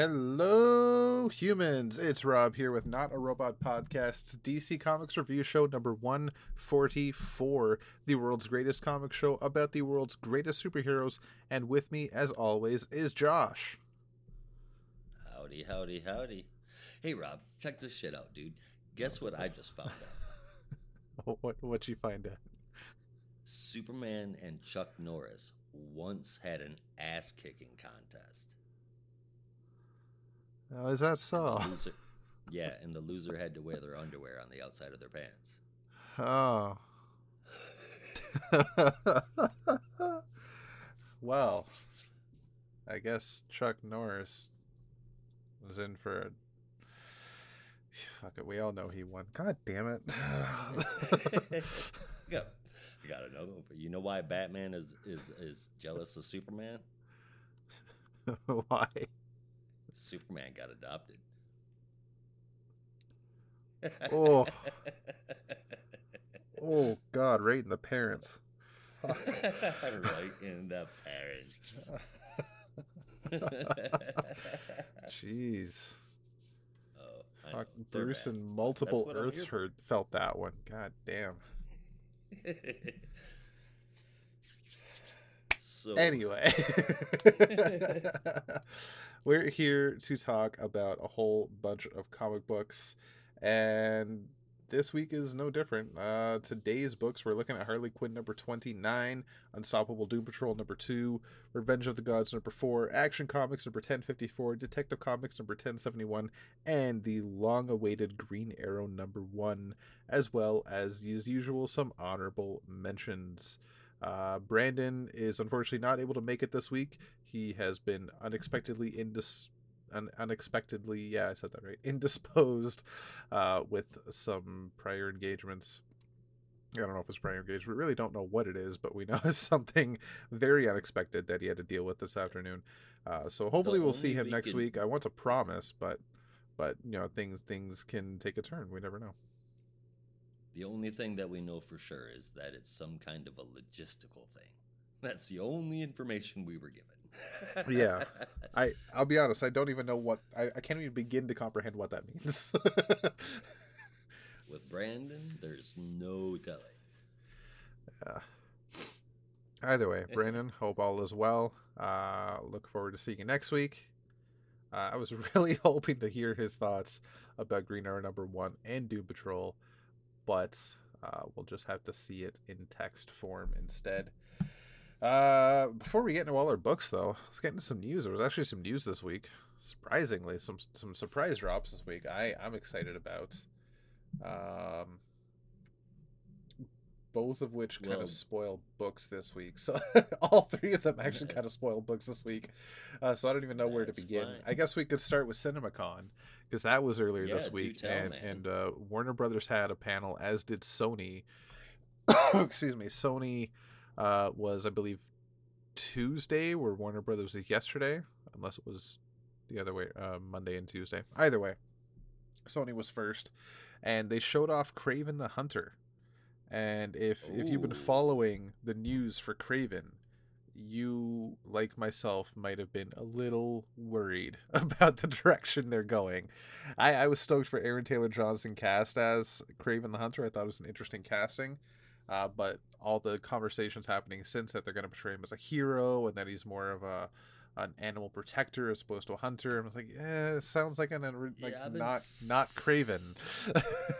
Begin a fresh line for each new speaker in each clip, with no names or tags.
Hello, humans. It's Rob here with Not a Robot Podcast's DC Comics Review Show number 144, the world's greatest comic show about the world's greatest superheroes. And with me, as always, is Josh.
Howdy, howdy, howdy. Hey, Rob, check this shit out, dude. Guess what I just found out?
what what'd you find out?
Superman and Chuck Norris once had an ass kicking contest.
Oh, is that so?
Loser, yeah, and the loser had to wear their underwear on the outside of their pants.
Oh. well, I guess Chuck Norris was in for a. Fuck it, we all know he won. God damn it.
yeah, I gotta know. You know why Batman is is is jealous of Superman?
why?
Superman got adopted.
oh. oh God! Right in the parents.
right in the parents.
Jeez.
Oh,
Fuck, Bruce
bad.
and multiple Earths heard felt that one. God damn.
so
Anyway, we're here to talk about a whole bunch of comic books, and this week is no different. Uh, today's books we're looking at Harley Quinn number twenty nine, Unstoppable Doom Patrol number two, Revenge of the Gods number four, Action Comics number ten fifty four, Detective Comics number ten seventy one, and the long awaited Green Arrow number one, as well as as usual some honorable mentions. Uh, Brandon is unfortunately not able to make it this week. He has been unexpectedly indis- un- unexpectedly, yeah, I said that right, indisposed uh, with some prior engagements. I don't know if it's prior engagement. We really don't know what it is, but we know it's something very unexpected that he had to deal with this afternoon. Uh, so hopefully we'll see him next week. I want to promise, but but you know things things can take a turn. We never know.
The only thing that we know for sure is that it's some kind of a logistical thing. That's the only information we were given.
Yeah. I I'll be honest. I don't even know what I, I can't even begin to comprehend what that means.
With Brandon, there's no telling.
Either way, Brandon, hope all is well. Uh, look forward to seeing you next week. Uh, I was really hoping to hear his thoughts about Green Arrow number one and Doom Patrol, but uh, we'll just have to see it in text form instead. Uh, before we get into all our books, though, let's get into some news. There was actually some news this week. Surprisingly, some some surprise drops this week. I I'm excited about. Um, both of which kind
Well-
of spoil books this week. So all three of them actually kind of spoil books this week. Uh, so I don't even know where to begin.
fine.
I guess we could start with CinemaCon because that was earlier
Yeah,
this week,
tell,
and
man.
and uh, Warner Brothers had a panel, as did Sony. Excuse me, Sony uh, was I believe Tuesday, where Warner Brothers was yesterday, unless it was the other way, uh, Monday and Tuesday. Either way, Sony was first, and they showed off Kraven the Hunter. And if if you've been following the news for Kraven, you like myself might have been a little worried about the direction they're going. I, I was stoked for Aaron Taylor Johnson cast as Kraven the Hunter. I thought it was an interesting casting. Uh, but all the conversations happening since that they're going to portray him as a hero and that he's more of a an animal protector as opposed to a hunter. I was like, it sounds like an like
Yeah,
not
f-
not Kraven.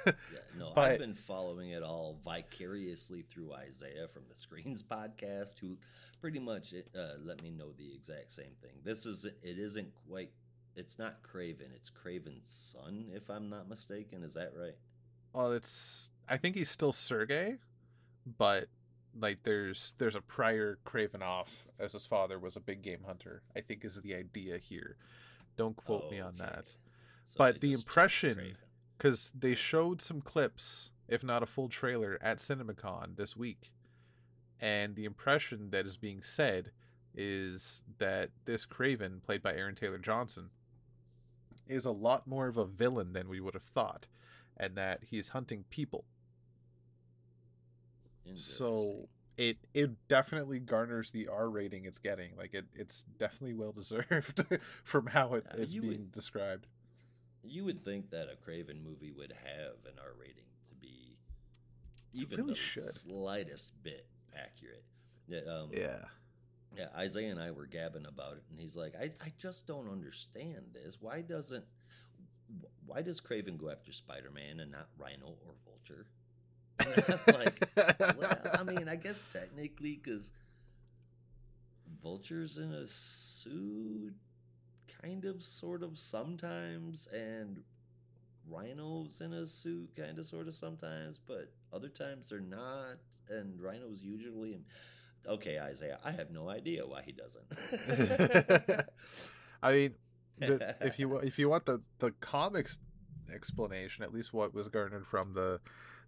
Yeah, no,
But-
I've been following it all vicariously through Isaiah from the Screens podcast, who pretty much uh, let me know the exact same thing. This is it isn't quite. It's not Kraven. It's Kraven's son, if I'm not mistaken. Is that right?
well, it's I think he's still Sergey, but like there's there's a prior Kravinoff as his father was a big game hunter. I think is the idea here. Don't quote me on
Okay.
that.
So
But the impression- because they showed some clips, if not a full trailer, at CinemaCon this week, and the impression that is being said is that this Kraven, played by Aaron Taylor Johnson, is a lot more of a villain than we would have thought, and that he's hunting people. So it it definitely garners the R rating it's getting. Like it it's definitely well deserved from how it, it's
you
being
would-
described.
You would think that a Kraven movie would have an R rating to be even
really
the
should.
slightest bit accurate. Yeah, um,
Yeah.
yeah, Isaiah and I were gabbing about it, and he's like, I, I just don't understand this. Why doesn't why does Kraven go after Spider Man and not Rhino or Vulture? Like, well, I mean, I guess technically, because Vulture's in a suit, kind of, sort of, sometimes, and Rhino's in a suit, kind of, sort of, sometimes, but other times they're not, and Rhino's usually in. Okay, Isaiah, I have no idea why he doesn't.
I mean, the, if you if you want the the comics explanation, at least what was garnered from the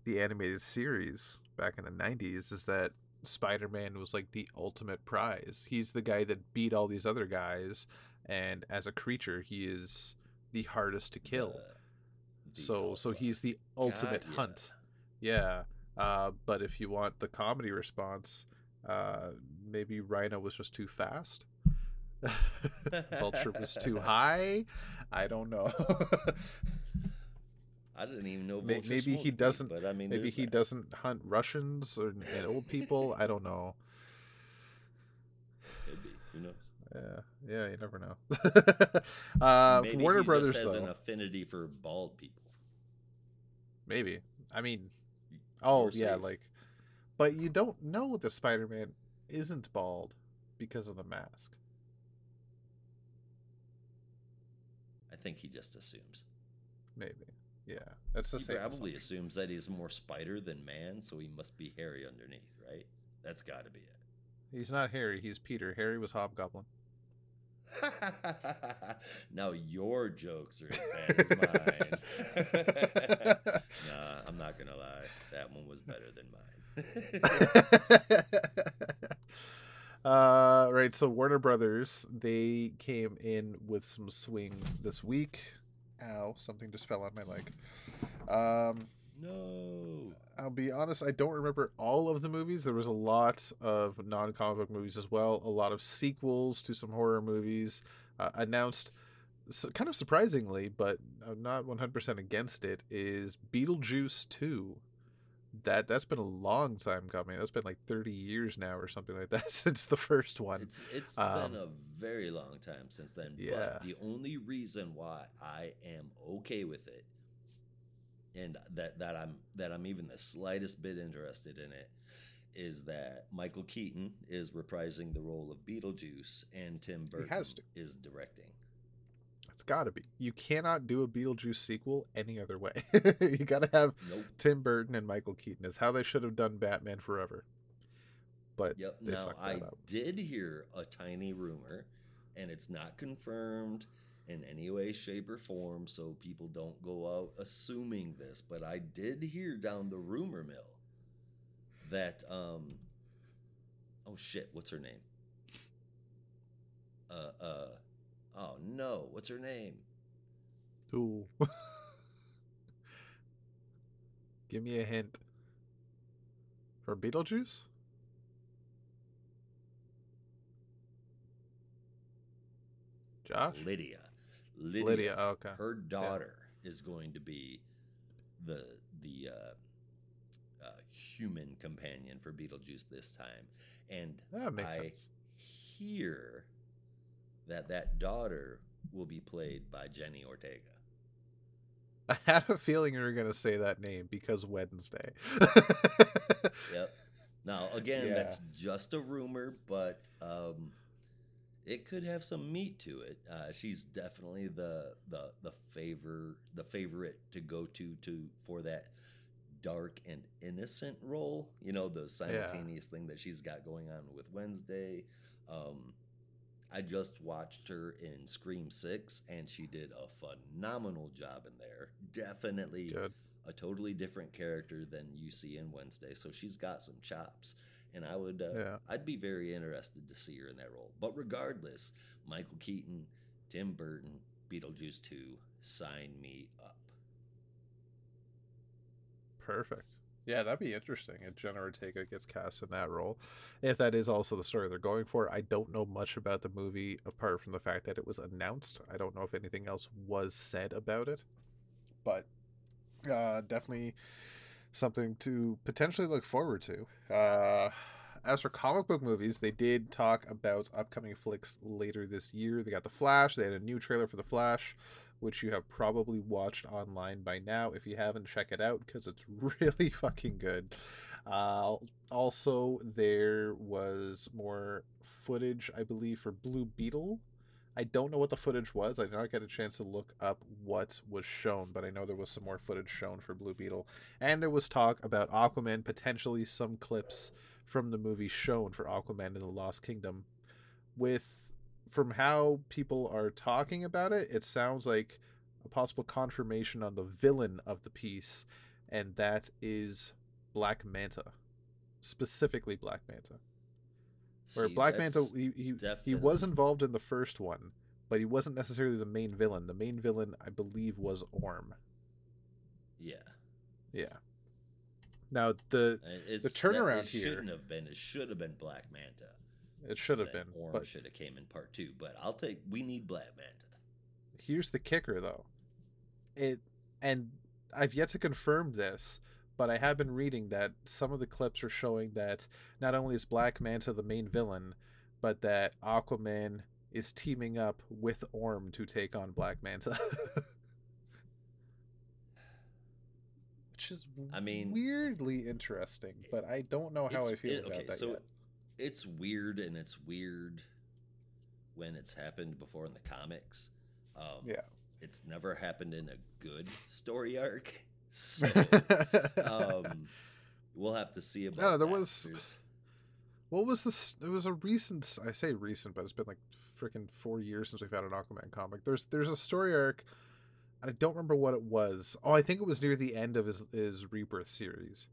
the animated series back in the '90s, is that Spider-Man was like the ultimate prize. He's the guy that beat all these other guys, and as a creature, he is the hardest to kill. So so he's the ultimate
yeah.
hunt. Yeah. Uh, but if you want the comedy response, uh, maybe Rhino was just too fast. Vulture was too high. I don't know.
I didn't even know. Vulture
maybe he doesn't-
But I mean,
maybe he
that.
doesn't hunt Russians or and old people. I don't know.
Could be. Who knows?
Yeah, yeah, you never know. uh,
Maybe
Warner
he
Brothers though,
an affinity for bald people.
maybe. I mean, oh yeah,
safe.
like, but you don't know that Spider-Man isn't bald because of the mask.
I think he just assumes.
Maybe. Yeah, that's the
He
same.
probably
assumption.
assumes that he's more spider than man, so he must be hairy underneath, right? That's got to be it.
He's not Harry. He's Peter. Harry was Hobgoblin.
now your jokes are as bad as mine. nah, I'm not gonna lie. That one was better than mine.
uh, right. So Warner Brothers they came in with some swings this week. Ow! Something just fell on my leg. Um,
no.
I'll be honest, I don't remember all of the movies. There was a lot of non comic book movies as well, a lot of sequels to some horror movies uh, announced. So kind of surprisingly, but I'm not 100% against it, is Beetlejuice 2. That that's been a long time coming. That's been like 30 years now or something like that since the first one.
It's it's
Um,
been a very long time since then.
yeah.
But the only reason why I am okay with it, and that that I'm that I'm even the slightest bit interested in it, is that Michael Keaton is reprising the role of Beetlejuice, and Tim Burton
has to.
is directing.
It's got to be. You cannot do a Beetlejuice sequel any other way. you got to have
Nope.
Tim Burton and Michael Keaton. Is how they should have done Batman Forever. But
Yep. now I
up.
did hear a tiny rumor, and it's not confirmed in any way, shape, or form, so people don't go out assuming this. But I did hear down the rumor mill that um oh shit, what's her name? Uh uh oh no, what's her name?
Ooh. Give me a hint. For Beetlejuice? Josh?
Lydia. Lydia.
Lydia, oh, okay.
Her daughter is going to be the the uh, uh, human companion for Beetlejuice this time, and
That makes
I
sense.
hear that that daughter will be played by Jenny Ortega.
I had a feeling you were going to say that name because Wednesday.
Yep. Now, again,
Yeah.
that's just a rumor, but um, it could have some meat to it. Uh, she's definitely the the the favor the favorite to go to to for that dark and innocent role. You know, the simultaneous thing that she's got going on with Wednesday. Um, I just watched her in Scream Six, and she did a phenomenal job in there. Definitely
Good.
a totally different character than you see in Wednesday. So she's got some chops, and I would, uh,
Yeah.
I'd be very interested to see her in that role. But regardless, Michael Keaton, Tim Burton, Beetlejuice Two, sign me up.
Perfect. Yeah, that'd be interesting. If Jenna Ortega gets cast in that role, if that is also the story they're going for. I don't know much about the movie apart from the fact that it was announced. I don't know if anything else was said about it, but uh, definitely something to potentially look forward to. Uh, as for comic book movies, they did talk about upcoming flicks later this year. They got The Flash. They had a new trailer for The Flash which you have probably watched online by now. If you haven't, check it out because it's really fucking good. Uh, also, there was more footage, I believe, for Blue Beetle. I don't know what the footage was. I did not get a chance to look up what was shown, but I know there was some more footage shown for Blue Beetle. And there was talk about Aquaman, potentially some clips from the movie shown for Aquaman in the Lost Kingdom, with from how people are talking about it, it sounds like a possible confirmation on the villain of the piece, and that is Black Manta, specifically Black Manta. Where See, Black Manta, he he, he was involved in the first one, but he wasn't necessarily the main villain. The main villain, I believe, was Orm.
Yeah.
Yeah. Now the uh, it's, the turnaround it here
shouldn't have been. It should have been Black Manta.
It should have been.
Orm but should have came in part two. But I'll take. We need Black Manta.
Here's the kicker, though. It and I've yet to confirm this, but I have been reading that some of the clips are showing that not only is Black Manta the main villain, but that Aquaman is teaming up with Orm to take on Black Manta. Which is I mean weirdly interesting, but I don't know how I feel it, about okay, that so yet
it's weird and it's weird when it's happened before in the comics.
Um, yeah,
it's never happened in a good story arc. So um, we'll have to see about.
No, there that. was. There's... What was this? It was a recent. I say recent, but it's been like freaking four years since we've had an Aquaman comic. There's there's a story arc. I don't remember what it was. Oh, I think it was near the end of his his rebirth series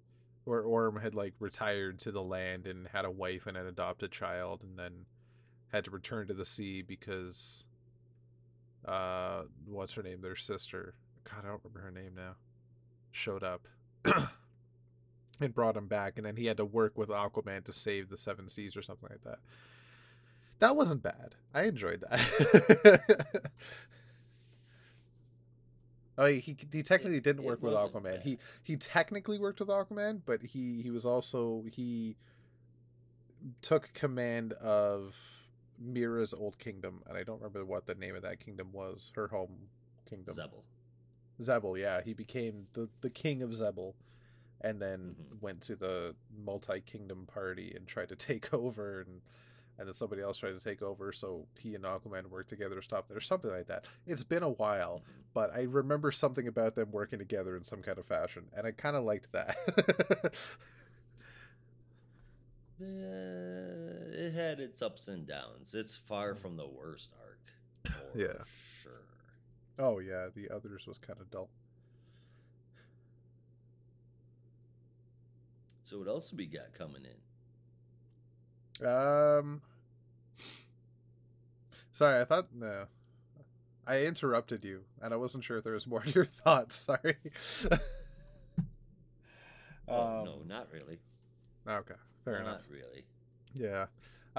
where Orm had like retired to the land and had a wife and an adopted child, and then had to return to the sea because uh, what's her name? Their sister. God, I don't remember her name now. Showed up and brought him back, and then he had to work with Aquaman to save the Seven Seas or something like that. That wasn't bad. I enjoyed that. Oh, he he technically it, didn't work with Aquaman. Bad. He he technically worked with Aquaman, but he he was also he took command of Mera's old kingdom, and I don't remember what the name of that kingdom was. Her home kingdom.
Xebel.
Xebel, yeah, he became the the king of Xebel, and then mm-hmm. went to the multi kingdom party and tried to take over and and then somebody else tried to take over, so he and Aquaman worked together to stop that, or something like that. It's been a while, but I remember something about them working together in some kind of fashion, and I kind of liked that.
uh, it had its ups and downs. It's far from the worst arc.
yeah. Oh yeah, the others was kind of dull.
So what else have we got coming in?
Um, sorry, I thought no. I interrupted you, and I wasn't sure if there was more to your thoughts. Sorry.
oh, um, no, not really.
Okay, fair
not
enough.
Not really.
Yeah.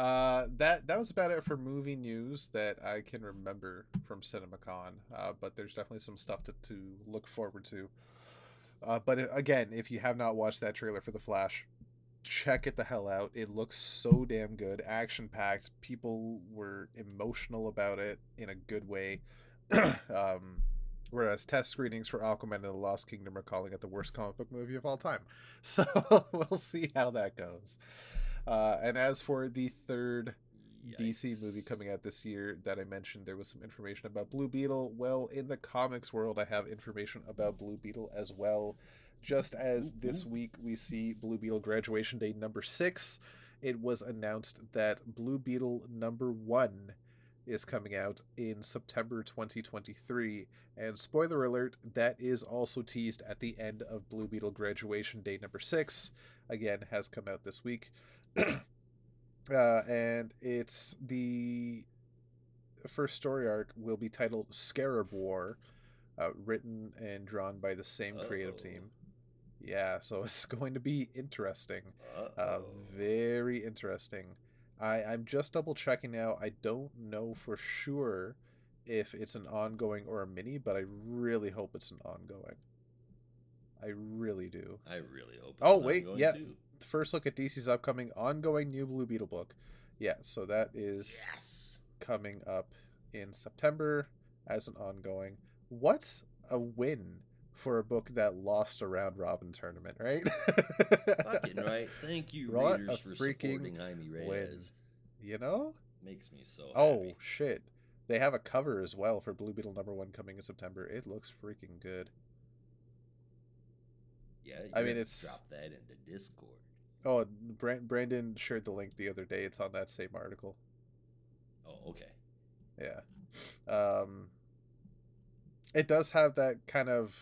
Uh, that that was about it for movie news that I can remember from CinemaCon. Uh, but there's definitely some stuff to, to look forward to. Uh, but again, if you have not watched that trailer for The Flash, check it the hell out. It looks so damn good, action packed. People were emotional about it in a good way. um, whereas test screenings for Aquaman and the Lost Kingdom are calling it the worst comic book movie of all time. So we'll see how that goes. Uh, and as for the third Yikes. DC movie coming out this year that I mentioned, there was some information about Blue Beetle. Well, in the comics world, I have information about Blue Beetle as well. Just as this week we see Blue Beetle graduation day number six, it was announced that Blue Beetle number one is coming out in September 2023. And spoiler alert, that is also teased at the end of Blue Beetle graduation day number six. Again, has come out this week. uh, and it's the first story arc will be titled Scarab War, uh, written and drawn by the same creative team. Yeah, so it's going to be interesting. Uh, very interesting. I, I'm just double checking now. I don't know for sure if it's an ongoing or a mini, but I really hope it's an ongoing. I really do.
I really hope.
Oh, wait, yeah.
too.
First look at DC's upcoming ongoing new Blue Beetle book. Yeah, so that is
Yes.
coming up in September as an ongoing. What's a win for a book that lost a round robin tournament, right?
Fucking right. Thank you,
What
readers, for
freaking
supporting Jaime
win.
Reyes.
You know?
Makes me so
Oh
happy.
shit. They have a cover as well for Blue Beetle number one coming in September. It looks freaking good.
Yeah,
I mean, it's-
drop that into Discord.
Oh, Brand- Brandon shared the link the other day. It's on that same article.
Oh, okay.
Yeah. Um it does have that kind of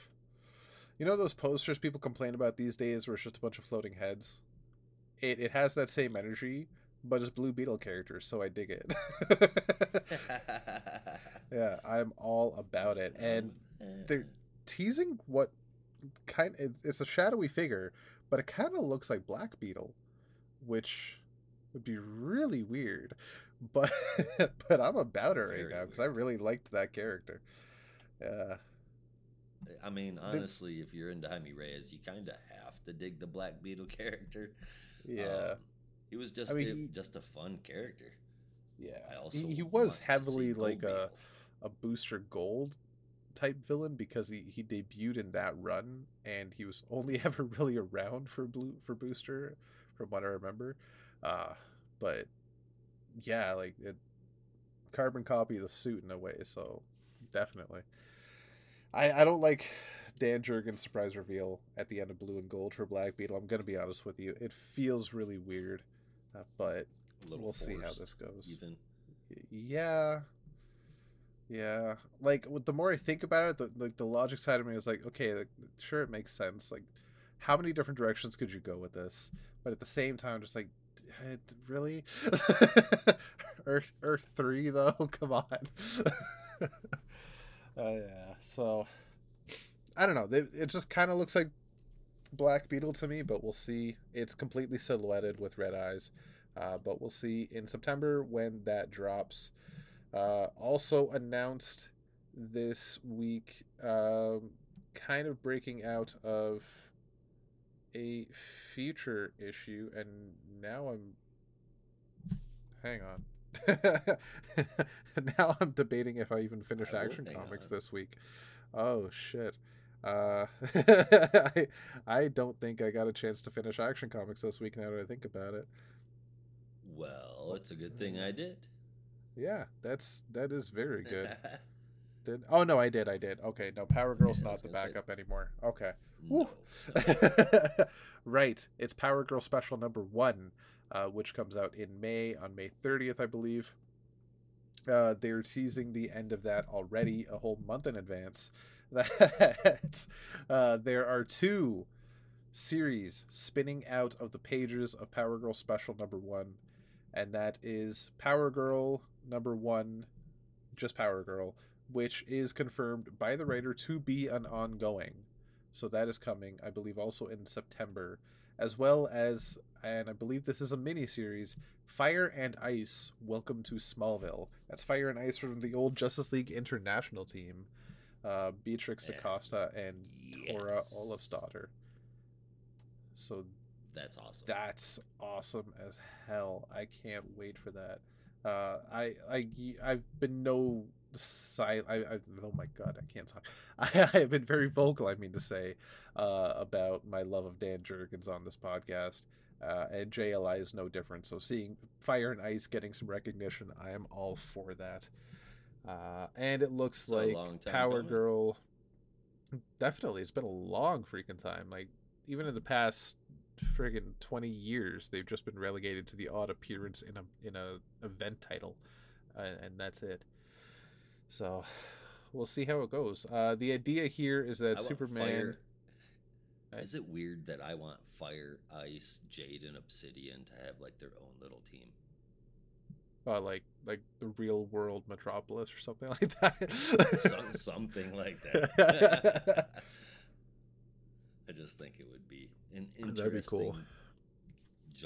you know those posters people complain about these days where it's just a bunch of floating heads? It it has that same energy, but it's Blue Beetle characters, so I dig it. yeah, I'm all about it. And they're- teasing what kind it, it's a shadowy figure, but it kind of looks like Black Beetle, which would be really weird. But but I'm about it right
Very
now because I really liked that character. Yeah,
I mean, honestly, if you're into Jaime Reyes, you kind of have to dig the Black Beetle character.
yeah,
Um, he was just
mean,
a,
he-
just a fun character.
yeah.
I also
He, he was heavily
Gold
like a
Beetle.
a booster gold type villain because he, he debuted in that run and he was only ever really around for blue for booster from what I remember. Uh but yeah, like it carbon copy of the suit in a way, so definitely. I I don't like Dan Jurgens' surprise reveal at the end of Blue and Gold for Black Beetle. I'm gonna be honest with you. It feels really weird. Uh, but we'll see how this goes.
Even
Yeah. Yeah. Like the more I think about it, the like the logic side of me is like, okay, like, sure it makes sense. Like how many different directions could you go with this? But at the same time just like eh, really? Earth Earth 3 though, come on. uh, yeah. So I don't know. They, it just kind of looks like Black Beetle to me, but we'll see. It's completely silhouetted with red eyes. Uh, but we'll see in September when that drops. Uh, also announced this week, um, kind of breaking out of a future issue, and now I'm. Hang on. now I'm debating if I even finished
I
Action Comics
on.
this week. Oh shit. Uh, I, I don't think I got a chance to finish Action Comics this week. Now that I think about it,
well, it's a good thing I did.
Yeah, that's that is very good. Did oh no, I did, I did. Okay, no, Power Girl's
Yeah,
not the
gonna say-
backup anymore. Okay,
no,
right, it's Power Girl Special Number One, uh, which comes out in May on May thirtieth, I believe. Uh, they're teasing the end of that already a whole month in advance. That uh, there are two series spinning out of the pages of Power Girl Special Number One, and that is Power Girl Number One, just Power Girl, which is confirmed by the writer to be an ongoing. So that is coming, I believe, also in September, as well as, and I believe this is a mini series, Fire and Ice. Welcome to Smallville. That's Fire and Ice from the old Justice League International team. Uh,
Beatriz.
DaCosta and Tora
Yes.
Olafsdotter. So
That's awesome.
that's awesome as hell. I can't wait for that. Uh, I I I've been no. I, I oh my god, I can't talk. I, I have been very vocal. I mean to say uh, about my love of Dan Jurgens on this podcast. Uh, and JLI is no different. So seeing Fire and Ice getting some recognition, I am all for that. Uh, and it looks
It's
like Power. Girl. Definitely, it's been a long freaking time. Like even in the past friggin' 20 years they've just been relegated to the odd appearance in a in a event title uh, and that's it so we'll see how it goes uh the idea here is that superman Right.
Is it weird that I want Fire, Ice, Jade, and Obsidian to have like their own little team?
uh, like like the real world metropolis or something like that
Some, something like that. I just think it would be an interesting.
That'd be cool.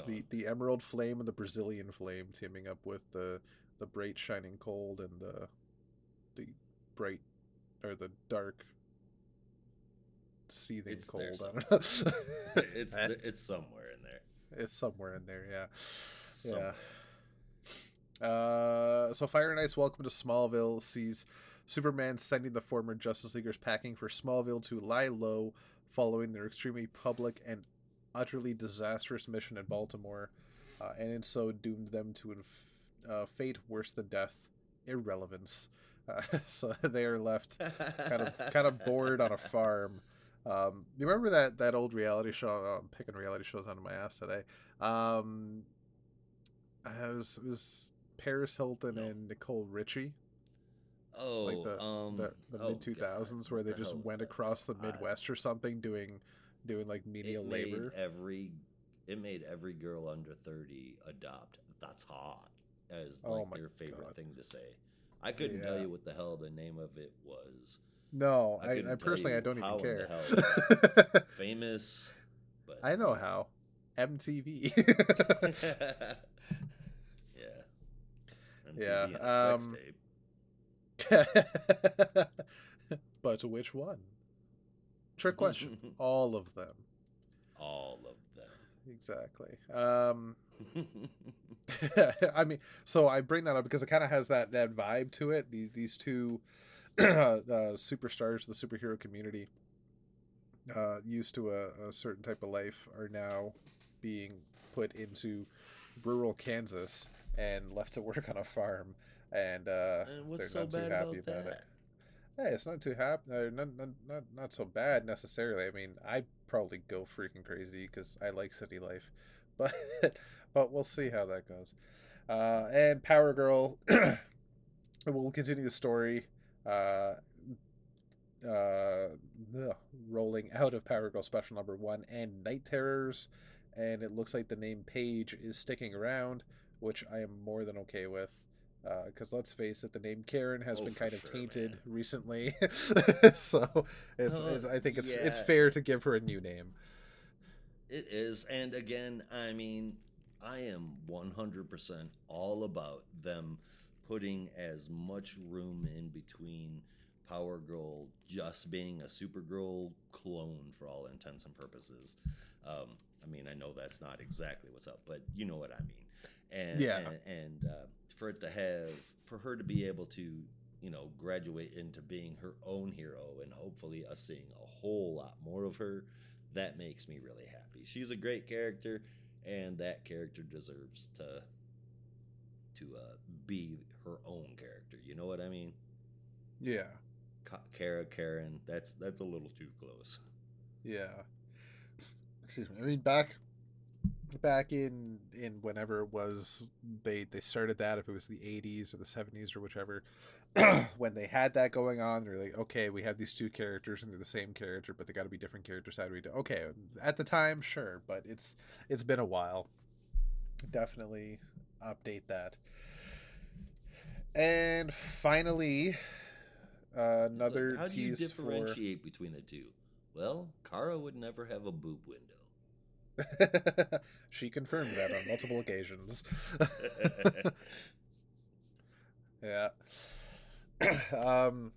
The the Emerald Flame and the Brazilian Flame teaming up with the the bright shining cold and the the bright or the dark seething
It's
cold. I don't know.
it's it's somewhere in there.
it's somewhere in there. Yeah.
Somewhere.
Uh, so Fire and Ice Welcome to Smallville sees Superman sending the former Justice Leaguers packing for Smallville to lie low following their extremely public and utterly disastrous mission in Baltimore, uh, and in so doomed them to inf- uh, fate worse than death, irrelevance. Uh, so they are left kind of kind of bored on a farm. Um, you remember that that old reality show? oh, I'm picking reality shows out of my ass today. Um, it was, it was Paris Hilton
No.
and Nicole Richie,
oh,
like the
um,
the, the
oh,
mid two thousands, where they
the
just went across the
I-
Midwest or something, doing doing like menial labor.
every it made every girl under 30 adopt that's hot as
Oh
like
my
their favorite
God.
thing to say i couldn't tell you what the hell the name of it was
No,
I
I, I, personally I don't even care.
famous but
I know how. MTV.
yeah MTV
Yeah,
and a sex
um,
tape.
but which one? Trick question. All of them.
all of them.
Exactly. Um, I mean, so I bring that up because it kind of has that that vibe to it. These these two uh, superstars, the superhero community, uh, used to a, a certain type of life, are now being put into rural Kansas and left to work on a farm, and uh,
and
they're
so
not too happy
about
about it. Hey, it's not too happy. Uh, not, not not not so bad necessarily. I mean, I probably go freaking crazy because I like city life, but but we'll see how that goes. Uh, and Power Girl, we'll continue the story. Uh, uh, ugh, rolling out of Power Girl Special Number One and Knight Terrors, and it looks like the name Paige is sticking around, which I am more than okay with because let's face it, the name Karen has
Oh,
been kind of
sure,
tainted
man.
recently. so it's,
Uh,
it's, I think it's it's fair to give her a new name.
It is. And again, I mean, I am 100% all about them putting as much room in between Power Girl just being a Supergirl clone for all intents and purposes. Um, I mean, I know that's not exactly what's up, but you know what I mean. And,
Yeah.
And, and uh, for it to have, for her to be able to, you know, graduate into being her own hero and hopefully us seeing a whole lot more of her that makes me really happy. She's a great character, and that character deserves to to uh, be her own character. You know what I mean?
Yeah,
Kara Karen. That's that's a little too close.
yeah. Excuse me. I mean, back back in in whenever it was they they started that if it was the 80s or the 70s or whichever when they had that going on they're like okay we have these two characters and they're the same character but they got to be different characters how do we do okay at the time sure but it's it's been a while definitely update that and finally uh,
It's like,
another
how do you
tease for
differentiate between the two? Well, Kara would never have a boob window.
she confirmed that on multiple occasions. yeah. um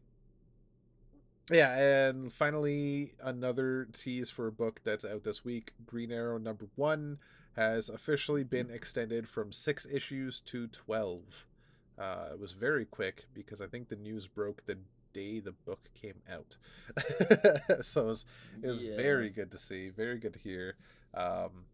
yeah, and finally another tease for a book that's out this week. Green Arrow number 1 has officially been extended from 6 issues to 12. Uh, it was very quick because I think the news broke the day the book came out. so it was, it was
Yeah.
very good to see, very good to hear. Um,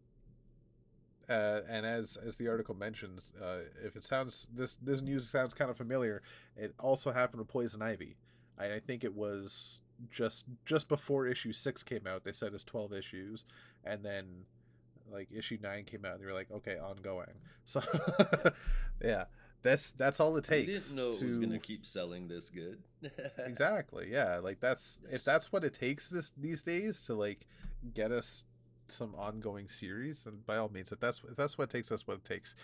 uh, and as as the article mentions, uh, if it sounds this this news sounds kind of familiar, it also happened with Poison Ivy. I, I think it was just just before issue six came out. They said it's twelve issues, and then like issue nine came out, and they were like, okay, ongoing. So yeah, that's that's all it
I
takes.
didn't know it
to...
was going to keep selling this good.
exactly yeah like that's if that's what it takes this these days to like get us some ongoing series then by all means if that's if that's what takes that's what it takes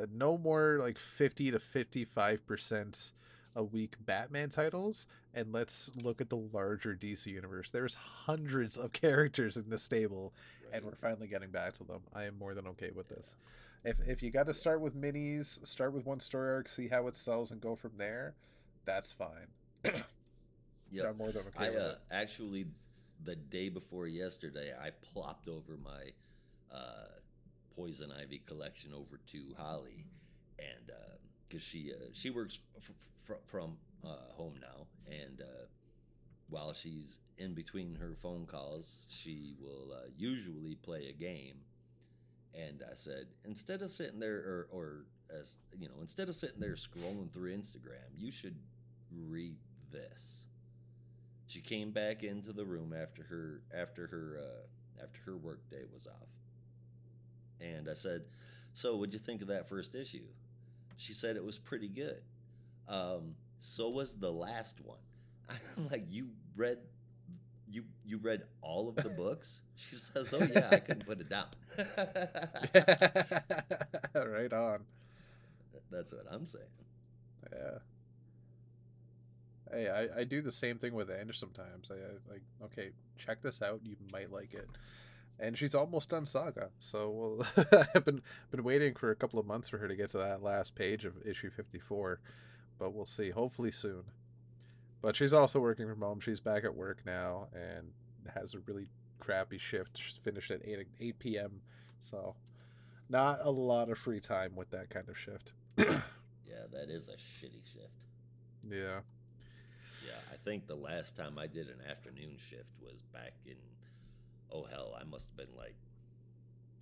uh, no more like 50 to 55 percent a week Batman titles and let's look at the larger DC universe. There's hundreds of characters in the stable, and we're finally getting back to them. I am more than okay with this. If if you got to start with minis, start with one story arc, see how it sells, and go from there. That's fine.
Yeah,
more than okay
I
with
uh, actually the day before yesterday, I plopped over my uh, poison ivy collection over to Holly, and because she uh, she works f- f- from uh, home now, and uh, while she's in between her phone calls, she will uh, usually play a game. And I said, instead of sitting there, or, or as you know, instead of sitting there scrolling through Instagram, you should read this. She came back into the room after her after her uh, after her work day was off, and I said, "So, what'd you think of that first issue?" She said it was pretty good. Um, so was the last one. I'm like, "You read, you you read all of the books?" She says, "Oh yeah, I couldn't put it down."
right on.
That's what I'm saying.
Yeah. Hey, I, I do the same thing with Ange sometimes. I, I like, okay, check this out. You might like it. And she's almost done Saga, so we'll, I've been been waiting for a couple of months for her to get to that last page of issue fifty four, but we'll see. Hopefully soon. But she's also working from home. She's back at work now and has a really crappy shift. She's finished at eight eight p.m. So not a lot of free time with that kind of shift.
Yeah, that is a shitty shift.
yeah.
Yeah, I think the last time I did an afternoon shift was back in oh hell, I must have been like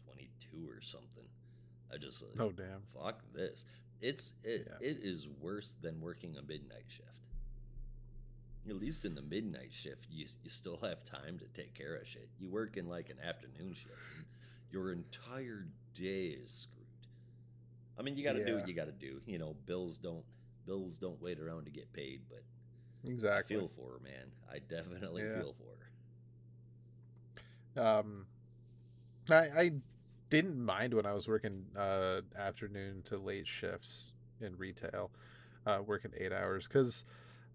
22 or something. I just like,
Oh damn.
fuck this. It's it
Yeah.
it is worse than working a midnight shift. At least in the midnight shift, you you still have time to take care of shit. You work in like an afternoon shift, and your entire day is screwed. I mean, you got to do what you got to do. You know, bills don't bills don't wait around to get paid, but
Exactly.
I feel for her, man. I definitely
Yeah.
feel for her.
um I I didn't mind when I was working uh afternoon to late shifts in retail, uh working 8 hours cuz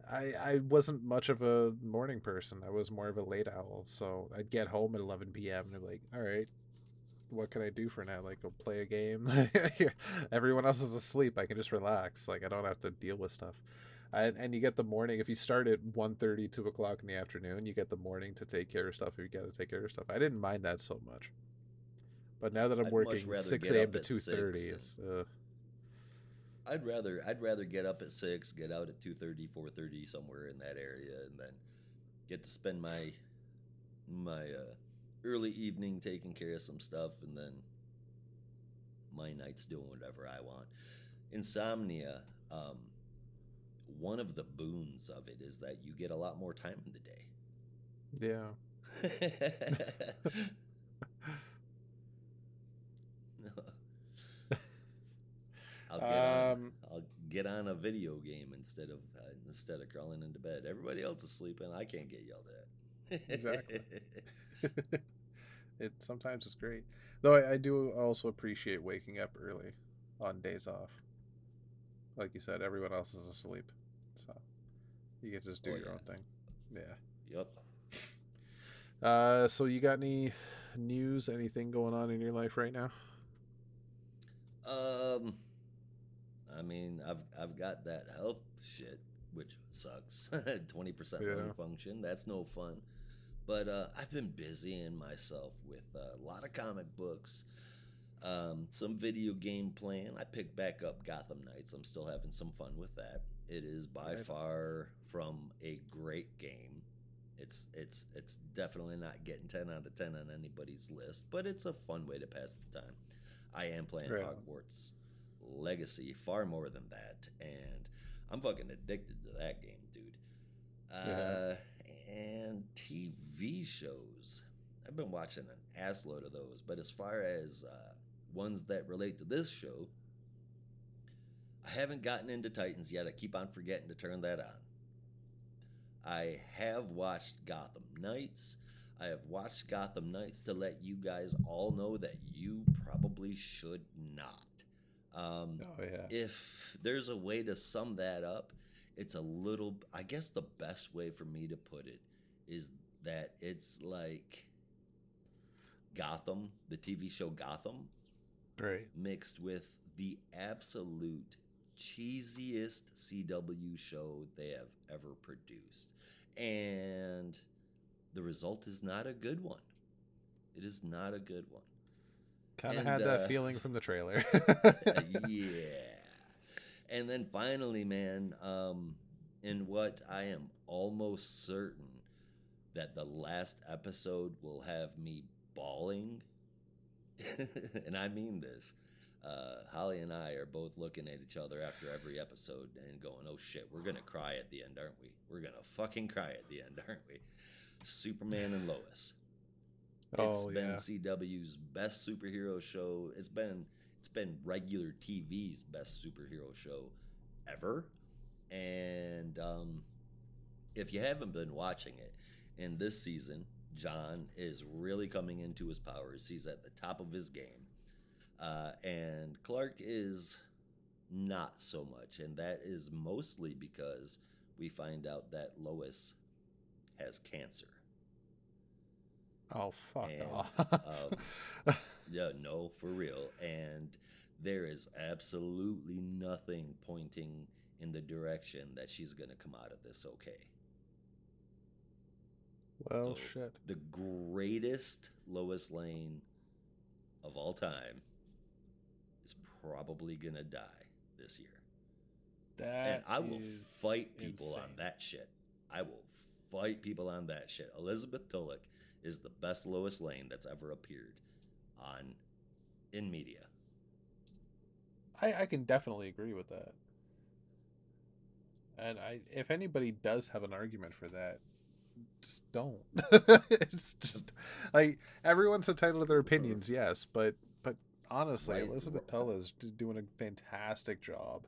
I I wasn't much of a morning person. I was more of a late owl. So I'd get home at 11 p.m. and I'd be like, "All right, what can I do for now? Like go play a game. Everyone else is asleep. I can just relax. Like I don't have to deal with stuff. And, and you get the morning if you start at 1.30 2 o'clock in the afternoon you get the morning to take care of stuff if you got to take care of stuff i didn't mind that so much but now that i'm
I'd
working 6
get
a.m to
at
2.30 is uh,
I'd rather I'd rather get up at six, get out at 2.30, 4.30, somewhere in that area, and then get to spend my my uh, early evening taking care of some stuff, and then my nights doing whatever I want. Insomnia. Um, one of the boons of it is that you get a lot more time in the day.
yeah
I'll get, on,
Um,
I'll get on a video game instead of uh, instead of crawling into bed. Everybody else is sleeping. I can't get yelled at.
Exactly. it sometimes is great though I, I do also appreciate waking up early on days off like you said everyone else is asleep you get to just do
Oh,
your
yeah.
own thing yeah
yep.
Uh, so you got any news, anything going on in your life right now?
Um, I mean, I've I've got that health shit, which sucks. Twenty percent
Yeah.
lung function. That's no fun. But uh, I've been busying myself with a lot of comic books, um, some video game playing. I picked back up Gotham Knights. I'm still having some fun with that. It is by
Right.
far from a great game. It's it's it's definitely not getting ten out of ten on anybody's list, but it's a fun way to pass the time. I am playing
Right.
Hogwarts Legacy far more than that, and I'm fucking addicted to that game, dude.
Yeah.
Uh, and TV shows. I've been watching an assload of those, but as far as uh, ones that relate to this show, I haven't gotten into Titans yet. I keep on forgetting to turn that on. I have watched Gotham Knights. I have watched Gotham Knights to let you guys all know that you probably should not. Um,
Oh yeah.
if there's a way to sum that up, it's a little I guess the best way for me to put it is that it's like Gotham, the TV show Gotham,
Right.
mixed with the absolute cheesiest CW show they have ever produced. And the result is not a good one. It is not a good one.
Kind of had that
uh,
feeling from the trailer.
yeah. And then finally, man, um, in what I am almost certain that the last episode will have me bawling, and I mean this. Uh, Holly and I are both looking at each other after every episode and going, "Oh shit, we're gonna cry at the end, aren't we? We're gonna fucking cry at the end, aren't we?" Superman and Lois. It's
oh
been
yeah.
CW's best superhero show. It's been it's been regular TV's best superhero show ever. And um, if you haven't been watching it, in this season, John is really coming into his powers. He's at the top of his game, uh, and Clark is not so much, and that is mostly because we find out that Lois has cancer.
Oh fuck
and,
off.
Yeah, no, for real. And there is absolutely nothing pointing in the direction that she's going to come out of this okay.
well,
so-
shit.
The greatest Lois Lane of all time probably to die this year.
That
and I will fight people on that shit. I will fight people on that shit. Elizabeth Tulloch is the best Lois Lane that's ever appeared on in media.
I, I can definitely agree with that. And I, if anybody does have an argument for that, just don't. it's just like everyone's entitled to their opinions, yes, but honestly,
Right.
Elizabeth Tull is doing a fantastic job.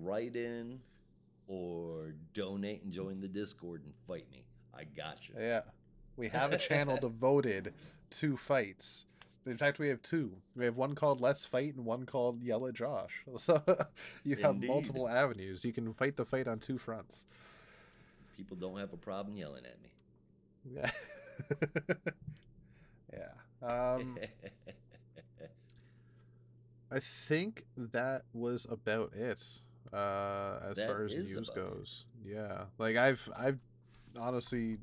Write in or donate and join the Discord and fight me. I got you.
Yeah, we have a channel devoted to fights. In fact, we have two. We have one called Let's Fight and one called Yell at Josh. So you have
Indeed.
multiple avenues. You can fight the fight on two fronts.
People don't have a problem yelling at me.
Yeah. yeah. Um, I think that was about it. Uh, as
That
far as news
about it.
goes. Yeah. Like I've I've honestly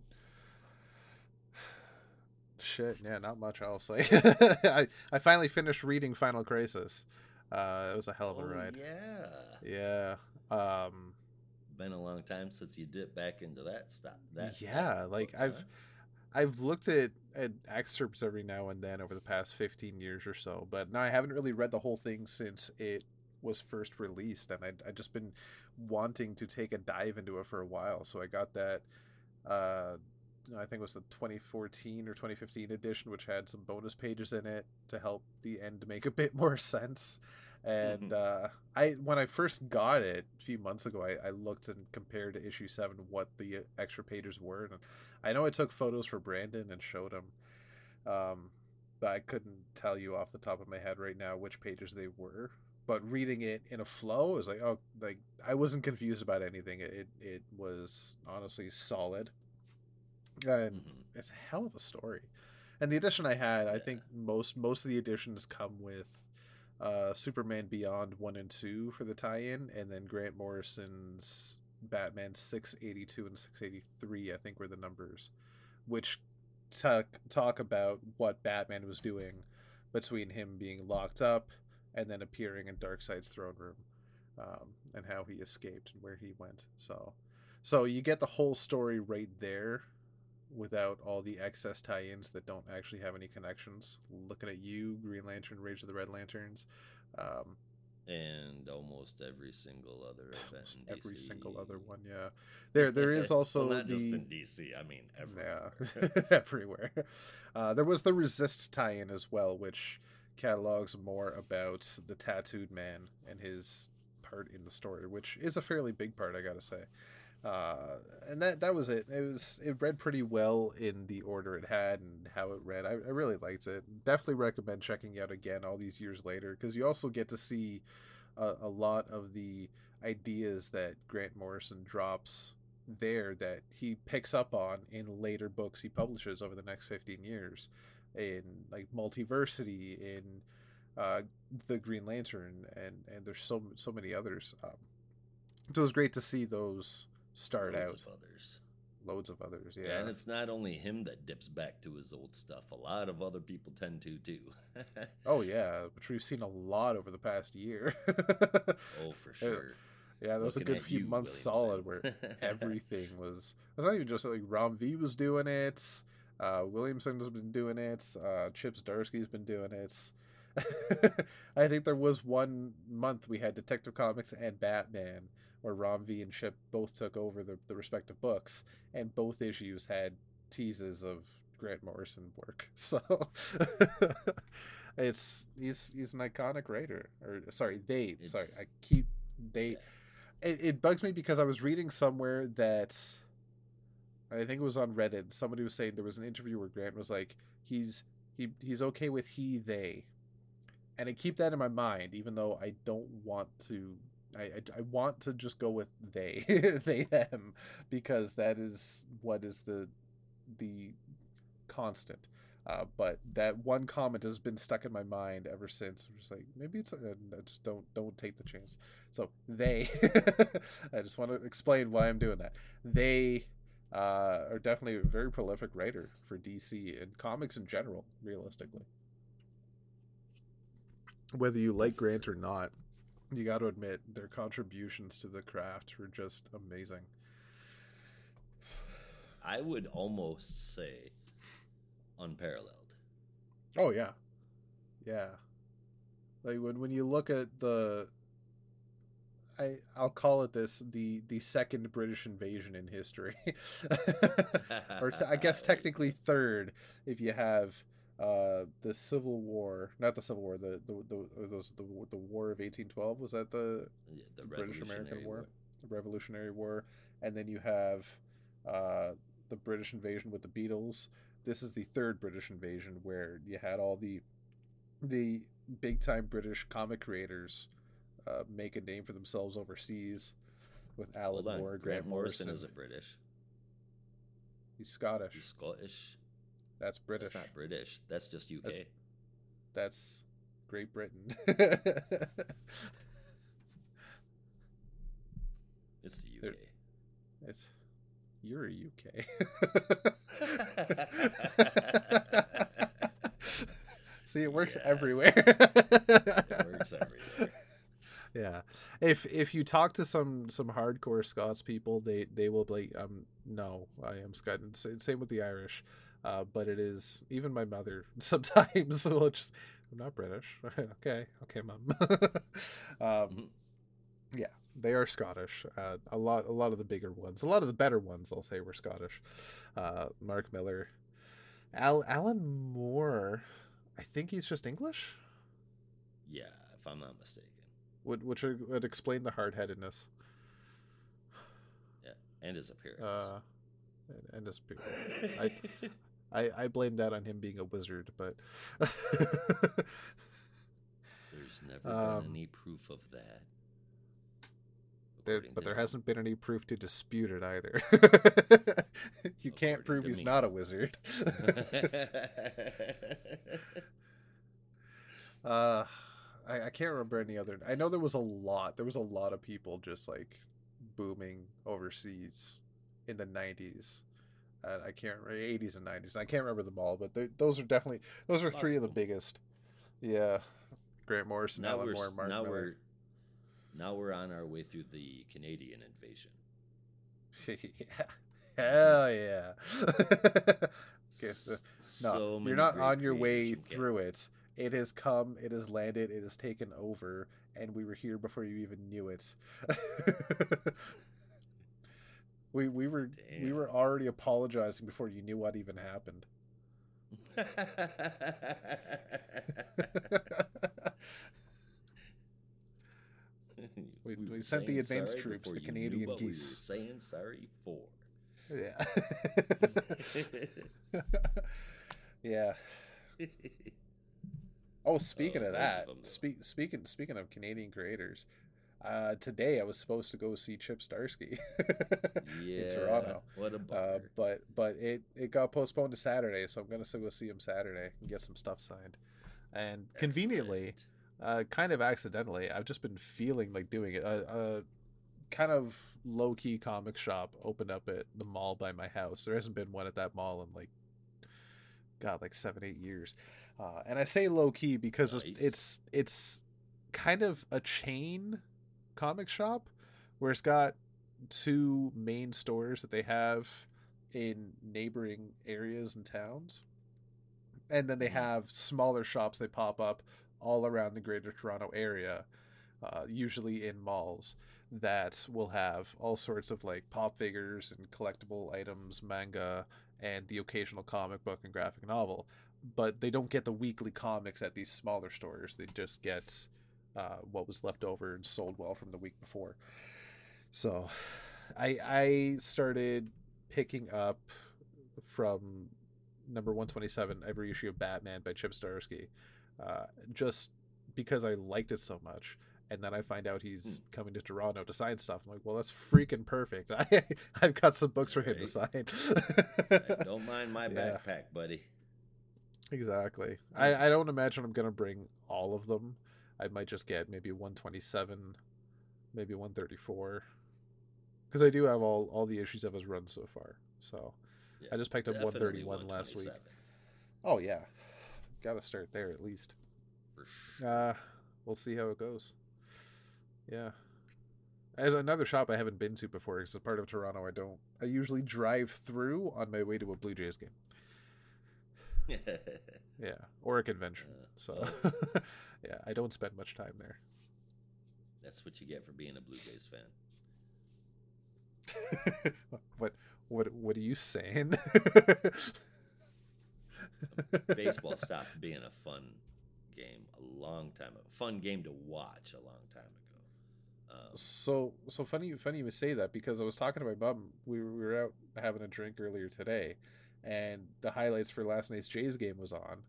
shit, yeah, not much else. Like I I finally finished reading Final Crisis. Uh, it was a hell of a
Oh,
ride.
yeah.
Yeah. Um
Been a long time since you dipped back into that stuff. That
Yeah, like, I've-? I've looked at excerpts every now and then over the past 15 years or so, but no, I haven't really read the whole thing since it was first released, and I'd, I'd just been wanting to take a dive into it for a while. So I got that, uh, I think it was the 2014 or 2015 edition, which had some bonus pages in it to help the end make a bit more sense. And
Mhm.
uh, I, when I first got it a few months ago, I, I looked and compared to issue seven what the extra pages were, and I know I took photos for Brandon and showed him, um, but I couldn't tell you off the top of my head right now which pages they were. But reading it in a flow, was like, oh, like I wasn't confused about anything. It it was honestly solid, and
Mhm.
it's a hell of a story. And the edition I had, I think most most of the editions come with uh, Superman Beyond one and two for the tie-in, and then Grant Morrison's Batman six eighty two and six eighty three. I think were the numbers, which talk talk about what Batman was doing between him being locked up and then appearing in Darkseid's throne room, um, and how he escaped and where he went. So, so you get the whole story right there without all the excess tie-ins that don't actually have any connections. Looking at you, Green Lantern, Rage of the Red Lanterns, um,
and almost every single other event.
every single other one. Yeah, there there is also
well, not
the
just in DC. I mean, everywhere.
yeah everywhere. Uh, there was the Resist tie-in as well, which catalogs more about the tattooed man and his part in the story, which is a fairly big part, I gotta say. Uh, and that that was it. It was it read pretty well in the order it had and how it read. I, I really liked it. Definitely recommend checking out again all these years later because you also get to see a, a lot of the ideas that Grant Morrison drops there that he picks up on in later books he publishes over the next 15 years in like multiversity in uh, the green lantern and and there's so so many others um, so it was great to see those start
Loads
out
of others.
loads of others
Yeah.
yeah
and it's not only him that dips back to his old stuff. A lot of other people tend to too.
oh yeah which we've seen a lot over the past year
oh, for sure.
yeah there was a good few
you,
months
Williamson.
solid where everything was it's not even just like Ram V was doing it uh williamson's been doing it uh Chip Zdarsky's been doing it i think there was one month we had detective comics and batman where Ram V and chip both took over the, the respective books and both issues had teases of grant morrison work so it's he's he's an iconic writer or sorry they sorry i keep they it, it bugs me because I was reading somewhere that I think it was on Reddit. Somebody was saying there was an interview where Grant was like, he's he he's okay with he they, and I keep that in my mind, even though I don't want to. I, I, I want to just go with they they them because that is what is the the constant. Uh, but that one comment has been stuck in my mind ever since. I'm just like maybe it's uh, just don't don't take the chance. So they, I just want to explain why I'm doing that. They uh, are definitely a very prolific writer for DC and comics in general, realistically. Whether you like Grant or not, you got to admit their contributions to the craft were just amazing.
I would almost say unparalleled.
Oh yeah, yeah. Like when when you look at the, I I'll call it this the the second British invasion in history, or I guess technically third if you have uh the Civil War, not the Civil War, the the the those the the War of eighteen twelve was that the
Yeah, the,
the British American War, the Revolutionary War, and then you have uh, the British invasion with the Beatles. This is the third British invasion where you had all the the big time British comic creators uh, make a name for themselves overseas with Alan Moore,
Grant,
Grant
Morrison
Morrison.
isn't British.
He's Scottish.
He's Scottish.
That's British.
That's not British. That's just UK.
That's- That's Great Britain.
It's the UK.
it's you're a UK. See, it works
Yes.
everywhere.
it works everywhere.
Yeah, if if you talk to some some hardcore Scots people, they they will be like, um, no, I am Scot. Same with the Irish, uh, but it is even my mother sometimes will just, I'm not British. okay, okay, mom. um,
Mhm.
they are Scottish. Uh, a lot, a lot of the bigger ones, a lot of the better ones, I'll say, were Scottish. Uh, Mark Millar, Al, Alan Moore. I think he's just English.
Yeah, if I'm not mistaken.
Would which would explain the hard headedness.
Yeah, and his appearance.
Uh, and, and his people. I, I I blame that on him being a wizard, but
There's never
um,
been any proof of that.
there, but there
him.
hasn't been any proof to dispute it either. you can't prove he's
me.
not a wizard. Uh, I, I can't remember any other. I know there was a lot. There was a lot of people just like booming overseas in the '90s. Uh, I can't remember '80s and '90s. I can't remember them all, but those are definitely those are
Lots
three of
of
the biggest. Yeah, Grant Morrison,
now
Alan
we're
Moore,
s-
Mark
now
Millar.
we're now we're on our way through the Canadian invasion.
yeah, hell yeah. Okay, so-
S-
No,
so
you're not on your way through it. It has come, it has landed, it has taken over, and we were here before you even knew it. we we were we were already apologizing before you knew what even happened. We- we
were
sent the advanced troops, the Canadian
what we were
geese.
saying sorry for.
Yeah. yeah. Oh, speaking
Oh,
of that, speak, speaking speaking of Canadian creators, Uh, today I was supposed to go see Chip Zdarsky
Yeah.
in Toronto.
What a
Uh, but but it, it got postponed to Saturday, so I'm gonna still go see him Saturday and get some stuff signed. And conveniently, uh, kind of accidentally, I've just been feeling like doing it. A, a kind of low key comic shop opened up at the mall by my house. There hasn't been one at that mall in like, God, like seven eight years. Uh, and I say low key because
Nice.
it's it's kind of a chain comic shop where it's got two main stores that they have in neighboring areas and towns. And then they
Mhm.
have smaller shops they pop up all around the greater Toronto area, uh, usually in malls, that will have all sorts of like pop figures and collectible items, manga, and the occasional comic book and graphic novel. But they don't get the weekly comics at these smaller stores. They just get uh, what was left over and sold well from the week before. So I I started picking up from number 127 every issue of Batman by Chip Zdarsky uh, just because I liked it so much. And then I find out he's coming to Toronto to sign stuff. I'm like, well, that's freaking perfect. I, I've got some books for him to sign.
Don't mind my
Yeah.
backpack, buddy.
Exactly. I, I don't imagine I'm gonna bring all of them. I might just get maybe 127, maybe 134, because I do have all all the issues of his run so far. So
Yeah,
I just picked up 131 last week. Oh yeah, gotta start there at least.
Sure.
Uh, we'll see how it goes. Yeah. As another shop I haven't been to before, because it's a part of Toronto I don't. I usually drive through on my way to a Blue Jays game. Yeah, or a convention.
Uh,
So, yeah, I don't spend much time there.
That's what you get for being a Blue Jays fan.
what what what are you saying?
Baseball stopped being a fun game a long time ago. Fun game to watch a long time ago. Um,
so so funny funny you say that because I was talking to my mom. We were, we were out having a drink earlier today, and the highlights for last night's Jays game was on,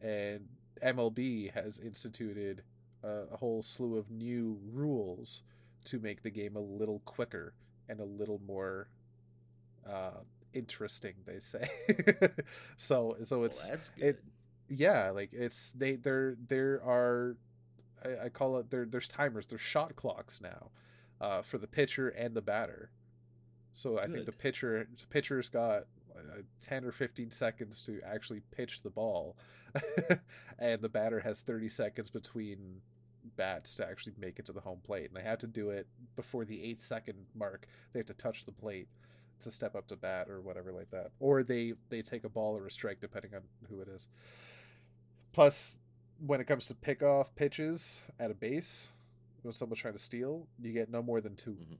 and MLB has instituted a, a whole slew of new rules to make the game a little quicker and a little more uh, interesting. They say so. So
well,
it's
good.
it- yeah like it's they there there are I, I call it there there's timers there's shot clocks now uh for the pitcher and the batter so i think the pitcher the pitcher's got uh, 10 or 15 seconds to actually pitch the ball. And the batter has 30 seconds between bats to actually make it to the home plate and they have to do it before the eight second mark. They have to touch the plate to step up to bat or whatever like that or they they take a ball or a strike depending on who it is. Plus when it comes to pick off pitches at a base when someone's trying to steal you get no more than 2
Mhm.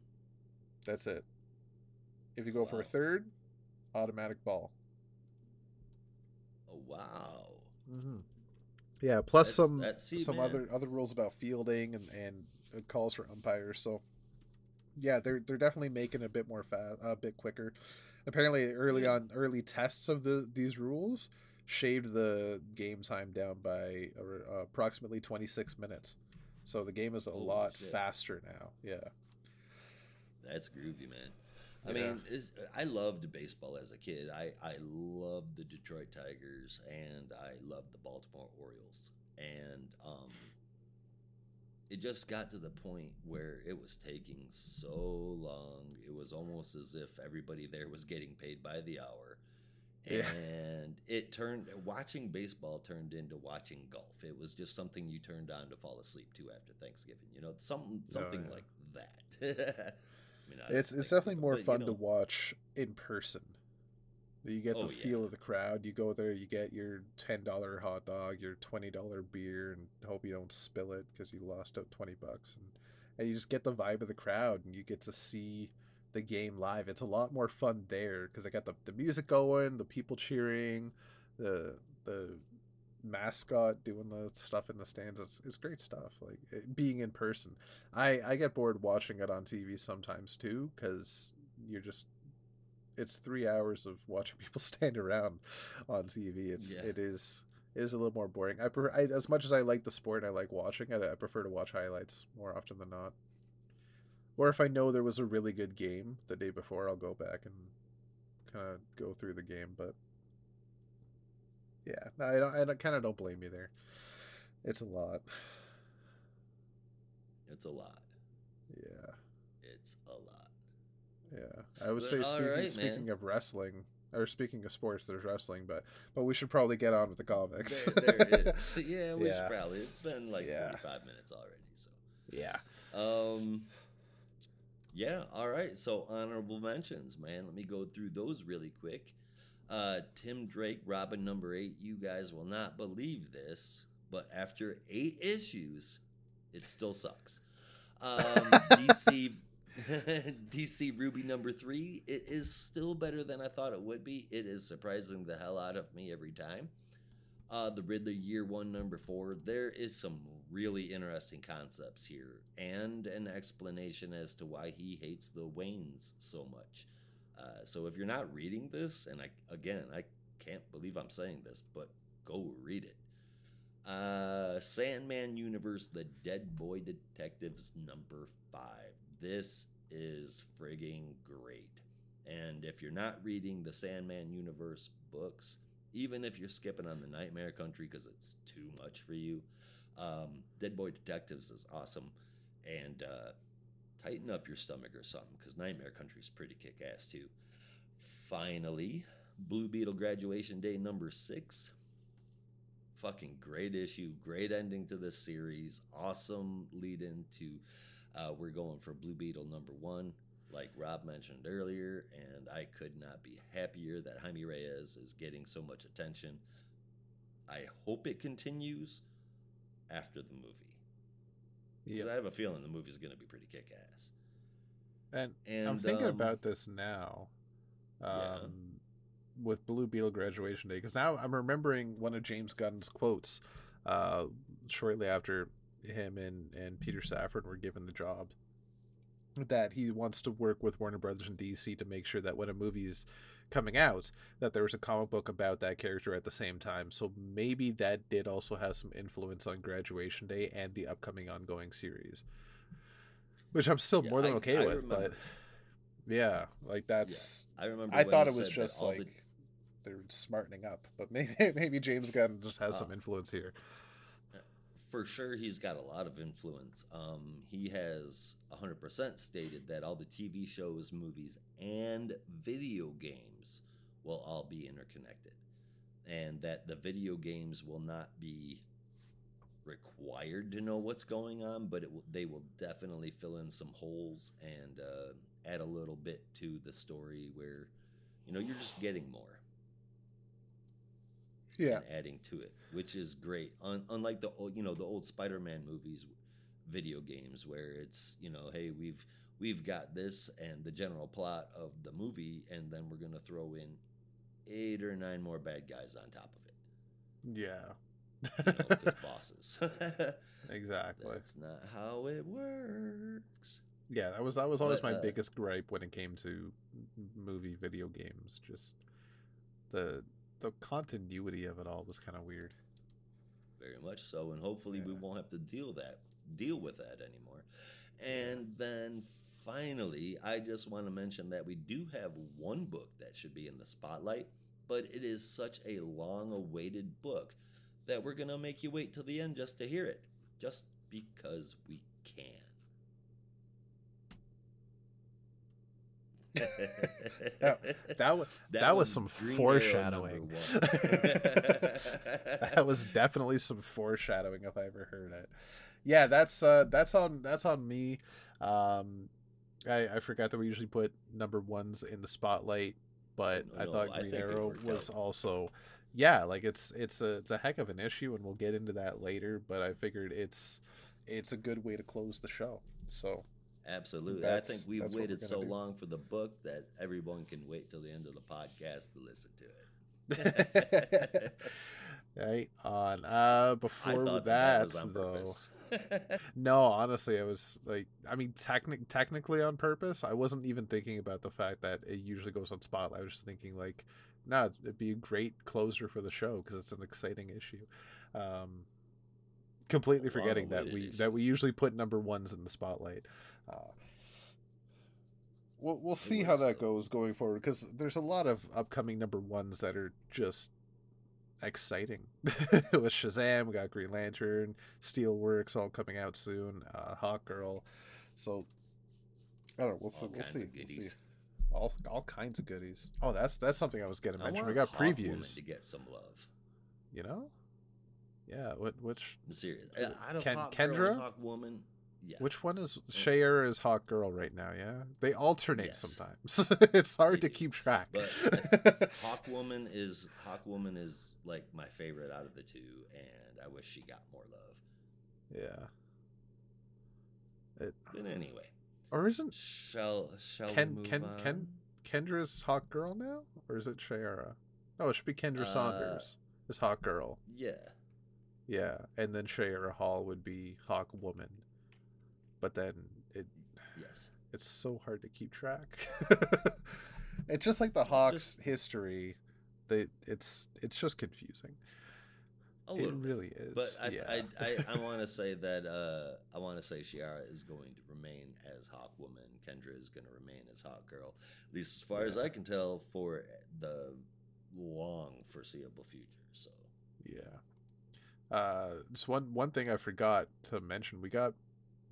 that's it. If you go for a third automatic ball
oh, wow.
mm-hmm. yeah plus
That's-
some
that's- see,
some
man.
other other rules about fielding and and uh, calls for umpires so yeah they're they're definitely making it a bit more fast a bit quicker apparently early
Yeah.
on early tests of the these rules shaved the game time down by uh, approximately 26 minutes so the game is a
Holy
lot
shit.
faster now yeah
That's groovy, man. I
Yeah.
mean, I loved baseball as a kid. I, I loved the Detroit Tigers and I loved the Baltimore Orioles. And um, it just got to the point where it was taking so long. It was almost as if everybody there was getting paid by the hour.
Yeah.
And it turned, watching baseball turned into watching golf. It was just something you turned on to fall asleep to after Thanksgiving. You know, something, something
yeah.
like that. Mean, I
it's it's definitely
people,
more
but, you
fun
know,
to watch in person. You get
Oh,
the feel
yeah.
of the crowd. You go there you get your $10 hot dog your $20 beer and hope you don't spill it because you lost out 20 bucks and, and you just get the vibe of the crowd and you get to see the game live. It's a lot more fun there because i got the, the music going the people cheering the the mascot doing the stuff in the stands it's, it's great stuff like it, being in person i i get bored watching it on tv sometimes too because you're just it's three hours of watching people stand around on tv it's
Yeah.
it is is a little more boring. I, prefer, I as much as I like the sport, and I like watching it. I prefer to watch highlights more often than not. Or if I know there was a really good game the day before, I'll go back and kind of go through the game. But yeah, no, I, don't, I kind of don't blame you there. It's a lot.
It's a lot.
Yeah.
It's a lot.
Yeah, I would
But
say speaking
right,
speaking of wrestling or speaking of sports, there's wrestling, but but we should probably get on with the comics.
There, there is. Yeah, we
Yeah.
should probably. It's been like
Yeah.
45 minutes already. So,
yeah.
um, yeah, all right. So, honorable mentions, man. Let me go through those really quick. Uh, Tim Drake, Robin number eight. You guys will not believe this, but after eight issues, it still sucks. Um, DC. DC Ruby number three, it is still better than I thought it would be. It is surprising the hell out of me every time. Uh, the Riddler Year One number four, there is some really interesting concepts here and an explanation as to why he hates the Waynes so much. Uh, so if you're not reading this, and I again I can't believe I'm saying this, but go read it. Uh, Sandman Universe, The Dead Boy Detectives number five. This is frigging great. And if you're not reading the Sandman Universe books, even if you're skipping on the Nightmare Country because it's too much for you, um, Dead Boy Detectives is awesome. And uh, tighten up your stomach or something because Nightmare Country is pretty kick ass too. Finally, Blue Beetle Graduation Day number six. Fucking great issue, great ending to this series. Awesome lead into uh, we're going for Blue Beetle number one, like Rob mentioned earlier, and I could not be happier that Jaime Reyes is getting so much attention. I hope it continues after the movie.
Yeah.
I have a feeling the movie's going to be pretty kick ass.
And,
And
I'm thinking
um,
about this now. Um,
Yeah.
with Blue Beetle graduation day because now I'm remembering one of James Gunn's quotes uh, shortly after him and, and Peter Safran were given the job that he wants to work with Warner Brothers and DC to make sure that when a movie's coming out that there was a comic book about that character at the same time so maybe that did also have some influence on graduation day and the upcoming ongoing series which I'm still
Yeah,
more than
I-
okay
I
with but yeah like that's
I remember.
I thought it was just like
the-
they're smartening up, but maybe maybe James Gunn just has some
Uh,
influence here.
For sure he's got a lot of influence. Um, he has 100% stated that all the TV shows, movies, and video games will all be interconnected, and that the video games will not be required to know what's going on, but will, they will definitely fill in some holes and uh, add a little bit to the story where you know you're just getting more
Yeah,
and adding to it, which is great. Un- unlike the old, you know the old Spider-Man movies, video games where it's you know hey we've we've got this and the general plot of the movie, and then we're gonna throw in eight or nine more bad guys on top of it,
yeah,
you know, bosses.
exactly.
That's not how it works.
Yeah, that was that was always
But,
my
uh,
biggest gripe when it came to movie video games. Just the the continuity of it all was kind of weird.
Very much so, and hopefully we won't have to deal that deal with that anymore. And then finally, I just want to mention that we do have one book that should be in the spotlight, but it is such a long-awaited book that we're gonna make you wait till the end just to hear it, just because we can.
That was that, was some
Green
foreshadowing. that was definitely some foreshadowing if I ever heard it. Yeah, that's uh that's on that's on me. Um I, I forgot that we usually put number ones in the spotlight, but
No,
I thought
I
Green
it
Arrow was
out.
also yeah, like it's it's a it's a heck of an issue and we'll get into that later, but I figured it's it's a good way to close the show. So
Absolutely.
That's-
I think we've
that's what we're
waited so
do.
long for the book that everyone can wait till the end of the podcast to listen to it.
right on. Uh before that,
that, on
though. No, honestly, I was like, I mean, technic technically on purpose. I wasn't even thinking about the fact that it usually goes on Spotlight. I was just thinking like no, it'd be a great closer for the show because it's an exciting issue. Um, completely forgetting that we
issue.
that we usually put number ones in the spotlight. Uh, we'll we'll see how that goes going forward because there's a lot of upcoming number ones that are just exciting. With Shazam, we got Green Lantern, Steelworks all coming out soon. Uh, Hawk Girl, so I don't know. We'll see.
All
We'll
kinds
see.
of
We'll see.
goodies.
All all kinds of goodies. Oh, that's that's something I was going to mention. We got
Hawkwoman
previews.
to get some love.
You know. Yeah. What which
The series.
uh,
Out of
Ken-
Hawk Girl
Kendra?
and Hawk Woman, yeah.
Which one is Shayera is Hawk Girl right now? Yeah, they alternate
Yes.
sometimes. it's hard
They
to
do.
keep track.
But Hawk Woman is Hawk Woman is like my favorite out of the two, and I wish she got more love.
yeah. It,
But anyway,
or isn't
shall shall
Ken-
we move
Ken-
on?
Ken- Kendra's Hawk Girl now, or is it Shayera? No, it should be Kendra
Uh,
Saunders is Hawk Girl.
Yeah,
Yeah, and then Shayera Hol would be Hawk Woman. But then it
yes.
it's so hard to keep track. it's just like the Hawks history. They it's it's just confusing. It
bit.
really is.
But I
yeah.
I, I, I want to say that uh, I want to say Shayera is going to remain as Hawk Woman. Kendra is going to remain as Hawk Girl, at least as far as I can tell for the long foreseeable future. So
Yeah. Uh, just one one thing I forgot to mention: we got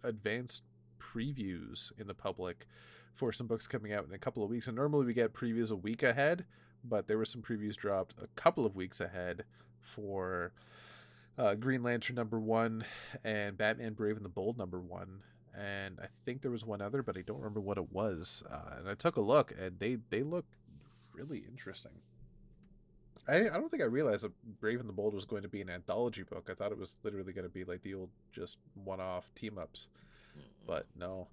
advanced previews in the public for some books coming out in a couple of weeks. And normally we get previews a week ahead, but there were some previews dropped a couple of weeks ahead for uh, Green Lantern number one and Batman Brave and the Bold number one. And I think there was one other, but I don't remember what it was. Uh, and I took a look, and they they look really interesting. I, I don't think I realized that Brave and the Bold was going to be an anthology book. I thought it was literally going to be like the old just one-off team-ups,
mm,
but no.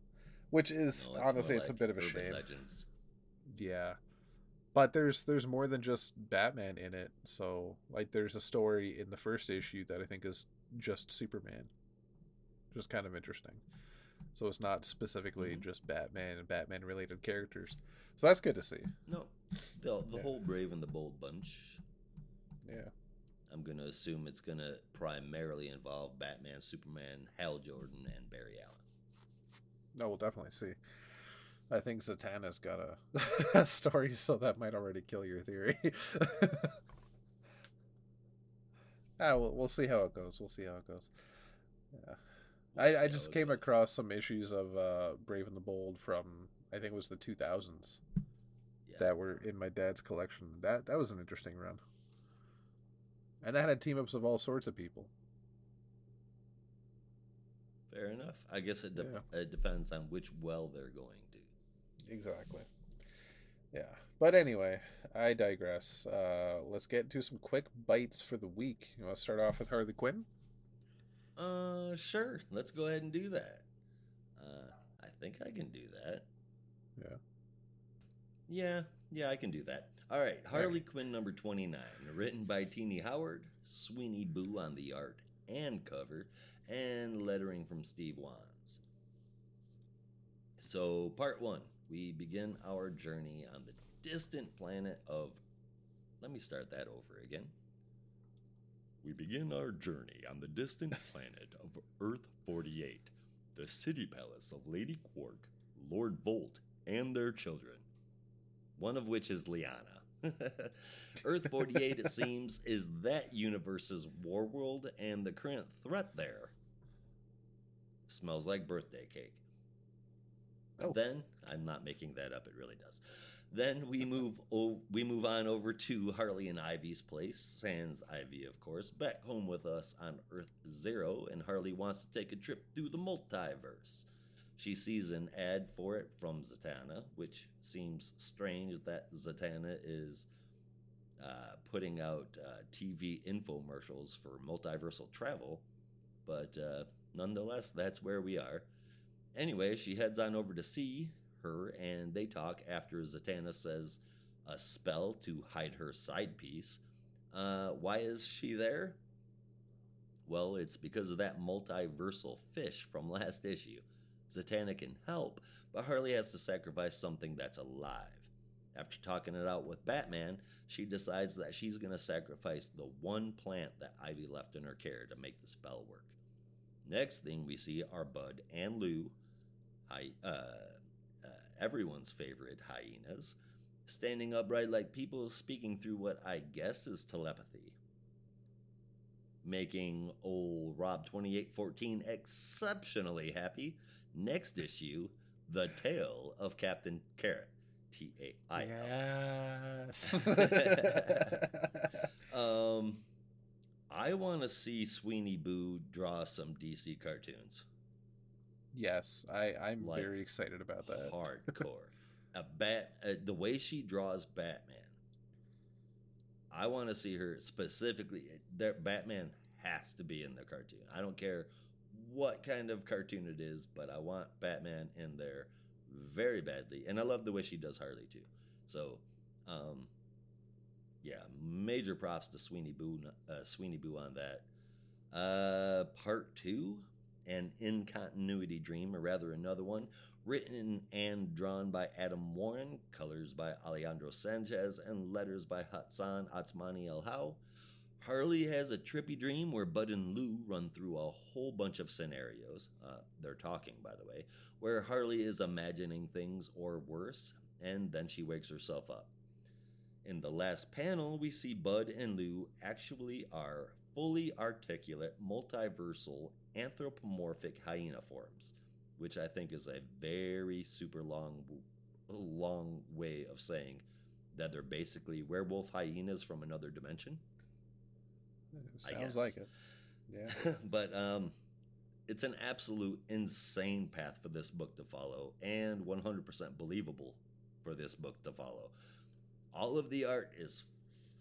Which is
no,
honestly, it's a bit of a shame.
Legends.
Yeah. But there's there's more than just Batman in it. So like there's a story in the first issue that I think is just Superman. Just kind of interesting. So it's not specifically
Mhm.
just Batman and Batman related characters. So that's good to see.
No, the, the
Yeah.
whole Brave and the Bold bunch.
Yeah.
I'm going to assume it's going to primarily involve Batman, Superman, Hal Jordan, and Barry Allen.
No, we'll definitely see. I think Zatanna's got a, a story, so that might already kill your theory. ah, we'll, we'll see how it goes. We'll see how it goes. Yeah.
We'll
I, I just came
goes.
across some issues of uh, Brave and the Bold from I think it was the 2000s
Yeah.
that were in my dad's collection. That that was an interesting run, and that had team ups of all sorts of people.
Fair enough. I guess it, de- it depends on which well they're going to.
Exactly. Yeah, but anyway, I digress. Uh, let's get to some quick bites for the week. You want to start off with Harley Quinn?
Uh, sure. Let's go ahead and do that. Uh, I think I can do that.
Yeah.
Yeah, yeah, I can do that. All right, Harley Quinn number 29, written by Tini Howard, Sweeney Boo on the art and cover, and lettering from Steve Wands. So, part one, we begin our journey on the distant planet of. Let me start that over again. We begin our journey on the distant planet of Earth 48, the city palace of Lady Quark, Lord Volt, and their children, one of which is Liana. Earth 48, it seems, is that universe's war world, and the current threat there smells like birthday cake.
Oh.
Then, I'm not making that up, it really does. Then we move o- we move on over to Harley and Ivy's place, Sans Ivy, of course, back home with us on Earth Zero, and Harley wants to take a trip through the multiverse. She sees an ad for it from Zatanna, which seems strange that Zatanna is uh, putting out uh, TV infomercials for multiversal travel, but uh, nonetheless, that's where we are. Anyway, she heads on over to see her, and they talk after Zatanna says a spell to hide her side piece. Uh, why is she there? Well, it's because of that multiversal fish from last issue. Zatanna can help, but Harley has to sacrifice something that's alive. After talking it out with Batman, she decides that she's going to sacrifice the one plant that Ivy left in her care to make the spell work. Next thing we see are Bud and Lou, hy- uh, uh, everyone's favorite hyenas, standing upright like people speaking through what I guess is telepathy. Making old Rob 2814 exceptionally happy. Next issue, The Tale of Captain Carrot. T A I L.
Yes.
Um, I want to see Sweeney Boo draw some DC cartoons.
yes, I, I'm
Like,
very excited about that.
Hardcore. A bat, uh, the way she draws Batman. I want to see her specifically. There, Batman has to be in the cartoon. I don't care what kind of cartoon it is, but I want Batman in there very badly. And I love the way she does Harley too. So, um, yeah, major props to Sweeney Boo, uh, Sweeney Boo on that. Uh, part two, an in continuity dream, or rather another one, written and drawn by Adam Warren, colors by Alejandro Sanchez, and letters by Hassan Otsmane-Elhaou. Harley has a trippy dream where Bud and Lou run through a whole bunch of scenarios. Uh, they're talking, by the way, where Harley is imagining things or worse, and then she wakes herself up. In the last panel, we see Bud and Lou actually are fully articulate, multiversal, anthropomorphic hyena forms, which I think is a very super long, long way of saying that they're basically werewolf hyenas from another dimension.
Sounds like it. Yeah.
but um, it's an absolute insane path for this book to follow, and 100% believable for this book to follow. All of the art is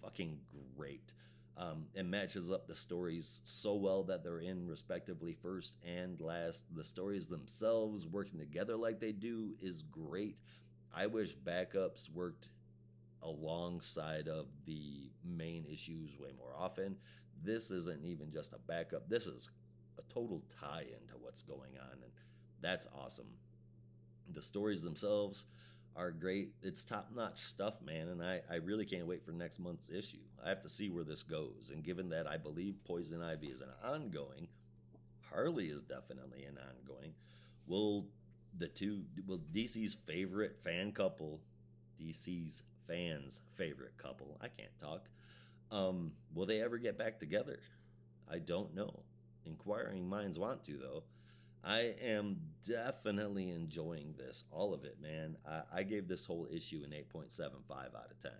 fucking great. Um, it matches up the stories so well that they're in respectively first and last. The stories themselves working together like they do is great. I wish backups worked alongside of the main issues way more often. This isn't even just a backup. This is a total tie in to what's going on, and that's awesome. The stories themselves are great. It's top notch stuff, man, and I, I really can't wait for next month's issue. I have to see where this goes, and given that I believe Poison Ivy is an ongoing, Harley is definitely an ongoing. Will the two will DC's favorite fan couple, DC's fans' favorite couple, I can't talk. Um, will they ever get back together? I don't know. Inquiring minds want to, though. I am definitely enjoying this, all of it, man. I, I gave this whole issue an 8.75 out of 10.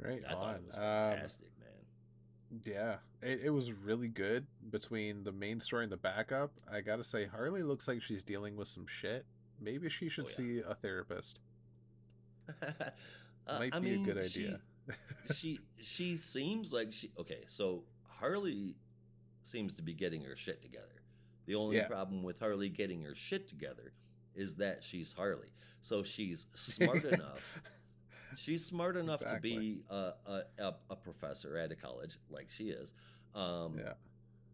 Right
I thought it was
Um,
fantastic, man.
Yeah, it, it was really good between the main story and the backup. I gotta say, Harley looks like she's dealing with some shit. Maybe she should
Oh, yeah.
see a therapist.
Uh,
Might
I
be a good idea.
She, she she seems like she okay. So Harley seems to be getting her shit together. The only
Yeah.
problem with Harley getting her shit together is that she's Harley. So she's smart enough. She's smart enough to be a, a, a, a professor at a college, like she is. Um,
yeah,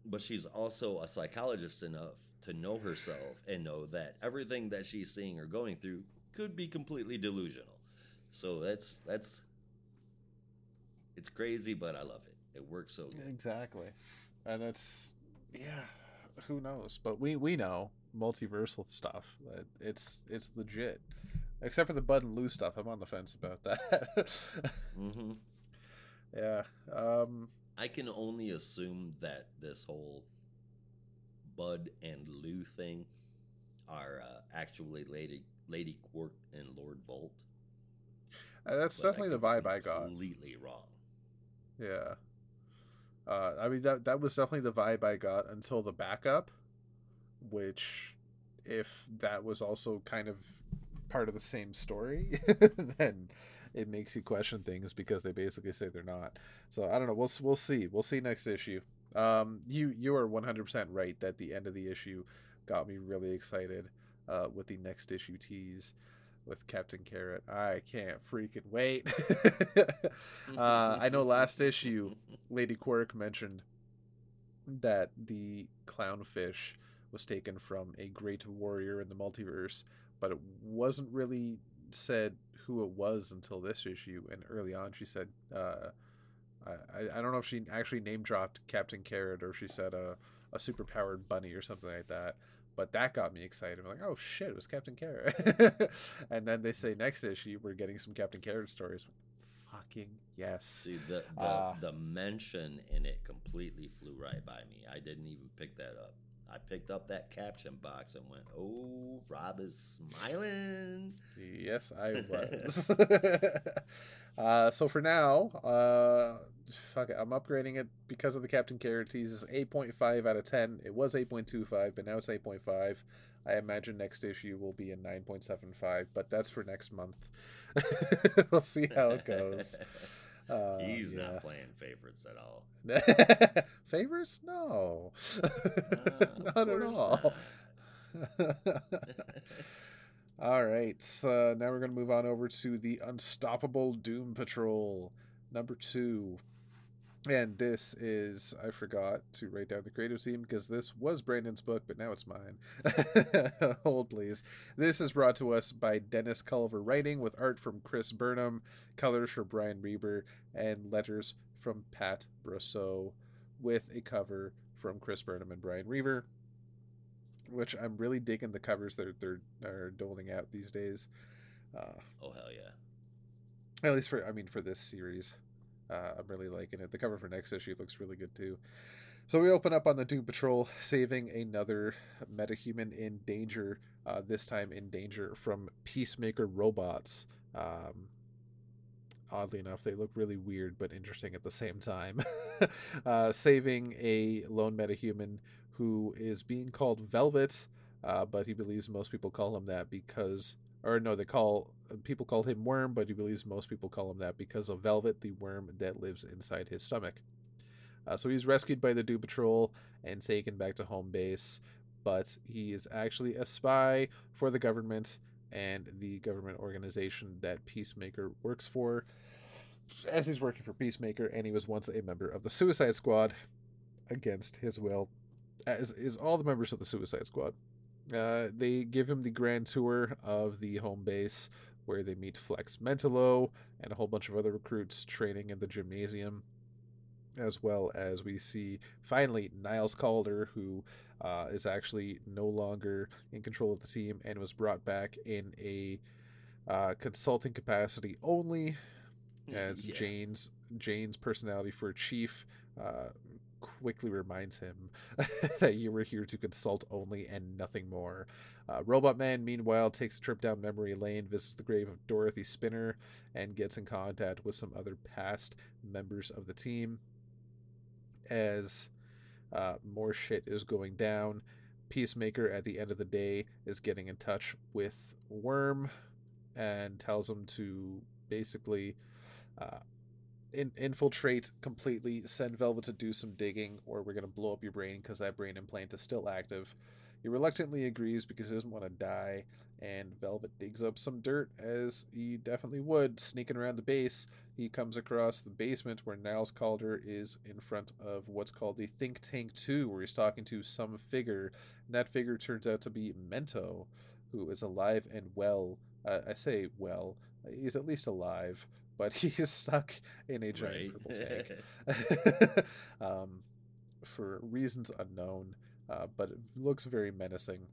but she's also a psychologist enough to know herself and know that everything that she's seeing or going through could be completely delusional. So that's that's it's crazy, but I love it. It works so good.
exactly. And that's yeah. Who knows? But we we know multiversal stuff. It's it's legit. Except for the Bud and Lou stuff, I'm on the fence about that.
hmm
yeah. Um.
I can only assume that this whole Bud and Lou thing are uh, actually Lady Lady Quark and Lord Volt.
Uh, That's
but
definitely the vibe I got.
Completely wrong.
Yeah. Uh, I mean that that was definitely the vibe I got until the backup, which, if that was also kind of part of the same story, then it makes you question things because they basically say they're not. So I don't know. We'll we'll see. We'll see next issue. Um, you you are one hundred percent right that the end of the issue got me really excited. Uh, with the next issue tease with Captain Carrot. I can't freaking wait. uh, I know last issue Lady Quark mentioned that the clownfish was taken from a great warrior in the multiverse, but it wasn't really said who it was until this issue, and early on she said, uh, I, I don't know if she actually name dropped Captain Carrot or she said a, a super powered bunny or something like that. But that got me excited. I'm like, oh shit, it was Captain Carrot. and then they say next issue we're getting some Captain Carrot stories. Fucking yes.
See the the,
Uh,
the mention in it completely flew right by me. I didn't even pick that up. I picked up that caption box and went, "Oh, Rob is smiling."
Yes, I was. uh, so for now, uh, fuck it, I'm upgrading it because of the Captain Carrot tease. It's 8.5 out of 10. It was 8.25, but now it's 8.5. I imagine next issue will be a 9.75, but that's for next month. we'll see how it goes. Uh,
He's
yeah.
not playing favorites at all.
favorites? No.
of
not at all. All right, so now we're going to move on over to the Unstoppable Doom Patrol, number two. And this is, I forgot to write down the creative team because this was Brandon's book, but now it's mine. Hold, please. This is brought to us by Dennis Culver writing with art from Chris Burnham, colors from Brian Reber, and letters from Pat Brosseau, with a cover from Chris Burnham and Brian Reber which I'm really digging the covers that they're, they're doling out these days. Uh,
oh hell yeah!
at least for I mean for this series, uh, I'm really liking it. The cover for next issue looks really good too. So we open up on the Doom Patrol, saving another metahuman in danger. Uh, this time in danger from Peacemaker robots. Um, oddly enough, they look really weird but interesting at the same time. uh, saving a lone metahuman who is being called Velvet, uh, but he believes most people call him that because, or no, they call people call him Worm, but he believes most people call him that because of Velvet, the worm that lives inside his stomach. Uh, so he's rescued by the Doom Patrol and taken back to home base, but he is actually a spy for the government and the government organization that Peacemaker works for. As he's working for Peacemaker, and he was once a member of the Suicide Squad against his will as is all the members of the Suicide Squad. Uh, they give him the grand tour of the home base where they meet Flex Mentallo and a whole bunch of other recruits training in the gymnasium, as well as we see finally Niles Caulder, who uh, is actually no longer in control of the team and was brought back in a uh, consulting capacity only, as
Yeah.
Jane's Jane's personality for chief uh, quickly reminds him that you were here to consult only and nothing more. Uh, Robot Man, meanwhile, takes a trip down memory lane, visits the grave of Dorothy Spinner, and gets in contact with some other past members of the team. As uh, more shit is going down, Peacemaker, at the end of the day, is getting in touch with Worm and tells him to basically uh, in- infiltrate completely, send Velvet to do some digging, or we're going to blow up your brain because that brain implant is still active. He reluctantly agrees because he doesn't want to die, and Velvet digs up some dirt, as he definitely would. Sneaking around the base, he comes across the basement where Niles Caulder is in front of what's called the Think Tank 2, where he's talking to some figure. And that figure turns out to be Mento, who is alive and well. Uh, I say well, he's at least alive, but he is stuck in a giant
Right.
purple tank. um, for reasons unknown, uh, but it looks very menacing.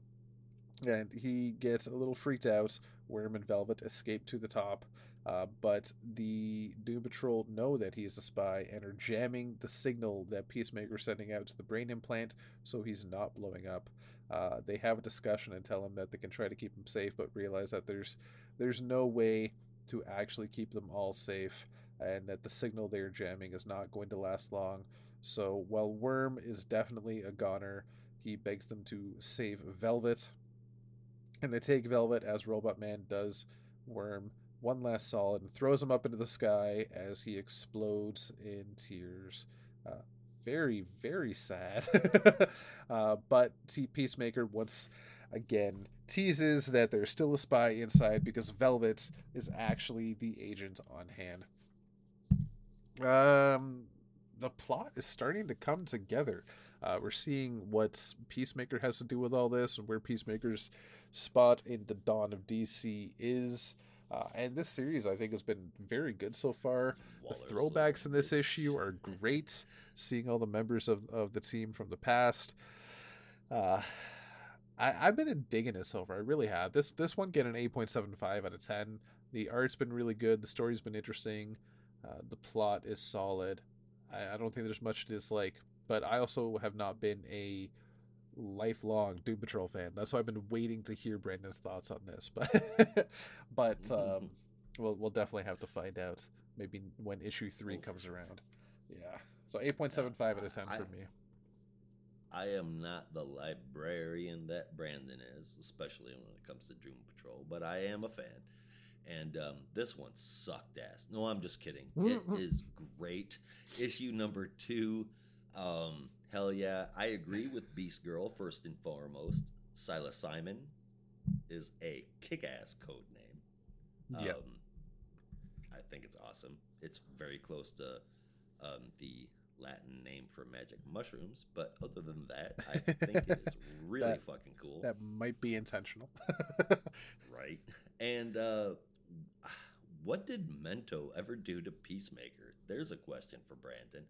And he gets a little freaked out. Worm and Velvet escape to the top, uh, but the Doom Patrol know that he is a spy and are jamming the signal that Peacemaker's sending out to the brain implant so he's not blowing up. Uh, they have a discussion and tell him that they can try to keep him safe, but realize that there's there's no way to actually keep them all safe, and that the signal they're jamming is not going to last long. So while Worm is definitely a goner, he begs them to save Velvet, and they take Velvet as Robot Man does Worm one last solid and throws him up into the sky as he explodes in tears. Uh, very, very sad. uh, but Peacemaker once again teases that there's still a spy inside because Velvet is actually the agent on hand. Um, the plot is starting to come together. Uh, we're seeing what Peacemaker has to do with all this and where Peacemaker's spot in the dawn of DC is. Uh, and this series, I think, has been very good so far.
Waller's
the throwbacks in this issue are great. Seeing all the members of, of the team from the past. Uh, I, I've been digging it so far. I really have. This this one get an 8.75 out of 10. The art's been really good. The story's been interesting. Uh, the plot is solid. I, I don't think there's much to dislike. But I also have not been a lifelong Doom Patrol fan. That's why I've been waiting to hear Brandon's thoughts on this. But but um, we'll we'll definitely have to find out. Maybe when issue three comes around. Yeah. So eight point seven five out of ten for me.
I am not the librarian that Brandon is, especially when it comes to Doom Patrol, but I am a fan. And um, this one sucked ass. No, I'm just kidding. It is great. Issue number two. Um, hell yeah. I agree with Beast Girl, first and foremost. Silas Simon is a kick ass code name.
Yep.
Um, I think it's awesome. It's very close to um, the Latin name for magic mushrooms, but other than that, I think it is really
That-
fucking cool.
That might be intentional.
right? And uh, what did Mento ever do to Peacemaker? There's a question for Brandon.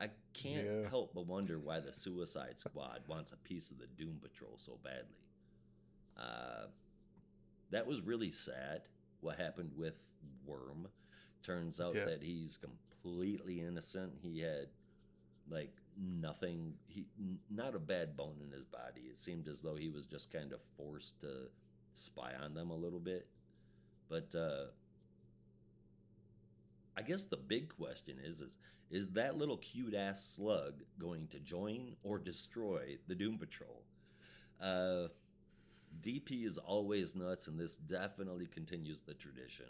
I can't
Yeah.
help but wonder why the Suicide Squad wants a piece of the Doom Patrol so badly. Uh, that was really sad. What happened with Worm? Turns out
Yeah.
that he's completely innocent. He had like nothing. He not a bad bone in his body. It seemed as though he was just kind of forced to spy on them a little bit. But uh, I guess the big question is is is that little cute ass slug going to join or destroy the Doom Patrol? Uh, DP is always nuts, and this definitely continues the tradition.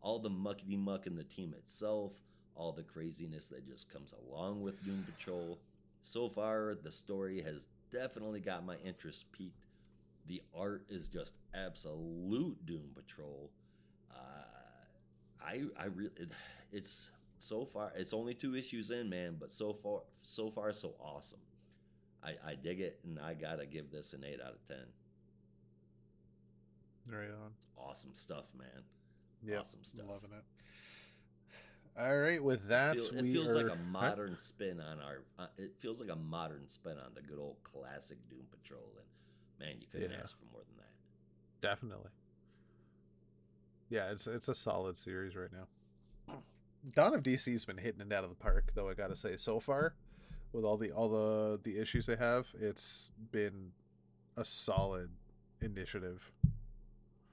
All the muckety muck in the team itself, all the craziness that just comes along with Doom Patrol. So far, the story has definitely got my interest peaked. The art is just absolute Doom Patrol. Uh, I I really it, it's so far it's only two issues in, man, but so far so far so awesome. I, I dig it, and I gotta give this an eight out of ten.
right on.
Awesome stuff, man.
Yeah.
Awesome stuff.
Loving it. All right, with that,
Feel- it feels
are...
like a modern spin on our. Uh, it feels like a modern spin on the good old classic Doom Patrol, and man, you couldn't
Yeah.
ask for more than that.
Definitely. Yeah, it's it's a solid series right now. Dawn of DC's been hitting it out of the park, though I gotta say, so far, with all the all the the issues they have, it's been a solid initiative.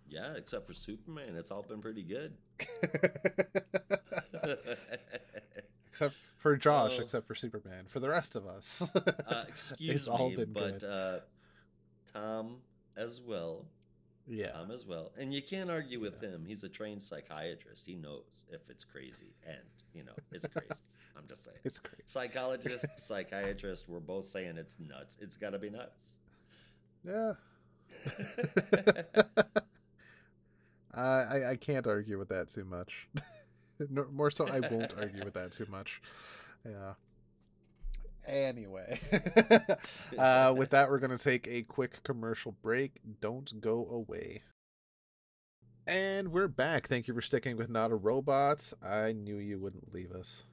Yeah, except for Superman, it's all been pretty good.
except for Josh,
Oh.
except for Superman. For the rest of us,
uh, excuse
all
me, but uh, Tom as well.
yeah,
Tom as well, and you can't argue with him. He's a trained psychiatrist. He knows if it's crazy, and you know it's crazy. I'm just saying.
it's crazy.
Psychologist, psychiatrist, we're both saying it's nuts. It's got to be nuts.
Yeah, I I I can't argue with that too much. no, more so, I won't argue with that too much. Yeah. Anyway, uh, with that, we're going to take a quick commercial break. Don't go away. And we're back. Thank you for sticking with Not a Robot. I knew you wouldn't leave us.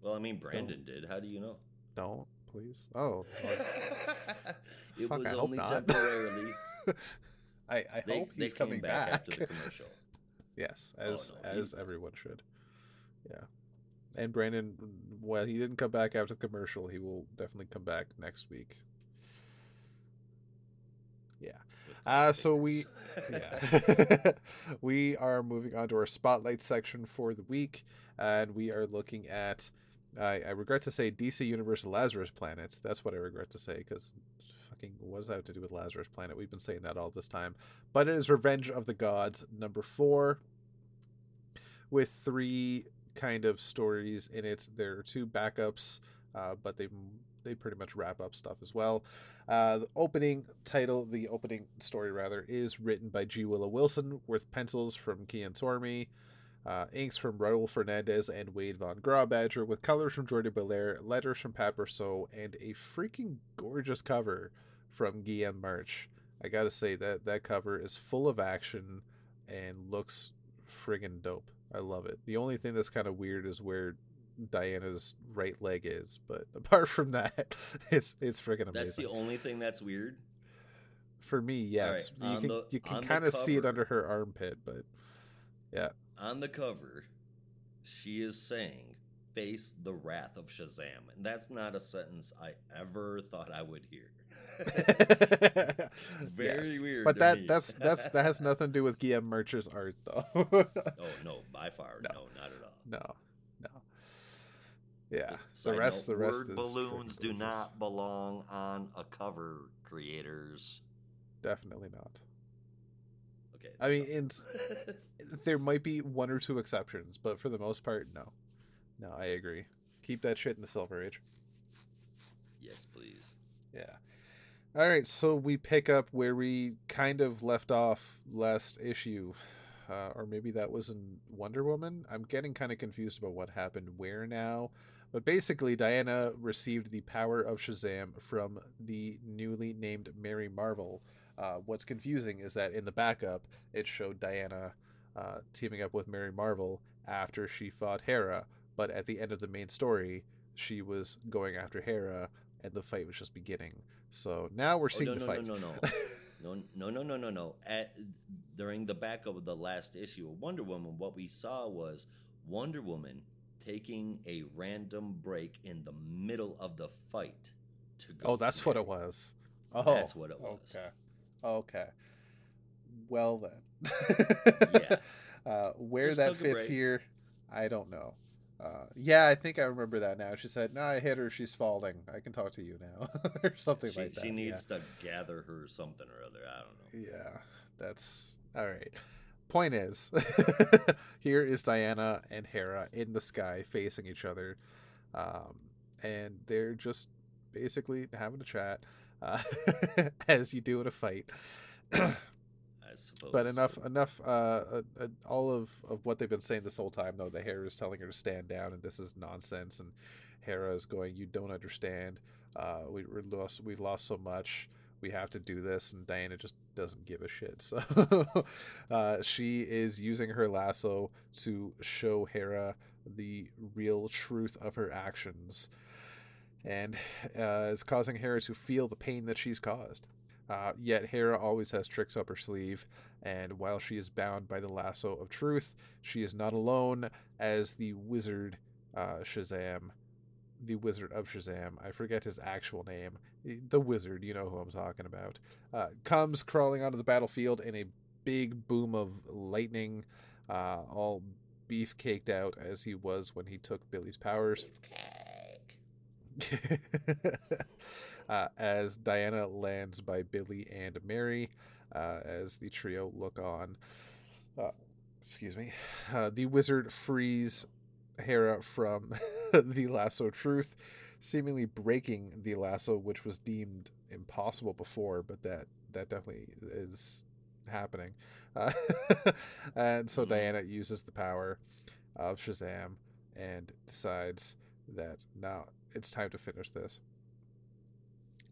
Well, I mean, Brandon did. How do you know?
Don't, please. Oh,
it
Fuck,
was
I hope
only
not.
temporarily.
I, I
They,
hope he's coming
back,
back.
after the commercial.
Yes,
Oh,
as
no,
as
he-
everyone should. Yeah. And Brandon, well, he didn't come back after the commercial. He will definitely come back next week. Yeah. Uh, so we yeah. we are moving on to our spotlight section for the week and we are looking at I, I regret to say DC Universe Lazarus Planet. That's what I regret to say because fucking does that to do with Lazarus Planet? We've been saying that all this time. But it is Revenge of the Gods number four with three kind of stories in it. There are two backups, uh, but they they pretty much wrap up stuff as well. Uh, the opening title, the opening story rather, is written by G. Willow Wilson with pencils from Kian Tormey, uh, inks from Raul Fernandez and Wade Von Grawbadger, with colors from Jordie Bellaire, letters from Brosseau, and a freaking gorgeous cover from Guillaume March. I gotta say that that cover is full of action. and looks friggin' dope. I love it. The only thing that's kind of weird is where Diana's right leg is, but apart from that, it's it's friggin' amazing.
That's the only thing that's weird.
For me, yes.
right,
You can
the-
you can kind of see it under her armpit, but yeah.
On the cover, she is saying, "Face the wrath of Shazam," and that's not a sentence I ever thought I would hear. Very
Yes.
weird
But that
me.
that's that's that has nothing to do with Guillaume Mercher's art though.
Oh no, by far,
No.
no, not at all.
no. No. Yeah. The rest the rest
word
is
balloons do not belong on a cover, creators.
definitely not.
Okay.
I mean, there might be one or two exceptions, but for the most part, no. No, I agree. Keep that shit in the Silver Age.
yes, please.
Yeah. All right, so we pick up where we kind of left off last issue. Uh, or maybe that was in Wonder Woman. I'm getting kind of confused about what happened where now. But basically, Diana received the power of Shazam from the newly named Mary Marvel. Uh, what's confusing is that in the backup, it showed Diana uh, teaming up with Mary Marvel after she fought Hera. But at the end of the main story, she was going after Hera, and the fight was just beginning. So now we're seeing
Oh,
seeing
no,
the
no,
fight.
no, no, no, no, no, no, no, no. At during the back of the last issue of Wonder Woman, what we saw was Wonder Woman taking a random break in the middle of the fight to go.
oh, that's what it was. Oh,
That's what it was.
Okay. Okay. Well then.
Yeah.
Uh, where
Just
that fits here, I don't know. Uh, yeah, I think I remember that now. She said, "No, I hit her. She's falling. I can talk to you now," or something
She,
like that.
she
yeah.
needs to gather her something or other. I don't know.
Yeah, that's all right. Point is, here is Diana and Hera in the sky facing each other, um, and they're just basically having a chat, uh, as you do in a fight.
I suppose.
but enough, enough. Uh, uh, uh, all of, of what they've been saying this whole time, though, that Hera is telling her to stand down, and this is nonsense. And Hera is going, "You don't understand. Uh, we we lost, we lost so much. We have to do this." And Diana just doesn't give a shit. So uh, she is using her lasso to show Hera the real truth of her actions, and uh, is causing Hera to feel the pain that she's caused. Uh, yet Hera always has tricks up her sleeve, and while she is bound by the lasso of truth, she is not alone as the wizard uh, Shazam, the wizard of Shazam, I forget his actual name, the wizard, you know who I'm talking about, uh, comes crawling onto the battlefield in a big boom of lightning, uh, all beef caked out as he was when he took Billy's powers. uh, as Diana lands by Billy and Mary, uh, as the trio look on. Uh, excuse me. Uh, the wizard frees Hera from the lasso truth, seemingly breaking the lasso, which was deemed impossible before, but that that definitely is happening. Uh, and so
Mhm.
Diana uses the power of Shazam and decides that now it's time to finish this.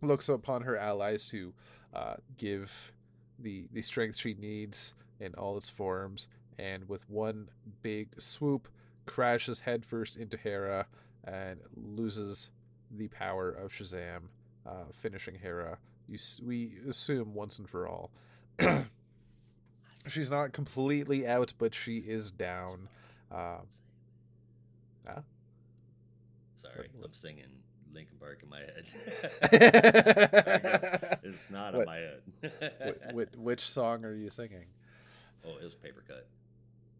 Looks upon her allies to uh, give the the strength she needs in all its forms, and with one big swoop, crashes headfirst into Hera and loses the power of Shazam, uh, finishing Hera. You, we assume once and for all. She's not completely out, but she is down. Um?
Sorry, I'm singing Linkin Park in my head. It's not
What-
in my head.
which, which song are you singing?
oh, it was paper cut.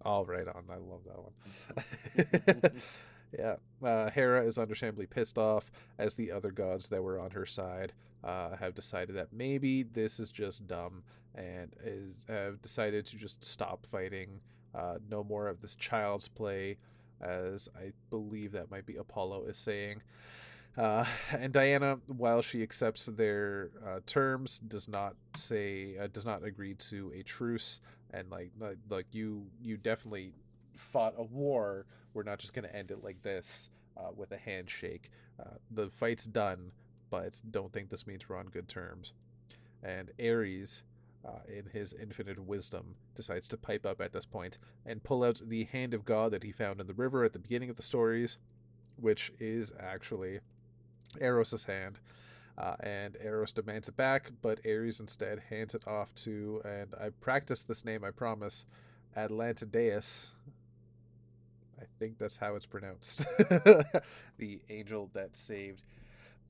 All right on. I love that one. yeah. Uh, Hera is understandably pissed off as the other gods that were on her side uh, have decided that maybe this is just dumb and is, have decided to just stop fighting. Uh, no more of this child's play, as I believe that might be Apollo is saying. Uh, and Diana, while she accepts their uh, terms, does not say uh, does not agree to a truce and like like, you you definitely fought a war. We're not just going to end it like this uh, with a handshake. Uh, the fight's done but don't think this means we're on good terms. And ares uh, in his infinite wisdom, decides to pipe up at this point and pull out the hand of God that he found in the river at the beginning of the stories, which is actually Eros' hand. Uh, and Eros demands it back, but Ares instead hands it off to, and I practiced this name, I promise, Atlantideus. I think that's how it's pronounced. the angel that saved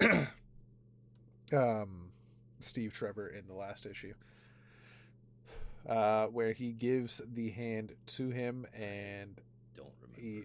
um, Steve Trevor in the last issue. Uh, where he gives the hand to him and
Don't
he,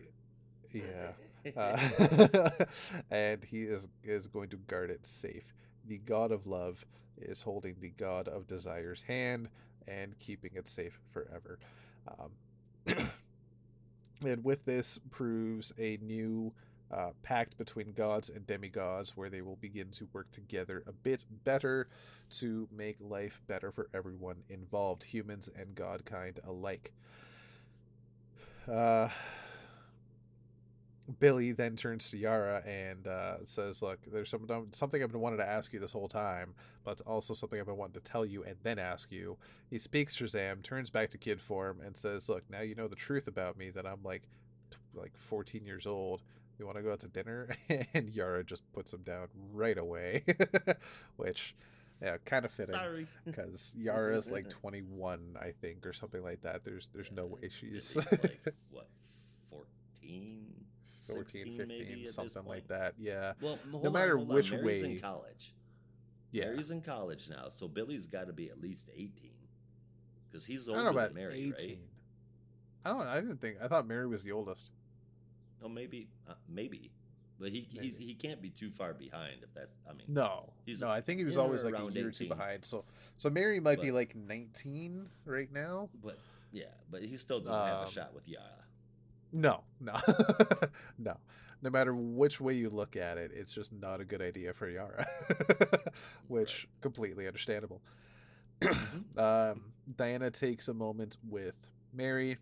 remember.
yeah, uh, and he is is going to guard it safe. The god of love is holding the god of desire's hand and keeping it safe forever. Um, and with this proves a new uh, pact between gods and demigods where they will begin to work together a bit better to make life better for everyone involved, humans and godkind alike. Uh, Billy then turns to Yara and uh, says, "Look, there's some, something I've been wanting to ask you this whole time, but also something I've been wanting to tell you and then ask you." He speaks Shazam, turns back to kid form, and says, "Look, now you know the truth about me that I'm like, t- like 14 years old. You want to go out to dinner?" and Yara just puts him down right away, which, yeah, kind of fitting because Yara is like 21, I think, or something like that. There's there's no way she's
like what, 14,
14,
16
15,
maybe
something like that. Yeah.
Well, hold on,
matter
on.
which
Mary's
way-
in college.
Yeah.
Mary's in college now, so Billy's got to be at least 18. Because he's older than Mary,
18.
right?
I don't. I didn't think. I thought Mary was the oldest.
Oh, maybe, uh, maybe, but he he's, he can't be too far behind if that's. I mean,
No,
He's
no. I think he was always like a year or two
18.
behind. So, so Mary might be like 19 right now.
but yeah, but he still doesn't have
Um,
a shot with Yara.
No, no, no. No matter which way you look at it, it's just not a good idea for Yara, which completely understandable. um, Diana takes a moment with Mary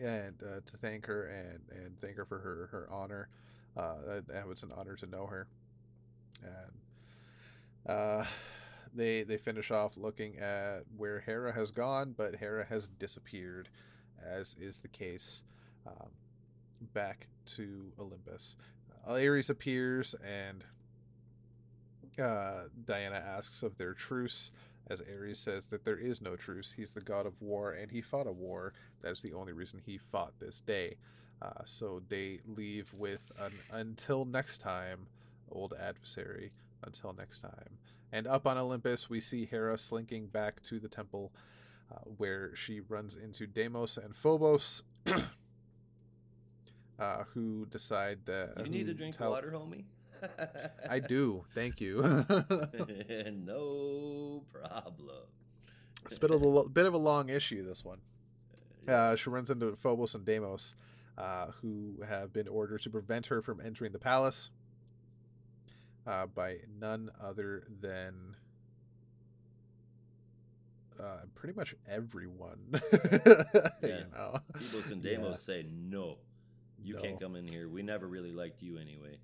and uh, to thank her and and thank her for her her honor. Uh, was an honor to know her, and uh, they they finish off looking at where Hera has gone, but Hera has disappeared, as is the case um, back to Olympus. Uh, Ares appears and uh, Diana asks of their truce, as Ares says that there is no truce. He's the god of war, and he fought a war. That is the only reason he fought this day. Uh, so they leave with an until next time, old adversary. Until next time. And up on Olympus, we see Hera slinking back to the temple, uh, where she runs into Deimos and Phobos. Uh, who decide that
You need
who
a drink
tell-
water, homie.
I do. Thank you.
no problem.
it's been a little, bit of a long issue. This one. Uh, she runs into Phobos and Deimos, uh, who have been ordered to prevent her from entering the palace uh, by none other than uh, pretty much everyone.
Yeah.
You know?
Phobos and
Yeah.
Say no. You
No.
can't come in here. We never really liked you anyway.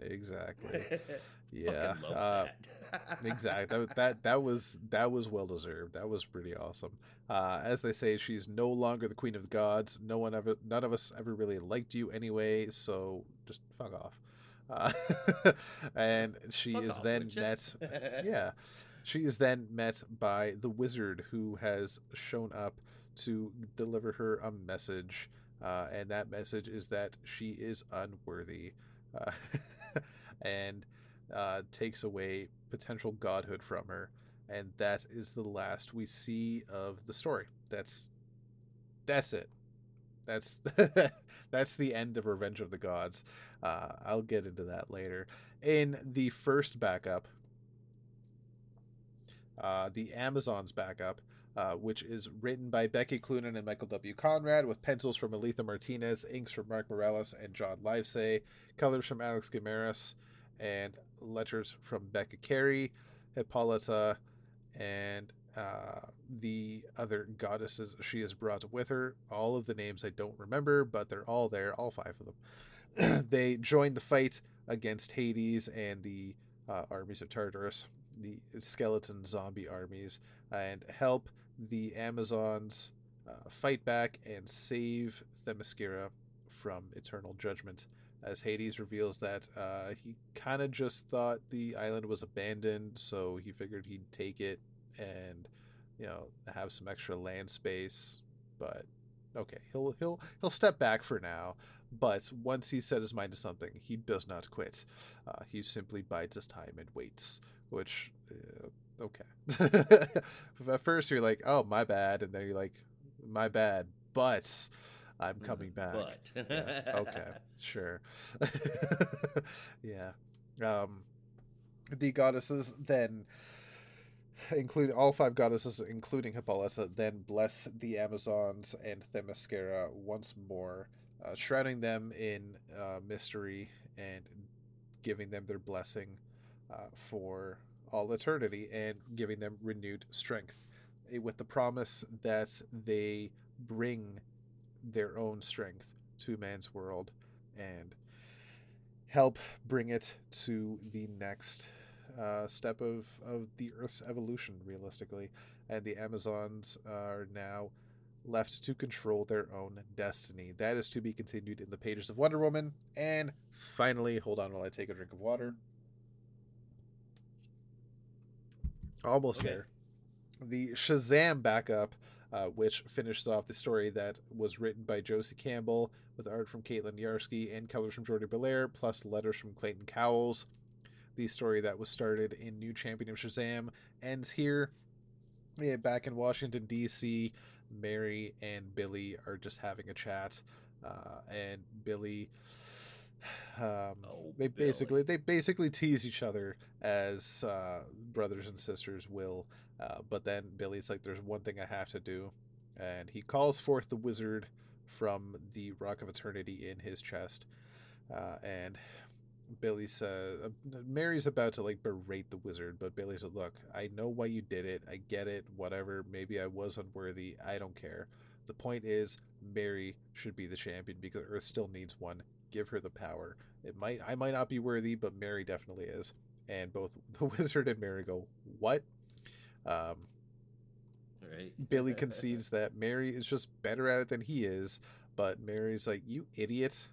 Exactly. Yeah. Uh,
that.
exactly that, that that was that was well deserved that was pretty awesome uh as they say she's no longer the queen of the gods no one ever none of us ever really liked you anyway so just fuck off uh, and she
Fuck
is
off,
then met yeah she is then met by the wizard who has shown up to deliver her a message uh, and that message is that she is unworthy uh, and uh, takes away potential godhood from her. And that is the last we see of the story. That's that's it. That's that's the end of revenge of the gods. Uh, i'll get into that later. In the first backup uh, the amazons backup uh, which is written by Becky Cloonan and Michael W. Conrad, with pencils from Aletha Martinez, inks from Mark Morales and John Livesay, colors from Alex Guimarães, and letters from Becca Carey, Hippolyta, and uh, the other goddesses she has brought with her. All of the names I don't remember, but they're all there, all five of them. they join the fight against Hades and the uh, armies of Tartarus, the skeleton zombie armies, and help the Amazons uh, fight back and save Themyscira from eternal judgment. As Hades reveals that uh, he kind of just thought the island was abandoned, so he figured he'd take it and you know have some extra land space. But okay, he'll he'll he'll step back for now. But once he set his mind to something, he does not quit. Uh, he simply bides his time and waits, which uh, okay. At first, you're like, "Oh, my bad," and then you're like, "My bad," but I'm
Mm,
coming back.
But
Yeah, okay, sure. yeah. Um, the goddesses then, include all five goddesses, including Hippolyta, then bless the Amazons and Themyscira once more, uh, shrouding them in uh, mystery and giving them their blessing uh, for all eternity and giving them renewed strength, eh, with the promise that they bring their own strength to man's world and help bring it to the next uh, step of, of the Earth's evolution, realistically. And the Amazons are now left to control their own destiny. That is to be continued in the pages of Wonder Woman. And finally, hold on while I take a drink of water. Almost
Okay.
there. The Shazam backup uh, which finishes off the story that was written by Josie Campbell with art from Caitlin Yarsky and colors from Jordie Bellaire, plus letters from Clayton Cowles. The story that was started in New Champion of Shazam ends here. Yeah, back in Washington, D.C., Mary and Billy are just having a chat, uh, and Billy. Um,
Oh,
they
Billy.
basically they basically tease each other as uh, brothers and sisters will uh, but then Billy's like, "There's one thing I have to do," and he calls forth the wizard from the Rock of Eternity in his chest, uh, and Billy says, uh, "Mary's about to like berate the wizard, but Billy said, "Look, I know why you did it. I get it. Whatever. Maybe I was unworthy. I don't care. The point is, Mary should be the champion because Earth still needs one. Give her the power. It might I might not be worthy, but Mary definitely is." And both the wizard and Mary go, "What?" Um,
right?
Billy concedes that Mary is just better at it than he is, but Mary's like, "You idiot!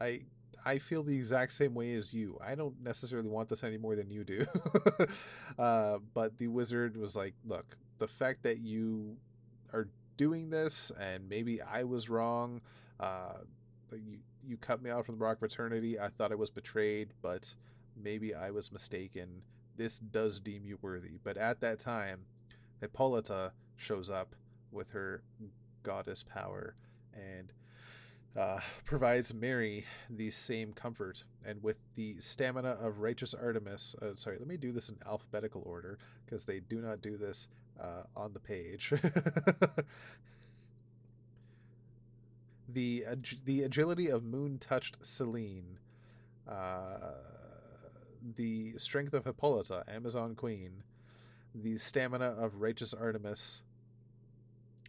I I feel the exact same way as you. I don't necessarily want this any more than you do." uh, but the wizard was like, "Look, the fact that you are doing this, and maybe I was wrong. Uh, you you cut me off from the Rock of Eternity. I thought I was betrayed, but maybe I was mistaken. This does deem you worthy." But at that time, Hippolyta shows up with her goddess power and uh, provides Mary the same comfort. And with the stamina of righteous Artemis, uh, sorry, let me do this in alphabetical order because they do not do this uh, on the page. the the agility of moon touched Selene, uh, the strength of Hippolyta, Amazon Queen, the stamina of righteous Artemis,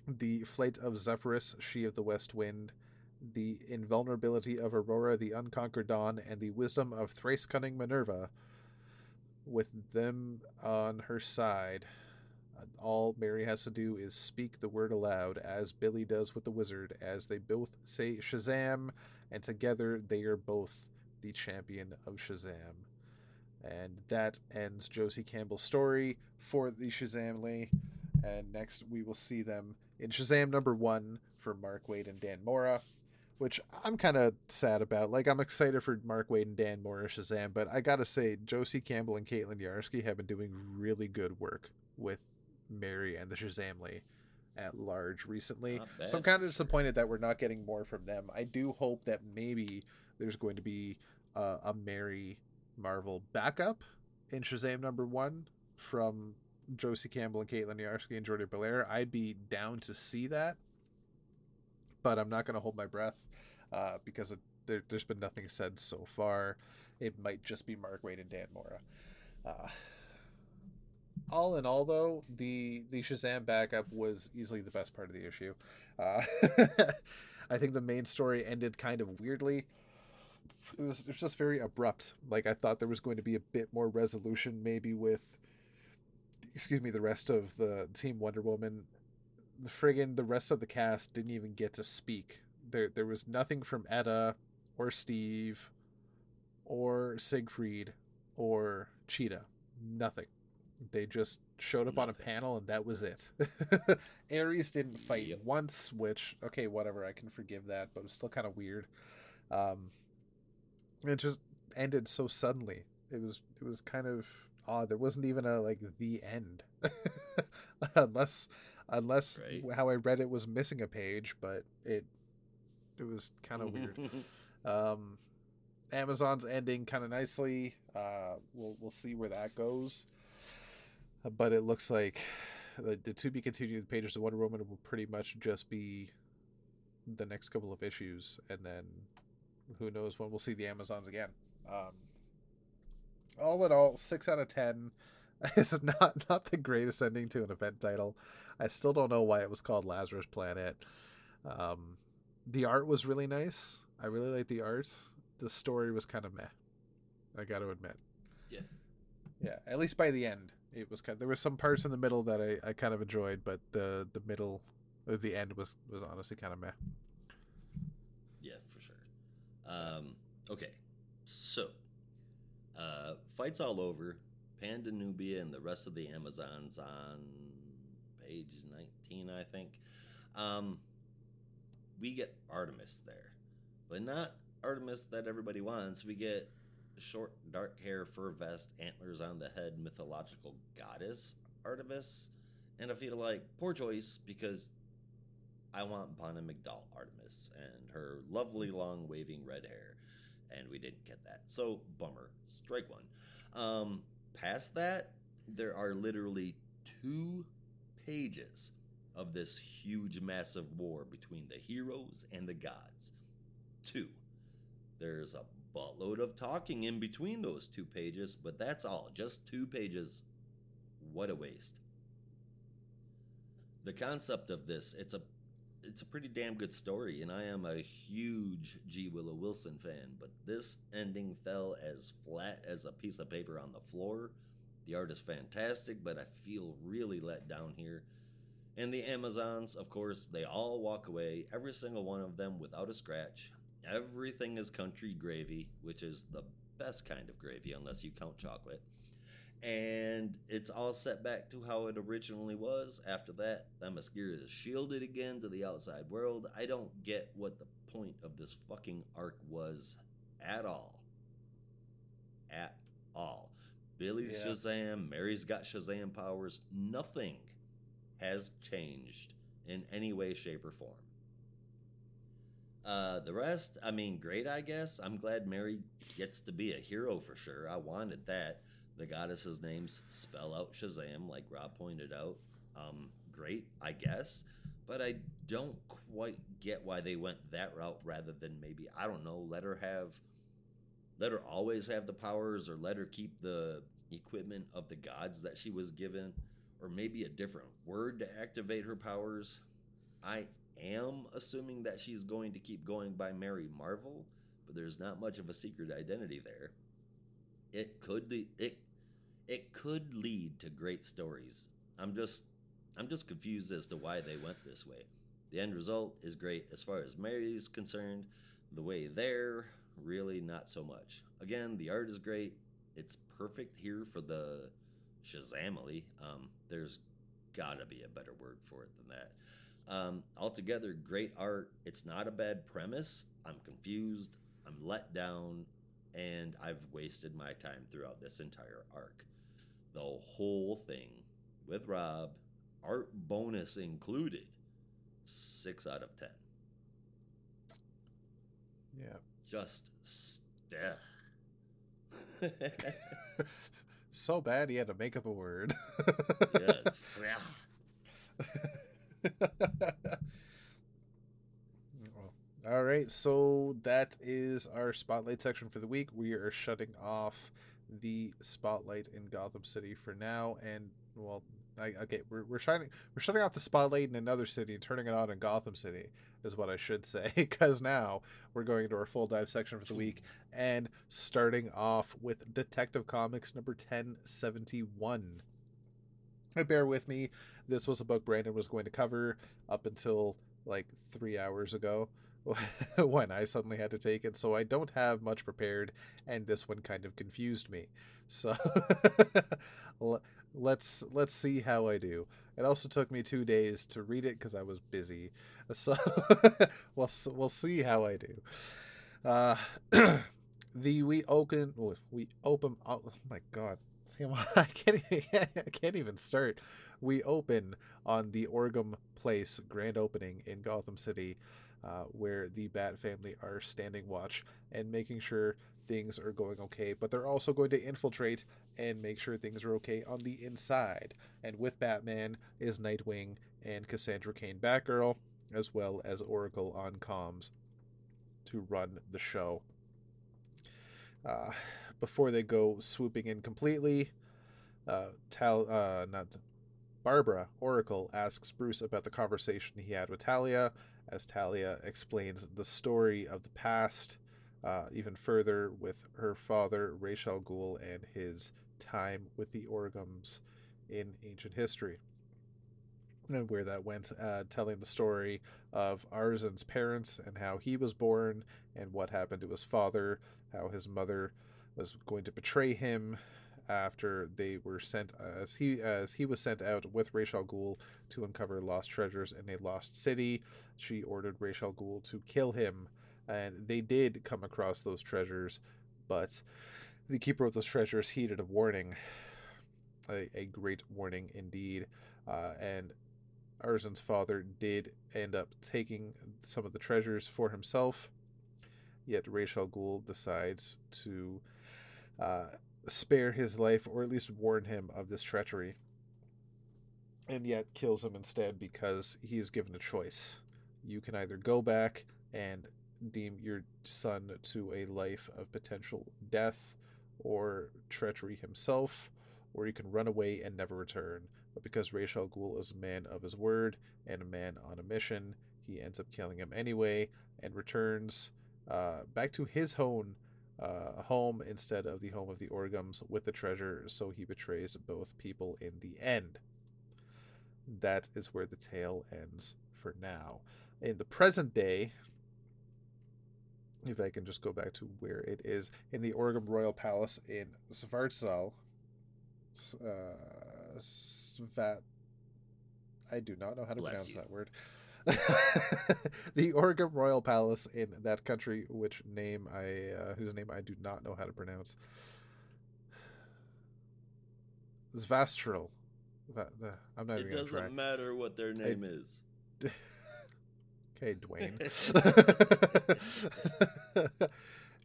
the flight of Zephyrus, she of the west wind, the invulnerability of Aurora, the unconquered dawn, and the wisdom of thrice cunning Minerva. With them on her side, all Mary has to do is speak the word aloud, as Billy does with the wizard, as they both say Shazam, and together they are both the champion of Shazam. And that ends Josie Campbell's story for the Shazamily. And next we will see them in Shazam number one for Mark Waid and Dan Mora, which I'm kind of sad about. Like, I'm excited for Mark Waid and Dan Mora Shazam, but I gotta say, Josie Campbell and Caitlin Yarsky have been doing really good work with Mary and the Shazamily at large recently. So I'm kind of disappointed that we're not getting more from them. I do hope that maybe there's going to be uh, a Mary Marvel backup in Shazam number one from Josie Campbell and Caitlin Yarsky and Jordie Bellaire. I'd be down to see that, but I'm not going to hold my breath uh, because it, there, there's been nothing said so far. It might just be Mark Waid and Dan Mora. Uh, all in all, though, the the Shazam backup was easily the best part of the issue. Uh, I think the main story ended kind of weirdly. it was it was just very abrupt. Like I thought there was going to be a bit more resolution, maybe with, excuse me, the rest of the Team Wonder Woman. The friggin' the rest of the cast didn't even get to speak. There there was nothing from Etta or Steve or Siegfried or Cheetah. Nothing. They just showed up on a panel and that was it. Ares didn't fight
Yep.
once, which okay, whatever, I can forgive that, but it was still kind of weird. Um, it just ended so suddenly. It was it was kind of odd. There wasn't even a like the end, unless unless
Right.
how I read it was missing a page, but it it was kind of weird. Um, Amazon's ending kind of nicely. Uh, we'll we'll see where that goes. But it looks like the, the to be continued pages of Wonder Woman will pretty much just be the next couple of issues, and then who knows when we'll see the Amazons again. Um, all in all, six out of ten. is not not the greatest ending to an event title. I still don't know why it was called Lazarus Planet. Um, the art was really nice. I really like the art. The story was kind of meh. I got to admit.
Yeah.
Yeah. At least by the end, it was kind. of, there were some parts in the middle that I, I kind of enjoyed, but the the middle, or the end was was honestly kind of meh.
Yeah, for sure. Um, okay, so uh, fights all over. Panda Nubia and the rest of the Amazons on page 19, I think. Um, we get Artemis there, but not Artemis that everybody wants. We get short, dark hair, fur vest, antlers on the head, mythological goddess Artemis. And I feel like poor choice because I want Bana-Mighdall Artemis and her lovely long waving red hair, and we didn't get that. So bummer. Strike one. Um, past that, there are literally two pages of this huge, massive war between the heroes and the gods. Two. There's a buttload of talking in between those two pages, but that's all. Just two pages. What a waste. The concept of this, it's a it's a pretty damn good story, and I am a huge G. Willow Wilson fan, but this ending fell as flat as a piece of paper on the floor. The art is fantastic, but I feel really let down here. And the Amazons, of course, they all walk away, every single one of them without a scratch. Everything is country gravy, which is the best kind of gravy, unless you count chocolate and it's all set back to how it originally was. After that, Themyscira is shielded again to the outside world. I don't get what the point of this fucking arc was at all. At all. Billy's
Yeah.
Shazam, Mary's got Shazam powers. Nothing has changed in any way, shape, or form. Uh, the rest, I mean, great, I guess. I'm glad Mary gets to be a hero for sure. I wanted that. The goddess's names spell out Shazam, like Rob pointed out. Um, great, I guess. But I don't quite get why they went that route rather than maybe, I don't know, let her have, let her always have the powers or let her keep the equipment of the gods that she was given or maybe a different word to activate her powers. I am assuming that she's going to keep going by Mary Marvel, but there's not much of a secret identity there. It could it it could lead to great stories. I'm just I'm just confused as to why they went this way. The end result is great as far as Mary's concerned. The way there, really not so much. Again, the art is great. It's perfect here for the Shazamily. Um, there's gotta be a better word for it than that. Um, altogether, great art. It's not a bad premise. I'm confused. I'm let down, and I've wasted my time throughout this entire arc. The whole thing with Rob, art bonus included, six out of ten.
Yeah.
Just st-
so bad he had to make up a word.
yes.
All right, so that is our spotlight section for the week. We are shutting off the spotlight in Gotham City for now, and well, I, okay, we're, we're shining we're shutting off the spotlight in another city and turning it on in Gotham City is what I should say because now we're going into our full dive section for the week and starting off with Detective Comics number 1071. Bear with me. This was a book Brandon was going to cover up until like 3 hours ago when I suddenly had to take it, so I don't have much prepared and this one kind of confused me. So let's let's see how I do. It also took me two days to read it because I was busy. So we'll we'll see how I do. Uh, the we open we open. Oh my god! See, I can't I can't even start. We open on the Orgham Place grand opening in Gotham City, uh, where the Bat family are standing watch and making sure things are going okay, but they're also going to infiltrate and make sure things are okay on the inside. And with Batman is Nightwing and Cassandra Cain Batgirl, as well as Oracle on comms to run the show. Uh, before they go swooping in completely, uh, Tal, uh, not Barbara Oracle asks Bruce about the conversation he had with Talia, as Talia explains the story of the past uh, even further with her father, Ra's al Ghul, and his time with the Orghams in ancient history. And where that went, uh, telling the story of Arzen's parents and how he was born and what happened to his father, how his mother was going to betray him after they were sent as he as he was sent out with Ra's al Ghul to uncover lost treasures in a lost city. She ordered Ra's al Ghul to kill him and they did come across those treasures, but the keeper of those treasures heeded a warning, a, a great warning indeed, uh, and Arzen's father did end up taking some of the treasures for himself. Yet Ra's al Ghul decides to uh, spare his life, or at least warn him of this treachery, and yet kills him instead because he is given a choice. You can either go back and deem your son to a life of potential death or treachery himself, or you can run away and never return. But because Ra's al Ghul is a man of his word and a man on a mission, he ends up killing him anyway and returns uh, back to his home, uh, home instead of the home of the Orghams with the treasure, so he betrays both people in the end. That is where the tale ends for now. In the present day, if I can just go back to where it is in the Orgham Royal Palace in Svartsal. Uh, Svat. I do not know how to Bless pronounce you. that word. the Orgham Royal Palace in that country, which name I, uh, whose name I do not know how to pronounce. Zvastral. I'm not
it doesn't matter what their name I, is.
Okay, Dwayne.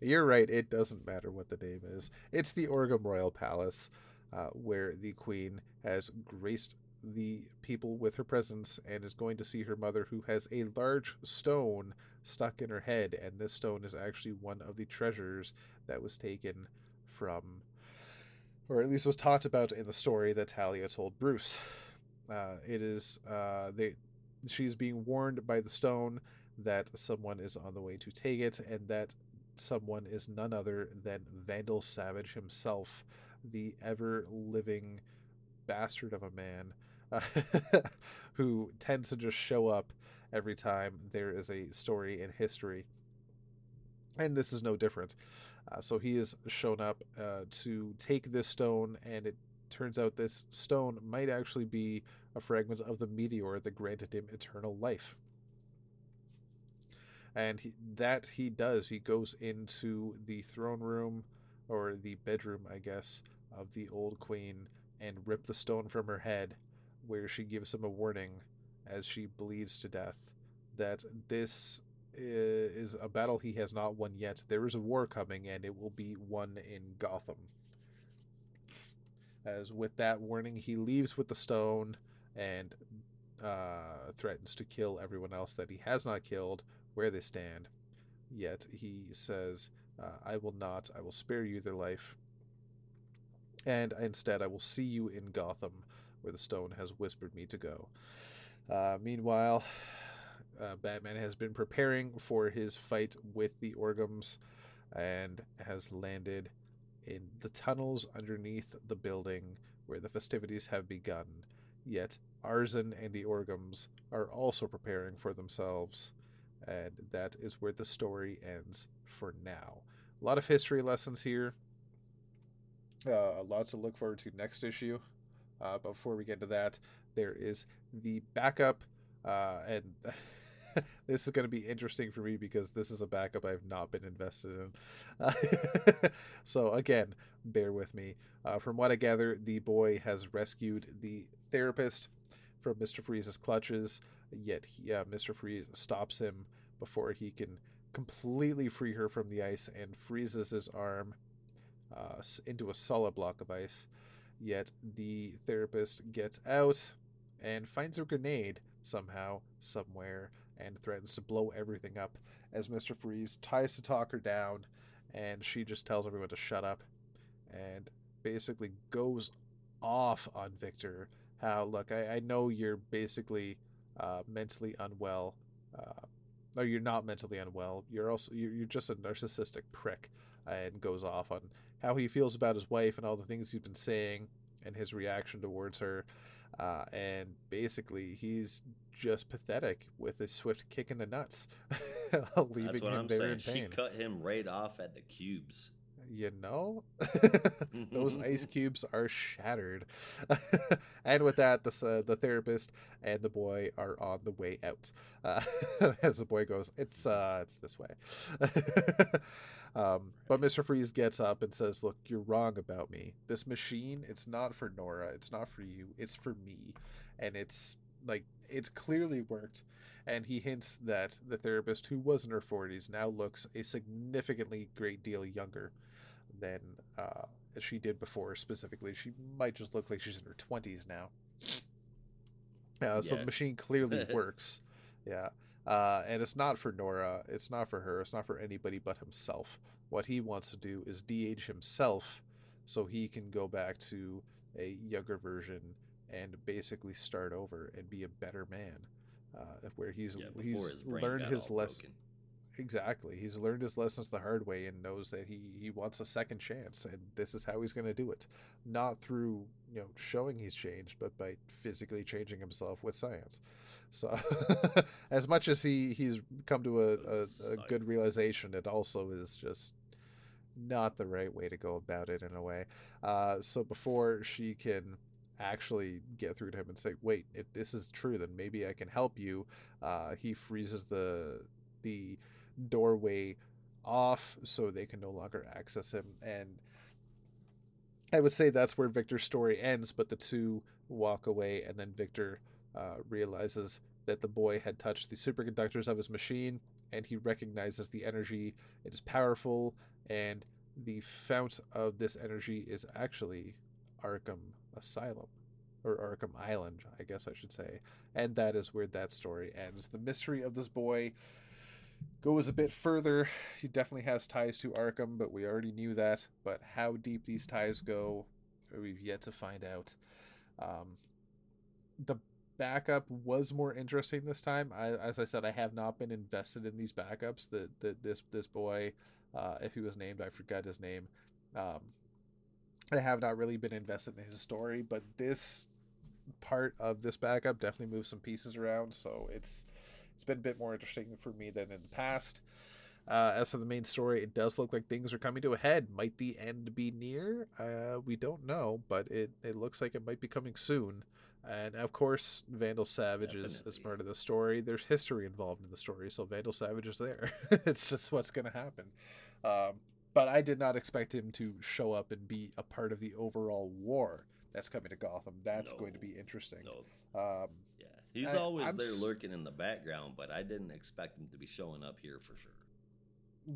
You're right. It doesn't matter what the name is. It's the Orgham Royal Palace, uh, where the Queen has graced the people with her presence and is going to see her mother, who has a large stone stuck in her head. And this stone is actually one of the treasures that was taken from, or at least was talked about in the story that Talia told Bruce. Uh, it is uh, they she's being warned by the stone that someone is on the way to take it, and that someone is none other than Vandal Savage himself, the ever living bastard of a man who tends to just show up every time there is a story in history. And this is no different. Uh, so he has shown up uh, to take this stone, and it turns out this stone might actually be a fragment of the meteor that granted him eternal life. And he, that he does. He goes into the throne room, or the bedroom, I guess, of the old queen and rip the stone from her head, where she gives him a warning as she bleeds to death that this is a battle he has not won yet. There is a war coming, and it will be won in Gotham. As with that warning, he leaves with the stone and uh, threatens to kill everyone else that he has not killed where they stand. Yet he says, uh, I will not, I will spare you their life. And instead, I will see you in Gotham, where the stone has whispered me to go. Uh, meanwhile, uh, Batman has been preparing for his fight with the Orghams and has landed in the tunnels underneath the building where the festivities have begun. Yet Arzen and the Orghams are also preparing for themselves, and that is where the story ends for now. A lot of history lessons here. Uh, a lot to look forward to next issue. Uh, before we get to that, there is the backup, uh, and this is going to be interesting for me because this is a backup I've not been invested in. so again, bear with me. Uh, from what I gather, the boy has rescued the therapist from Mister Freeze's clutches. Yet, he, uh, Mister Freeze stops him before he can completely free her from the ice and freezes his arm uh, into a solid block of ice. Yet the therapist gets out and finds a grenade somehow, somewhere, and threatens to blow everything up as Mr. Freeze tries to talk her down and she just tells everyone to shut up and basically goes off on Victor. How, look, I, I know you're basically uh, mentally unwell. Uh, or you're not mentally unwell. You're also you're, you're just a narcissistic prick, and goes off on how he feels about his wife and all the things he's been saying and his reaction towards her. Uh, and basically, he's just pathetic with a swift kick in the nuts, leaving him
I'm
there
saying.
in pain.
She cut him right off at the cubes.
You know, those ice cubes are shattered. and with that, the uh, the therapist and the boy are on the way out. Uh, as the boy goes, "It's uh, it's this way." um, but Mister Freeze gets up and says, "Look, you're wrong about me. This machine, it's not for Nora. It's not for you. It's for me, and it's like it's clearly worked." And he hints that the therapist, who was in her 40s, now looks a significantly great deal younger than uh, she did before. Specifically, she might just look like she's in her twenties now. Uh, so
Yeah.
the machine clearly works. Yeah, uh, and it's not for Nora. It's not for her. It's not for anybody but himself. What he wants to do is de-age himself, so he can go back to a younger version and basically start over and be a better man. Uh, where he's
Yeah,
he's learned his lesson. Exactly. He's learned his lessons the hard way and knows that he he wants a second chance and this is how he's going to do it. Not through, you know, showing he's changed, but by physically changing himself with science. So as much as he he's come to a, a, a good realization, it also is just not the right way to go about it in a way. Uh, so before she can actually get through to him and say, "Wait, if this is true, then maybe I can help you," uh, he freezes the the doorway off so they can no longer access him and i would say that's where victor's story ends but the two walk away and then victor uh, realizes that the boy had touched the superconductors of his machine and he recognizes the energy. It is powerful and the fount of this energy is actually arkham asylum or arkham island i guess i should say and that is where that story ends. The mystery of this boy goes a bit further. He definitely has ties to Arkham, but we already knew that. But how deep these ties go, we've yet to find out. Um, the backup was more interesting this time. I, as I said, I have not been invested in these backups. That that this this boy, uh, if he was named, I forgot his name. Um, I have not really been invested in his story, but this part of this backup definitely moves some pieces around. So it's it's been a bit more interesting for me than in the past. Uh, as for the main story, it does look like things are coming to a head. Might the end be near? Uh, we don't know, but it, it looks like it might be coming soon. And of course, Vandal Savage is, is part of the story. There's history involved in the story, so Vandal Savage is there. it's just what's going to happen. Um, but I did not expect him to show up and be a part of the overall war that's coming to Gotham. That's going to be interesting.
No,
Um,
he's
I-
always
I'm
there
s-
lurking in the background, but I didn't expect him to be showing up here for sure.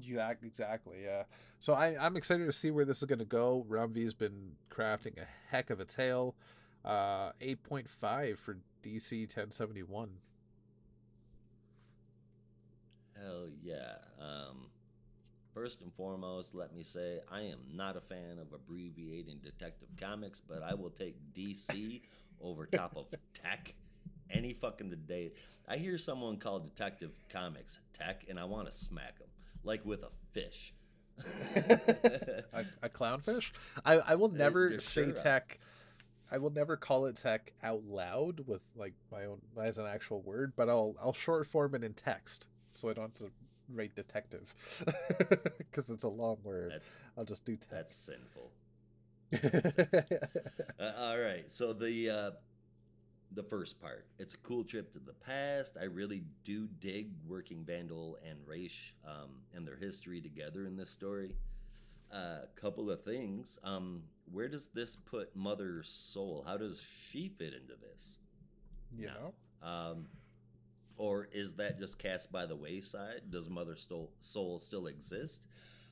Yeah, exactly. Yeah. So I, I'm excited to see where this is going to go. Ram V's been crafting a heck of a tale. Uh, 8.5 for DC 1071.
Hell yeah. Um, first and foremost, let me say I am not a fan of abbreviating Detective Comics, but I will take DC over top of tech any fucking the day. I hear someone call Detective Comics tech, and I want to smack them like with a fish.
a, a clownfish. I, I will never
They're
say
sure.
tech. I will never call it tech out loud with like my own as an actual word, but I'll I'll short form it in text so I don't have to write detective because it's a long word.
That's
I'll just do
that's sinful.
tech.
Uh, all right, so the uh, the first part, it's a cool trip to the past. I really do dig working Vandal and Ra's um, and their history together in this story. A uh, couple of things. Um, where does this put Mother Soul? How does she fit into this?
you
No.
know,
Um, or is that just cast by the wayside? Does Mother Soul, Soul still exist?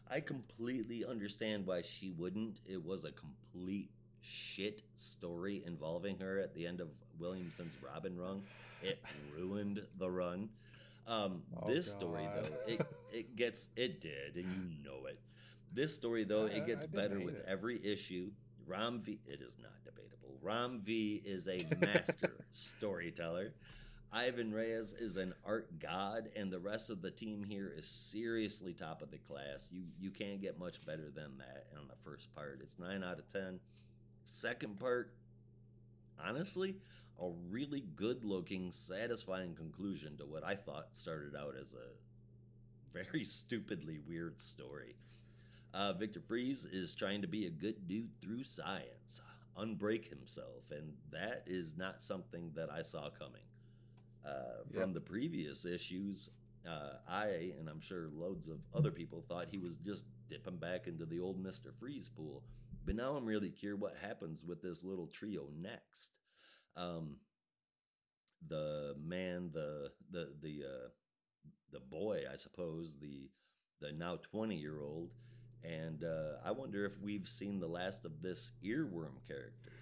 I completely understand why she wouldn't. It was a complete shit story involving her at the end of Williamson's Robin run. It ruined the run. Um,
Oh,
this story though, it it gets it did, and you know it. This story though,
I-
it gets better with
it.
every issue. Ram V, it is not debatable. Ram V is a master storyteller. Ivan Reis is an art god, and the rest of the team here is seriously top of the class. You you can't get much better than that on the first part. It's nine out of ten. Second part, honestly, a really good looking, satisfying conclusion to what I thought started out as a very stupidly weird story. Uh, Victor Fries is trying to be a good dude through science, unbreak himself, and that is not something that I saw coming. Uh, from the previous issues, uh, I, and I'm sure loads of other people, thought he was just dipping back into the old Mr. Freeze pool. But now I'm really curious what happens with this little trio next. Um, the man, the the the uh, the boy, I suppose, the the now 20 year old, and uh, I wonder if we've seen the last of this earworm character.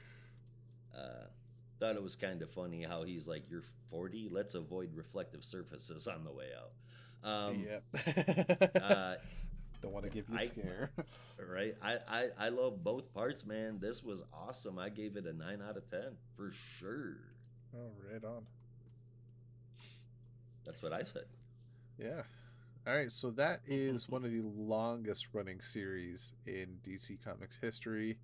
Uh, thought it was kind of funny how he's like, "You're 40. Let's avoid reflective surfaces on the way out." Um,
yep.
uh,
Don't want to give you a
I-
scare.
right? I, I I love both parts, man. This was awesome. I gave it a nine out of ten for sure.
oh, right on.
That's what I said.
Yeah. All right, so that is one of the longest running series in DC Comics history.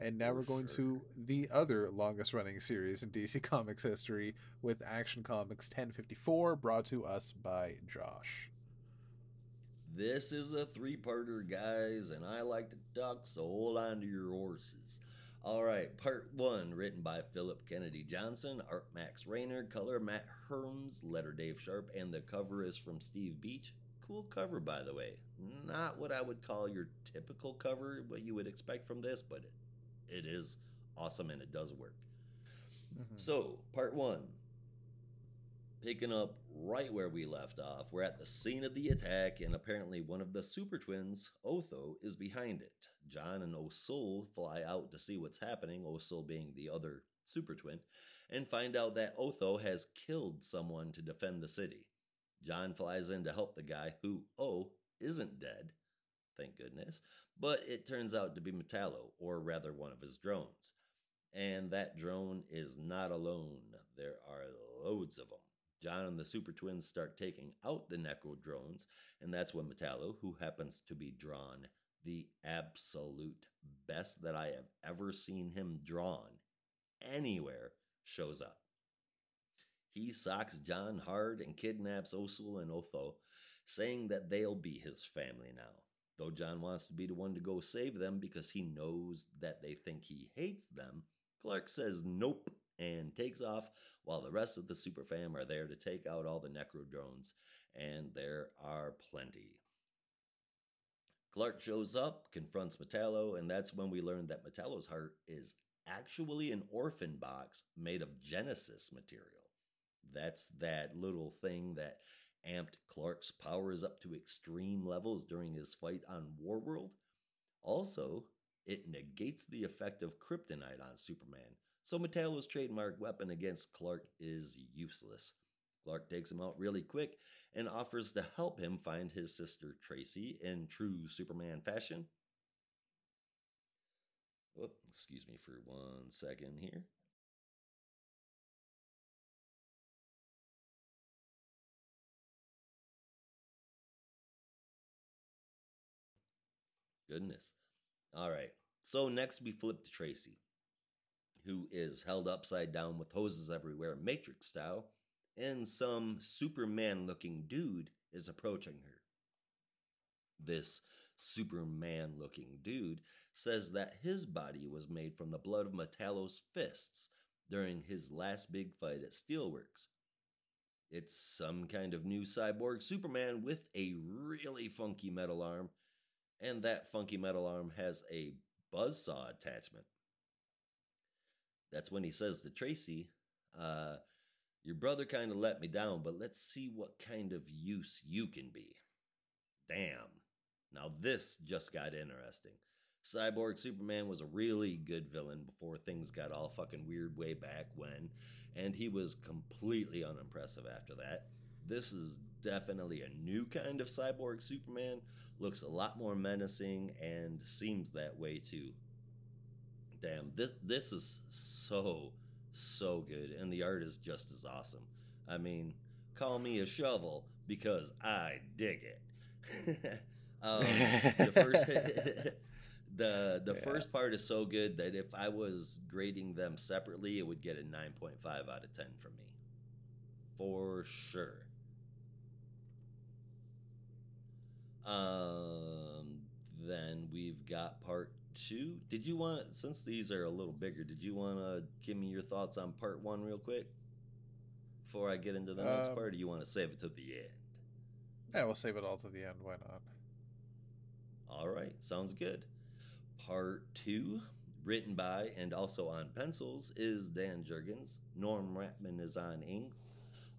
And now
For
we're going
sure.
to the other longest running series in DC Comics history with Action Comics 1054, brought to us by Josh.
This is a three-parter, guys, and I like to talk, so hold on to your horses. All right, part one, written by Philip Kennedy Johnson, art Max Raynor, color Matt Herms, letter Dave Sharpe, and the cover is from Steve Beach. Cool cover, by the way. Not what I would call your typical cover, what you would expect from this, but it, it is awesome and it does work.
Mhm.
So, part one. Picking up right where we left off, we're at the scene of the attack, and apparently one of the super twins, Otho, is behind it. John and Osul fly out to see what's happening, Osul being the other super twin, and find out that Otho has killed someone to defend the city. John flies in to help the guy who, oh, isn't dead, thank goodness, but it turns out to be Metallo, or rather one of his drones. And that drone is not alone. There are loads of them. John and the Super Twins start taking out the Necro drones, and that's when Metallo, who happens to be drawn the absolute best that I have ever seen him drawn anywhere, shows up. He socks John hard and kidnaps Osul and Otho, saying that they'll be his family now. Though John wants to be the one to go save them because he knows that they think he hates them, Clark says nope and takes off while the rest of the super fam are there to take out all the necro drones, and there are plenty. Clark shows up, confronts Metallo, and that's when we learn that Metallo's heart is actually an orphan box made of Genesis material. That's that little thing that amped Clark's powers up to extreme levels during his fight on Warworld. Also, it negates the effect of kryptonite on Superman, so Metallo's trademark weapon against Clark is useless. Clark takes him out really quick and offers to help him find his sister Tracy in true Superman fashion. Oh, excuse me for one second here. Goodness. All right. So next we flip to Tracy who is held upside down with hoses everywhere, Matrix style, and some Superman looking dude is approaching her. This Superman looking dude says that his body was made from the blood of Metallo's fists during his last big fight at Steelworks. It's some kind of new cyborg Superman with a really funky metal arm, and that funky metal arm has a buzzsaw attachment. That's when he says to Tracy, uh, Your brother kind of let me down, but let's see what kind of use you can be. Damn. Now, this just got interesting. Cyborg Superman was a really good villain before things got all fucking weird way back when, and he was completely unimpressive after that. This is definitely a new kind of cyborg Superman. Looks a lot more menacing and seems that way too. Damn, this this is so so good, and the art is just as awesome. I mean, call me a shovel because I dig it. um, the first the the
Yeah.
first part is so good that if I was grading them separately, it would get a 9.5 out of 10 from me. For sure. Um then we've got part 2. Did you want since these are a little bigger, did you want to give me your thoughts on part 1 real quick? Before I get into the next
Um,
part, or do you want to save it to the end?
Yeah, we'll save it all to the end. Why not?
All right, sounds good. Part two, written by and also on pencils, is Dan Jurgens. Norm Rapmund is on inks.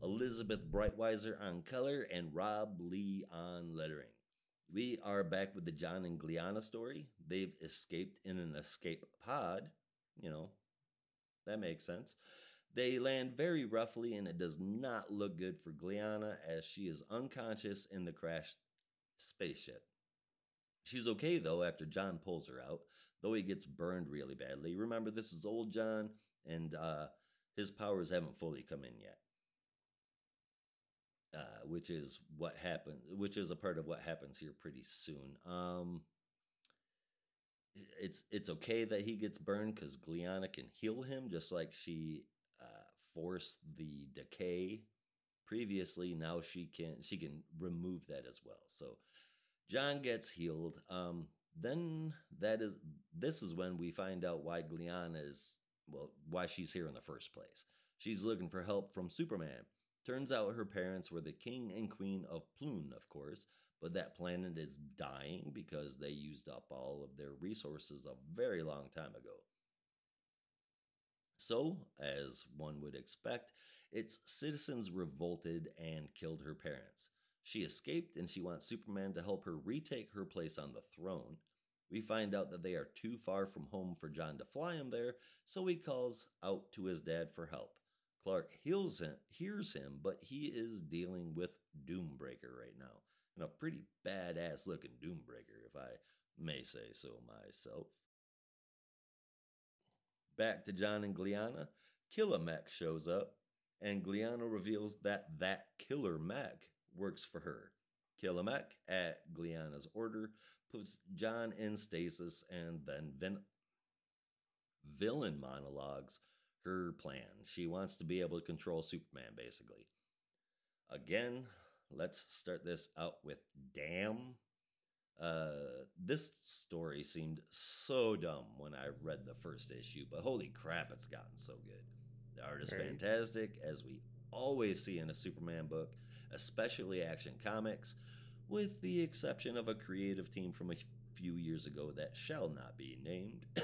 Elizabeth Breitweiser on color, and Rob Leigh on lettering. We are back with the John and Gliana story. They've escaped in an escape pod. You know, that makes sense. They land very roughly, and it does not look good for Gliana as she is unconscious in the crashed spaceship. She's okay though after John pulls her out, though he gets burned really badly. Remember, this is old John, and uh, his powers haven't fully come in yet. Uh, which is what happened, which is a part of what happens here pretty soon. Um, it's it's okay that he gets burned because Gliana can heal him, just like she uh, forced the decay previously. Now she can she can remove that as well. So John gets healed. Um, then that is this is when we find out why Gliana is well why she's here in the first place. She's looking for help from Superman. Turns out her parents were the king and queen of Plune, of course, but that planet is dying because they used up all of their resources a very long time ago. So, as one would expect, its citizens revolted and killed her parents. She escaped and she wants Superman to help her retake her place on the throne. We find out that they are too far from home for John to fly him there, so he calls out to his dad for help. Clark hears him, but he is dealing with Doombreaker right now. And a pretty badass looking Doombreaker, if I may say so myself. Back to John and Gliana, Killer Mac shows up, and Gliana reveals that that Killer Mac works for her. Killer Mac, at Gliana's order, puts John in stasis and then vin- villain monologues her plan. She wants to be able to control Superman, basically. Again, let's start this out with damn. Uh, this story seemed so dumb when I read the first issue, but holy crap, it's gotten so good. The art is fantastic, as we always see in a Superman book, especially Action Comics, with the exception of a creative team from a few years ago that shall not be named.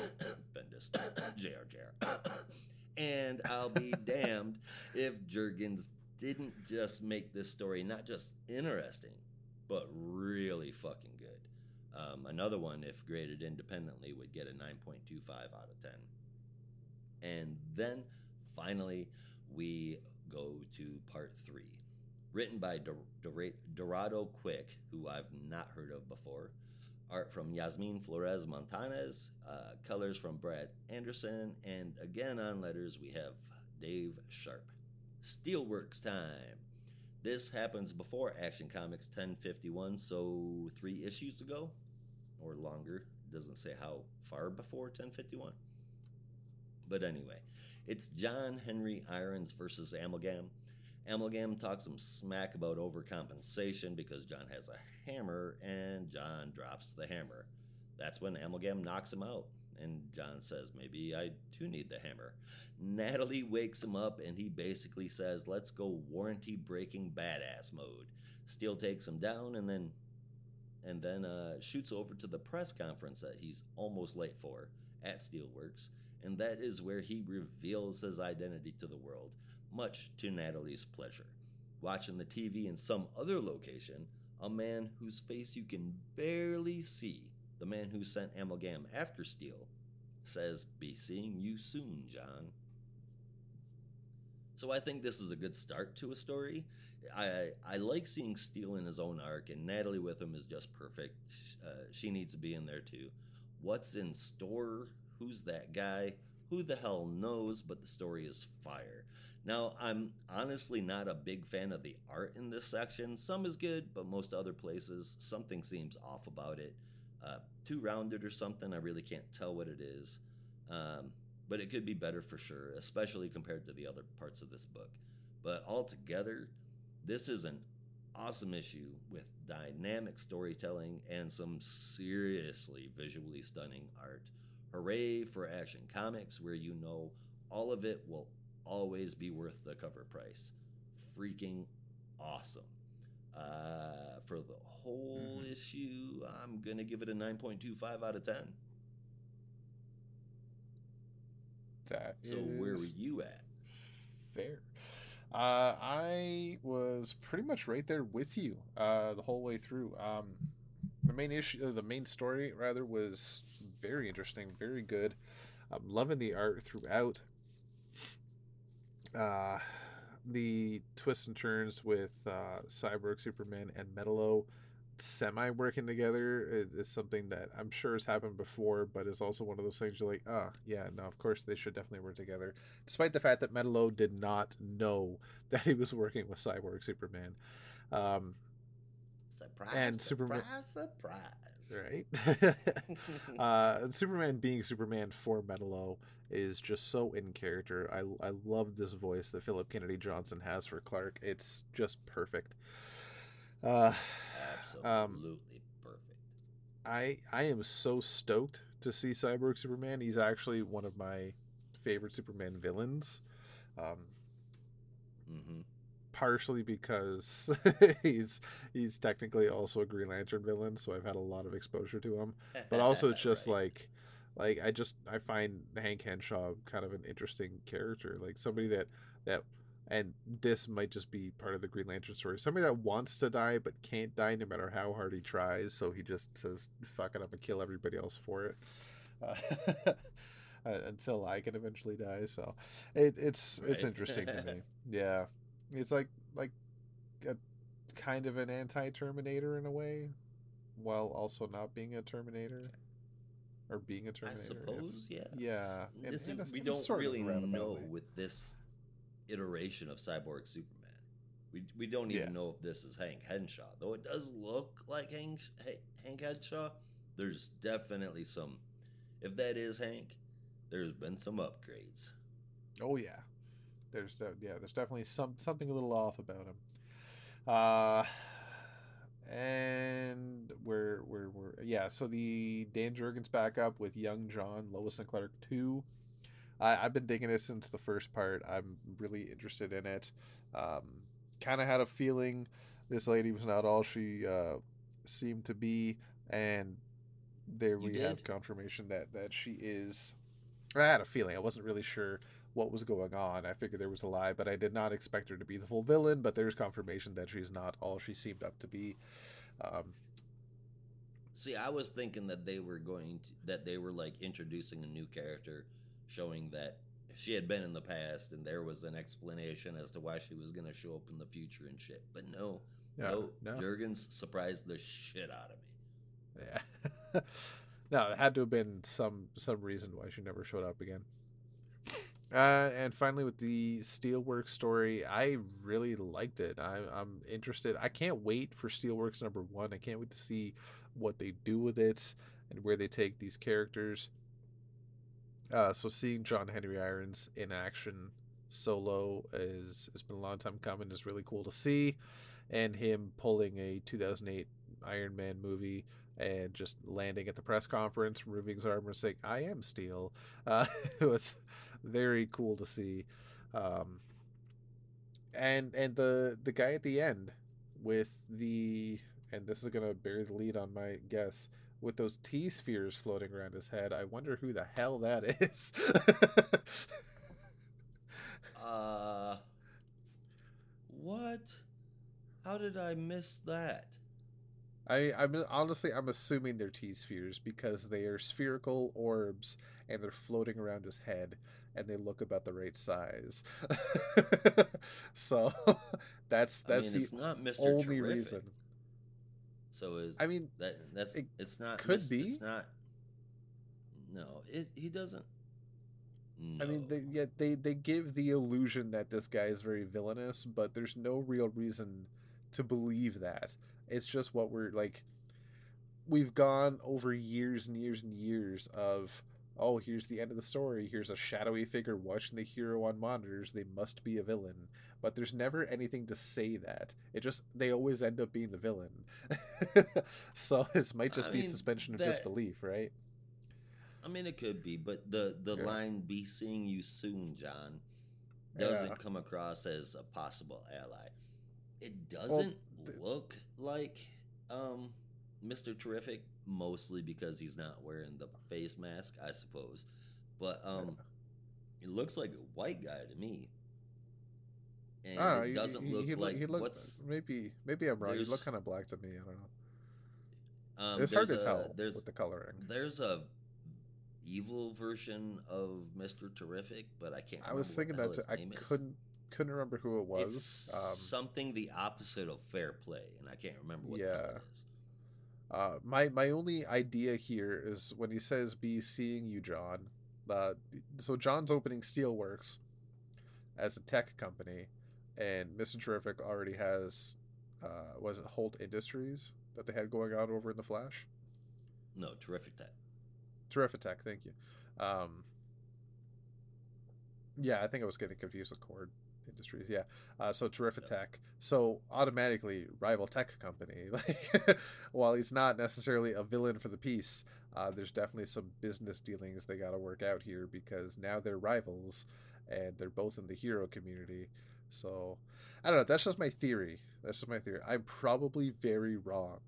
Bendis, JR, JR. and I'll be damned if Jurgens didn't just make this story not just interesting, but really fucking good. Um, another one, if graded independently, would get a 9.25 out of 10. And then finally, we go to part three. Written by Dor- Dor- Dorado Quick, who I've not heard of before. Art from Yasmin Flores Montanez. Uh, colors from Brad Anderson. And again on letters, we have Dave Sharpe. Steelworks time. This happens before Action Comics 1051, so three issues ago. or longer. Doesn't say how far before 1051. But anyway, it's John Henry Irons versus Amalgam. Amalgam talks some smack about overcompensation because John has a hammer and John drops the hammer. That's when Amalgam knocks him out. And John says, Maybe I do need the hammer. Natalie wakes him up and he basically says, Let's go warranty breaking badass mode. Steel takes him down and then and then uh, shoots over to the press conference that he's almost late for at Steelworks, and that is where he reveals his identity to the world, much to Natalie's pleasure. Watching the TV in some other location, a man whose face you can barely see, the man who sent Amalgam after Steel, says, Be seeing you soon, John. So I think this is a good start to a story. I I like seeing Steel in his own arc, and Natalie with him is just perfect. Uh, she needs to be in there too. What's in store? Who's that guy? Who the hell knows? But the story is fire. Now, I'm honestly not a big fan of the art in this section. Some is good, but most other places, something seems off about it. Uh, too rounded or something. I really can't tell what it is. Um, but it could be better for sure, especially compared to the other parts of this book. But altogether, this is an awesome issue with dynamic storytelling and some seriously visually stunning art. Hooray for Action Comics, where you know all of it will always be worth the cover price. Freaking awesome. Uh, for the whole
Mhm.
issue, I'm going to give it a 9.25 out of 10.
That
So, where were you at?
fair. Uh, I was pretty much right there with you uh, the whole way through. Um, the main issue, uh, the main story rather, was very interesting, very good. I'm loving the art throughout. Uh, the twists and turns with uh, Cyborg, Superman, and Metallo semi working together is, is something that I'm sure has happened before, but is also one of those things you're like, oh, yeah, no, of course they should definitely work together. Despite the fact that Metallo did not know that he was working with Cyborg Superman. Um,
Surprise,
And
surprise,
Superman-
surprise.
Right? uh, Superman being Superman for Metallo is just so in character. I, I love this voice that Philip Kennedy Johnson has for Clark. It's just perfect. Uh,
Absolutely perfect.
I I am so stoked to see Cyborg Superman. He's actually one of my favorite Superman villains. Um,
hmm
partially because he's he's technically also a Green Lantern villain, so I've had a lot of exposure to him. But also it's just
Right.
like like I just I find Hank Henshaw kind of an interesting character. Like somebody that that and this might just be part of the Green Lantern story. Somebody that wants to die but can't die no matter how hard he tries, so he just says fuck it, I'm gonna kill everybody else for it. Uh, uh, until I can eventually die. So it, it's it's interesting to me. Yeah. It's like like a kind of an anti-Terminator in a way, while also not being a Terminator, or being a Terminator.
I suppose, yeah.
Yeah.
This-
in a-
we don't really know with this iteration of Cyborg Superman. We, we don't even
Yeah.
know if this is Hank Henshaw, though it does look like Hank Ha- Hank Henshaw. There's definitely some. If that is Hank, there's been some upgrades.
Oh yeah. There's yeah, there's definitely some something a little off about him. Uh and we're we're we're yeah, so the Dan Jurgens backup with Young John, Lois and Clark 2. I, I've been digging it since the first part. I'm really interested in it. Um, kind of had a feeling this lady was not all she uh, seemed to be, and there
You
we have confirmation that that she is. I had a feeling. I wasn't really sure what was going on. I figured there was a lie, but I did not expect her to be the full villain. But there's confirmation that she's not all she seemed up to be. Um,
See, I was thinking that they were going to that they were like introducing a new character, showing that she had been in the past and there was an explanation as to why she was going to show up in the future and shit. But no,
no,
no,
no,
Jurgens surprised the shit out of me.
yeah. no, it had to have been some some reason why she never showed up again. Uh, and finally, with the Steelworks story, I really liked it. I, I'm interested. I can't wait for Steelworks number one. I can't wait to see what they do with it. and where they take these characters. Uh, so seeing John Henry Irons in action solo is has been a long time coming. is really cool to see, and him pulling a 2008 Iron Man movie and just landing at the press conference, removing his armor, saying "I am Steel." Uh, it was very cool to see, um, and and the the guy at the end with the and this is gonna bury the lead on my guess with those T spheres floating around his head. I wonder who the hell that is.
uh, what? How did I miss that?
I, I'm honestly I'm assuming they're T spheres because they are spherical orbs and they're floating around his head and they look about the right size. so that's that's
I mean,
the
not Mr.
only
Terrific.
reason.
So is
I mean
that that's
it
it's not
could
Mr.
be.
It's not. No, it he doesn't. No.
I mean, they, yeah, they they give the illusion that this guy is very villainous, but there's no real reason to believe that. It's just what we're like. We've gone over years and years and years of, oh, here's the end of the story. Here's a shadowy figure watching the hero on monitors. They must be a villain, but there's never anything to say that. It just they always end up being the villain. so this might just
I
be
mean,
suspension of
that-
disbelief, right?
I mean, it could be, but the the
Yeah.
line "Be seeing you soon, John" doesn't
Yeah.
come across as a possible ally. It doesn't
th-
look like um, Mr. Terrific, mostly because he's not wearing the face mask, I suppose. But um, it looks like a white guy to me, and
know.
it
he-
doesn't
he,
look
he,
like
he looked,
what's.
maybe maybe I'm wrong. He looked kind of black to me. I don't know.
Um,
it's hard
there's
as hell
There's
with the coloring.
there's a evil version of Mr. Terrific, but I can't.
I was thinking that too. I
name is.
couldn't couldn't remember who it was.
It's
Um,
something the opposite of fair play, and I can't remember what
Yeah.
it is.
Uh, my my only idea here is when he says "be seeing you, John." Uh, so John's opening Steelworks as a tech company, and Mr. Terrific already has uh, was it Holt Industries that they had going on over in the Flash.
No, terrific tech.
Terrific Tech, thank you. Um, yeah, I think I was getting confused with Kord Industries. Yeah, uh, so Terrific. Tech. So automatically rival tech company. Like, while he's not necessarily a villain for the piece, uh, there's definitely some business dealings they got to work out here because now they're rivals, and they're both in the hero community. So I don't know. That's just my theory. That's just my theory. I'm probably very wrong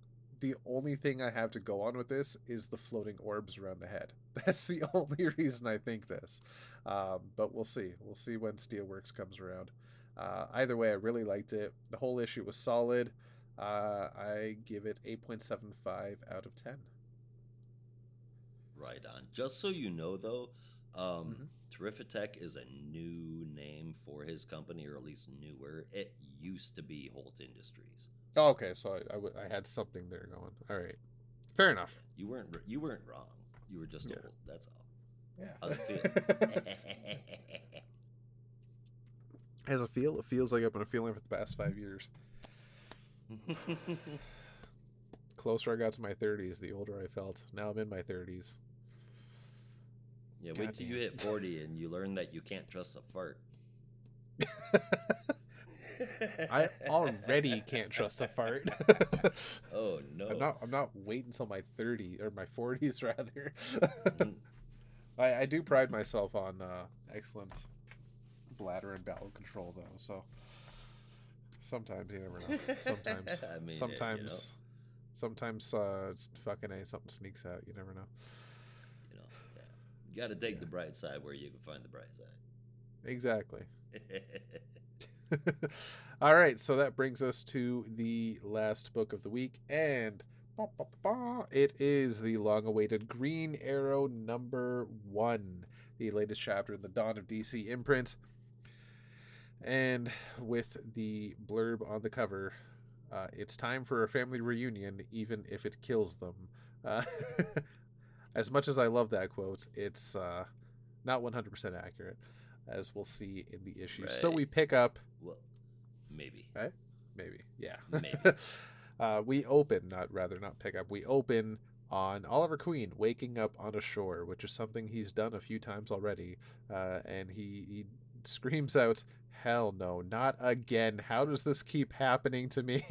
the only thing I have to go on with this is the floating orbs around the head. That's the only reason I think this. Um, but we'll see. We'll see when Steelworks comes around. Uh, either way, I really liked it. The whole issue was solid. Uh, I give it 8.75 out of 10.
Right on. Just so you know, though, um,
Mhm.
Terrific Tech is a new name for his company, or at least newer. It used to be Holt Industries.
Oh, okay, so I, I, w- I had something there going. All right. Fair enough.
You weren't you weren't wrong. You were just
Yeah.
old. That's all.
Yeah.
How's it feel?
Has a feel? It feels like I've been feeling for the past five years. Closer I got to my 30s, the older I felt. Now I'm in my 30s.
yeah, wait till you hit forty and you learn that you can't trust a fart.
I already can't trust a fart.
Oh no!
I'm not. I'm not waiting until my 30 or my 40s rather. I, I do pride myself on uh, excellent bladder and bowel control, though. So sometimes you never know. Sometimes,
I mean, yeah, you
sometimes, sometimes uh, it's fucking a something sneaks out. You never know.
You know, yeah. you got to take
Yeah.
the bright side where you can find the bright side. Exactly.
All right, so that brings us to the last book of the week, and ba, ba, ba, ba, it is the long-awaited Green Arrow number one, the latest chapter in the Dawn of DC imprint. And with the blurb on the cover, uh, it's time for a family reunion, even if it kills them. Uh, as much as I love that quote, it's uh, not 100% accurate, as we'll see in the issue. So we pick up
well, maybe.
maybe yeah
Maybe.
uh, we open not rather not pick up we open on Oliver Queen waking up on a shore, which is something he's done a few times already. Uh, and he, he screams out, Hell no, not again. How does this keep happening to me?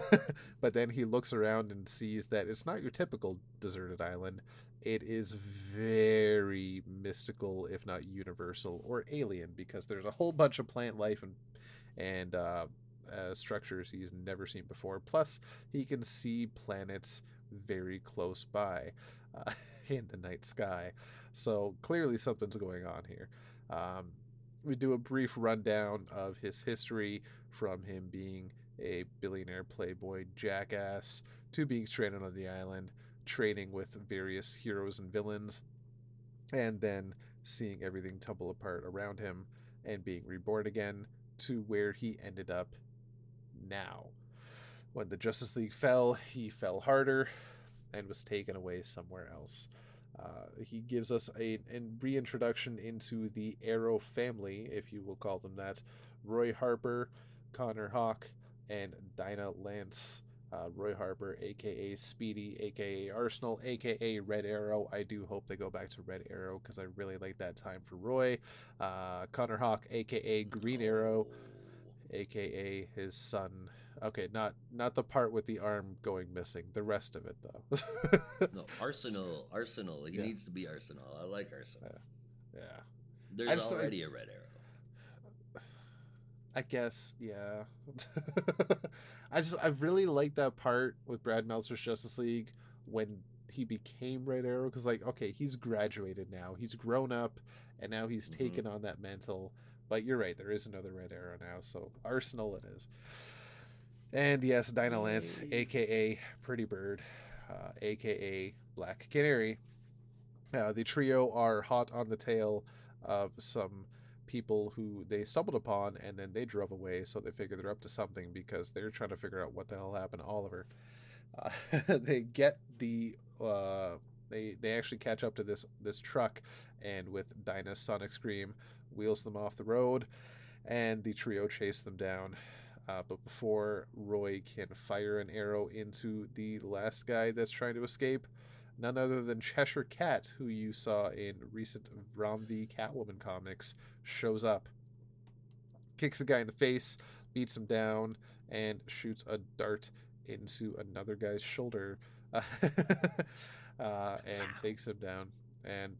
but then he looks around and sees that it's not your typical deserted island. It is very mystical, if not universal or alien, because there's a whole bunch of plant life and and uh, uh, structures he's never seen before. Plus, he can see planets very close by uh, in the night sky. So clearly, something's going on here. Um, we do a brief rundown of his history from him being a billionaire playboy jackass to being stranded on the island, training with various heroes and villains, and then seeing everything tumble apart around him and being reborn again to where he ended up now. When the Justice League fell, he fell harder and was taken away somewhere else. Uh, he gives us a, a, reintroduction into the Arrow family, if you will call them that. Roy Harper, Connor Hawke, and Dinah Lance. Uh, Roy Harper, aka Speedy, aka Arsenal, aka Red Arrow. I do hope they go back to Red Arrow because I really like that time for Roy. Uh, Connor Hawke, aka Green Arrow, aka his son Okay, not not the part with the arm going missing. The rest of it, though.
no, Arsenal, Arsenal. He yeah. needs to be Arsenal. I like Arsenal.
Yeah. yeah.
There's already a red arrow.
I guess, yeah. I just I really like that part with Brad Meltzer's Justice League when he became Red Arrow because like okay he's graduated now he's grown up and now he's mm-hmm. taken on that mantle but you're right there is another Red Arrow now so Arsenal it is. And yes, Dinah Lance, aka Pretty Bird, uh, aka Black Canary. Uh, the trio are hot on the tail of some people who they stumbled upon and then they drove away, so they figure they're up to something because they're trying to figure out what the hell happened to Oliver. Uh, they get the uh, they they actually catch up to this this truck and with Dinah's sonic scream wheels them off the road and the trio chase them down uh, but before Roy can fire an arrow into the last guy that's trying to escape, none other than Cheshire Cat, who you saw in recent Ram V Catwoman comics, shows up, kicks the guy in the face, beats him down, and shoots a dart into another guy's shoulder uh, and takes him down. And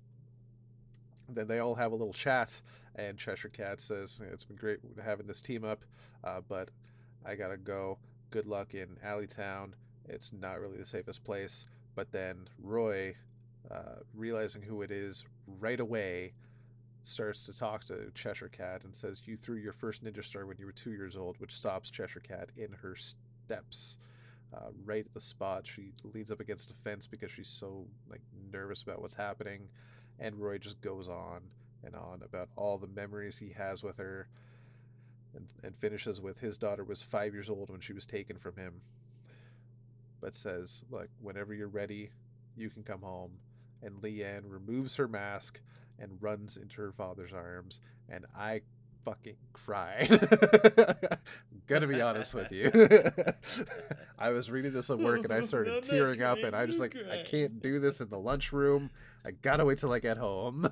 then they all have a little chat, and Cheshire Cat says, It's been great having this team up, uh, but I gotta go. Good luck in Alleytown. It's not really the safest place. But then Roy, uh, realizing who it is right away, starts to talk to Cheshire Cat and says, You threw your first ninja star when you were two years old, which stops Cheshire Cat in her steps. Uh, right at the spot, she leans up against a fence because she's so like nervous about what's happening and Roy just goes on and on about all the memories he has with her and, and finishes with his daughter was five years old when she was taken from him but says like whenever you're ready you can come home and Lian removes her mask and runs into her father's arms and i fucking cried. Gonna be honest with you. I was reading this at work and I started tearing up and I just like I can't do this in the lunchroom. I gotta wait till I get home.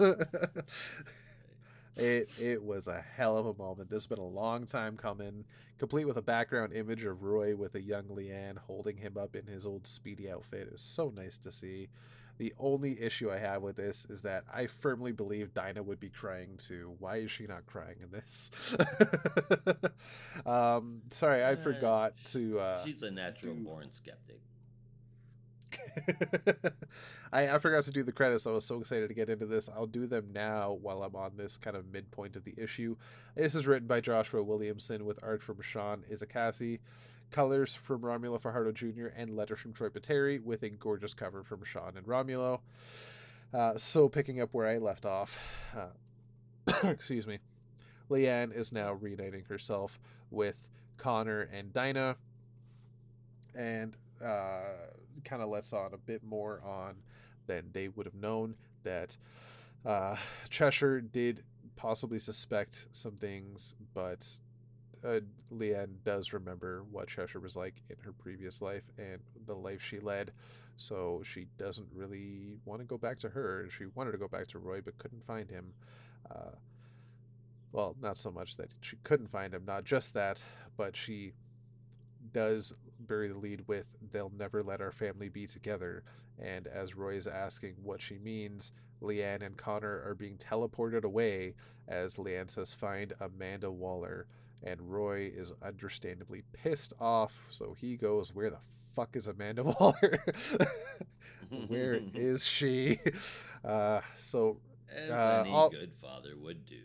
It it was a hell of a moment. This has been a long time coming, complete with a background image of Roy with a young Lian holding him up in his old speedy outfit. It was so nice to see. The only issue I have with this is that I firmly believe Dinah would be crying too. Why is she not crying in this? um, sorry, I uh, forgot to. Uh,
she's a natural do... born skeptic.
I, I forgot to do the credits. I was so excited to get into this. I'll do them now while I'm on this kind of midpoint of the issue. This is written by Joshua Williamson with art from Sean Izaakse colors from Romulo Fajardo Jr., and letters from Troy Peteri with a gorgeous cover from Sean and Romulo. Uh, so, picking up where I left off, uh, excuse me, Lian is now reuniting herself with Connor and Dinah, and uh, kind of lets on a bit more on than they would have known that uh, Cheshire did possibly suspect some things, but uh, Lian does remember what Cheshire was like in her previous life and the life she led. So she doesn't really want to go back to her. She wanted to go back to Roy, but couldn't find him. Uh, well, not so much that she couldn't find him, not just that, but she does bury the lead with they'll never let our family be together. And as Roy is asking what she means, Lian and Connor are being teleported away as Lian says, Find Amanda Waller. And Roy is understandably pissed off, so he goes, Where the fuck is Amanda Waller? Where is she? Uh, so
As
uh,
any
all-
good father would do.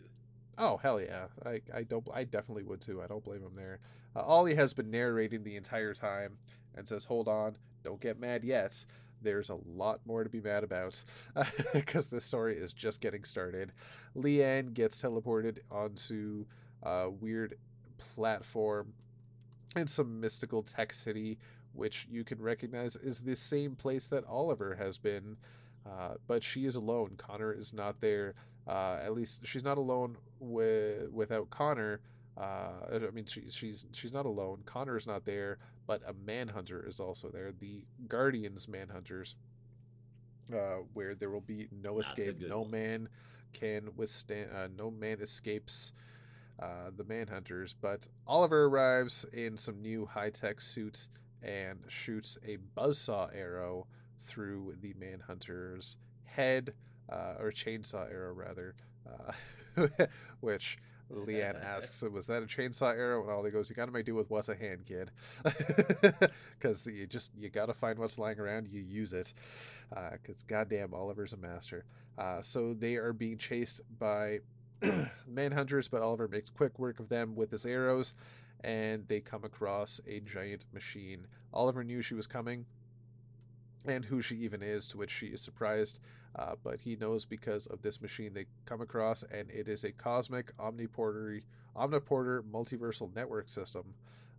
Oh hell yeah! I, I don't I definitely would too. I don't blame him there. Uh, Ollie has been narrating the entire time and says, "Hold on, don't get mad yet. There's a lot more to be mad about because this story is just getting started." Lian gets teleported onto a weird platform in some mystical tech city, which you can recognize is the same place that Oliver has been. Uh, but she is alone. Connor is not there. Uh, at least she's not alone with without Connor. Uh, I mean, she, she's she's not alone. Connor is not there, but a manhunter is also there. The Guardians manhunters, uh, where there will be no escape. No
ones.
man can withstand. Uh, no man escapes. Uh, the manhunters, but Oliver arrives in some new high tech suit and shoots a buzzsaw arrow through the manhunter's head, uh, or chainsaw arrow rather, uh, which Lian asks, "Was that a chainsaw arrow?" And Ollie goes, "You got to make do with what's a hand, kid, because you just you got to find what's lying around. You use it, because goddamn, Oliver's a master." Uh, so they are being chased by manhunters, but Oliver makes quick work of them with his arrows, and they come across a giant machine. Oliver knew she was coming, and who she even is, to which she is surprised. Uh, but he knows because of this machine they come across, and it is a cosmic omniporter, omniporter multiversal network system,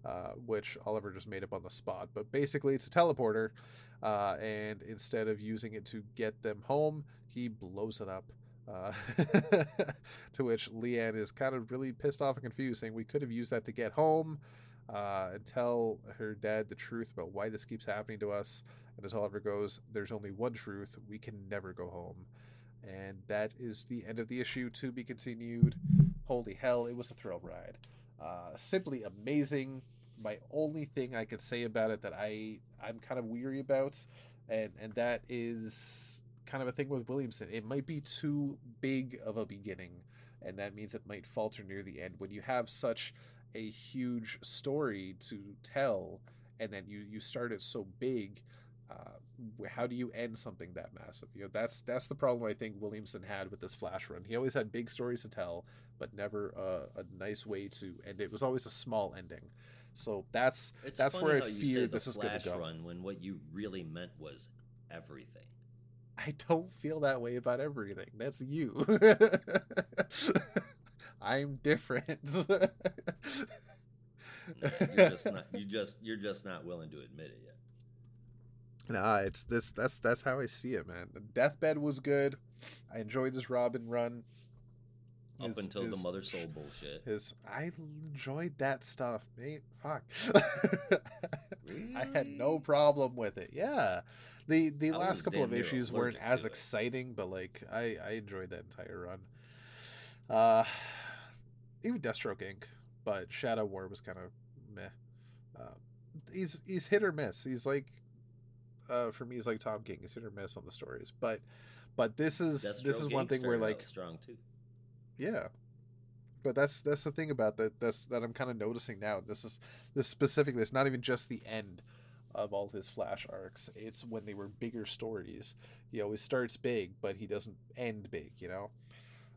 uh, which Oliver just made up on the spot. But basically, it's a teleporter, uh, and instead of using it to get them home, he blows it up. Uh, to which Lian is kind of really pissed off and confused, saying we could have used that to get home uh, and tell her dad the truth about why this keeps happening to us. And as Oliver goes, there's only one truth: we can never go home. And that is the end of the issue. To be continued. Holy hell, it was a thrill ride. Uh, simply amazing. My only thing I could say about it that I I'm kind of weary about, and and that is kind of a thing with Williamson. It might be too big of a beginning, and that means it might falter near the end. When you have such a huge story to tell, and then you you start it so big, uh, how do you end something that massive? You know, that's that's the problem I think Williamson had with this Flash run. He always had big stories to tell, but never a, a nice way to end it. It was always a small ending. So that's
It's
that's where I fear this is going to go.
run when what you really meant was everything.
I don't feel that way about everything. That's you. I'm different.
You're just not. You just. You're just not willing to admit it yet.
Nah, it's this. That's that's how I see it, man. The deathbed was good. I enjoyed his Robin run.
Up
His-
until the mother soul bullshit.
His I enjoyed that stuff, mate. Fuck. I had no problem with it. Yeah. The the
I
last couple of issues weren't as exciting, but like I I enjoyed that entire run. Uh even Deathstroke Inc. But Shadow War was kind of meh. Uh, he's he's hit or miss. He's like uh for me he's like Tom King. He's hit or miss on the stories. But but this is this is one thing where like
strong too.
yeah. But that's that's the thing about that that's that I'm kind of noticing now. This is this specifically it's not even just the end of all his flash arcs. It's when they were bigger stories. He always starts big, but he doesn't end big, you know?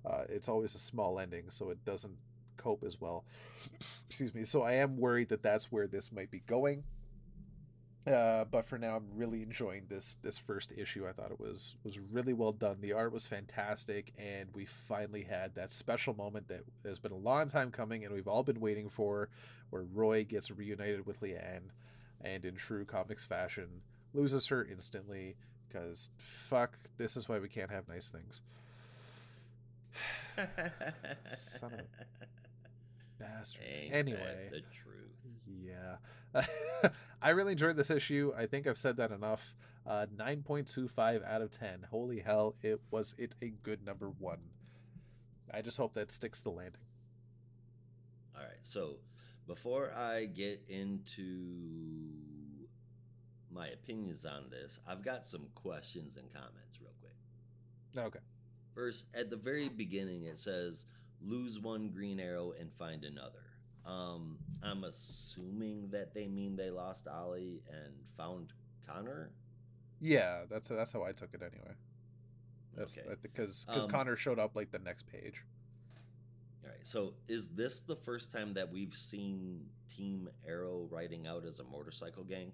Uh, it's always a small ending, so it doesn't cope as well. Excuse me. So I am worried that that's where this might be going. Uh, but for now, I'm really enjoying this this first issue. I thought it was was really well done. The art was fantastic, and we finally had that special moment that has been a long time coming, and we've all been waiting for, where Roy gets reunited with Lian, and in true comics fashion, loses her instantly because fuck, this is why we can't have nice things. Son of a bastard.
Ain't
anyway,
the truth.
yeah, I really enjoyed this issue. I think I've said that enough. Uh, 9.25 out of 10. Holy hell, it was it's a good number one. I just hope that sticks the landing.
All right. So before I get into my opinions on this, I've got some questions and comments real quick.
Okay.
First, at the very beginning, it says lose one green arrow and find another. Um, I'm assuming that they mean they lost Ollie and found Connor.
Yeah, that's that's how I took it anyway. That's
Okay.
because because
Um,
Connor showed up like the next page.
All right. So is this the first time that we've seen Team Arrow riding out as a motorcycle gang?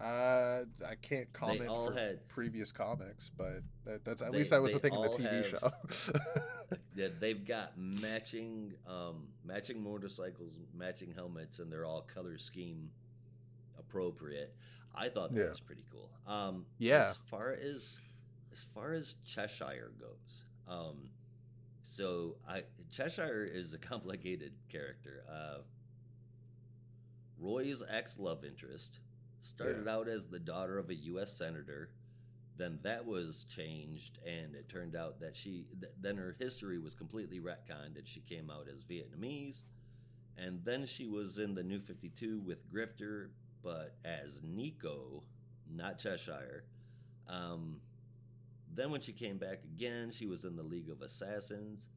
Uh, I can't comment
all
for
had-
previous comics, but that, that's at
They-
least that was the thing in the TV
have-
show.
Yeah, they've got matching um, matching motorcycles, matching helmets, and they're all color scheme appropriate. I thought that
Yeah.
was pretty cool. Um,
Yeah.
As far as as far as Cheshire goes, um, so I Cheshire is a complicated character. Uh, Roy's ex love interest started out as the daughter of a U.S. senator. Then that was changed, and it turned out that she th- then her history was completely retconned, and she came out as Vietnamese. And then she was in the New Fifty Two with Grifter, but as Nico, not Cheshire. Um, then when she came back again, she was in the League of Assassins,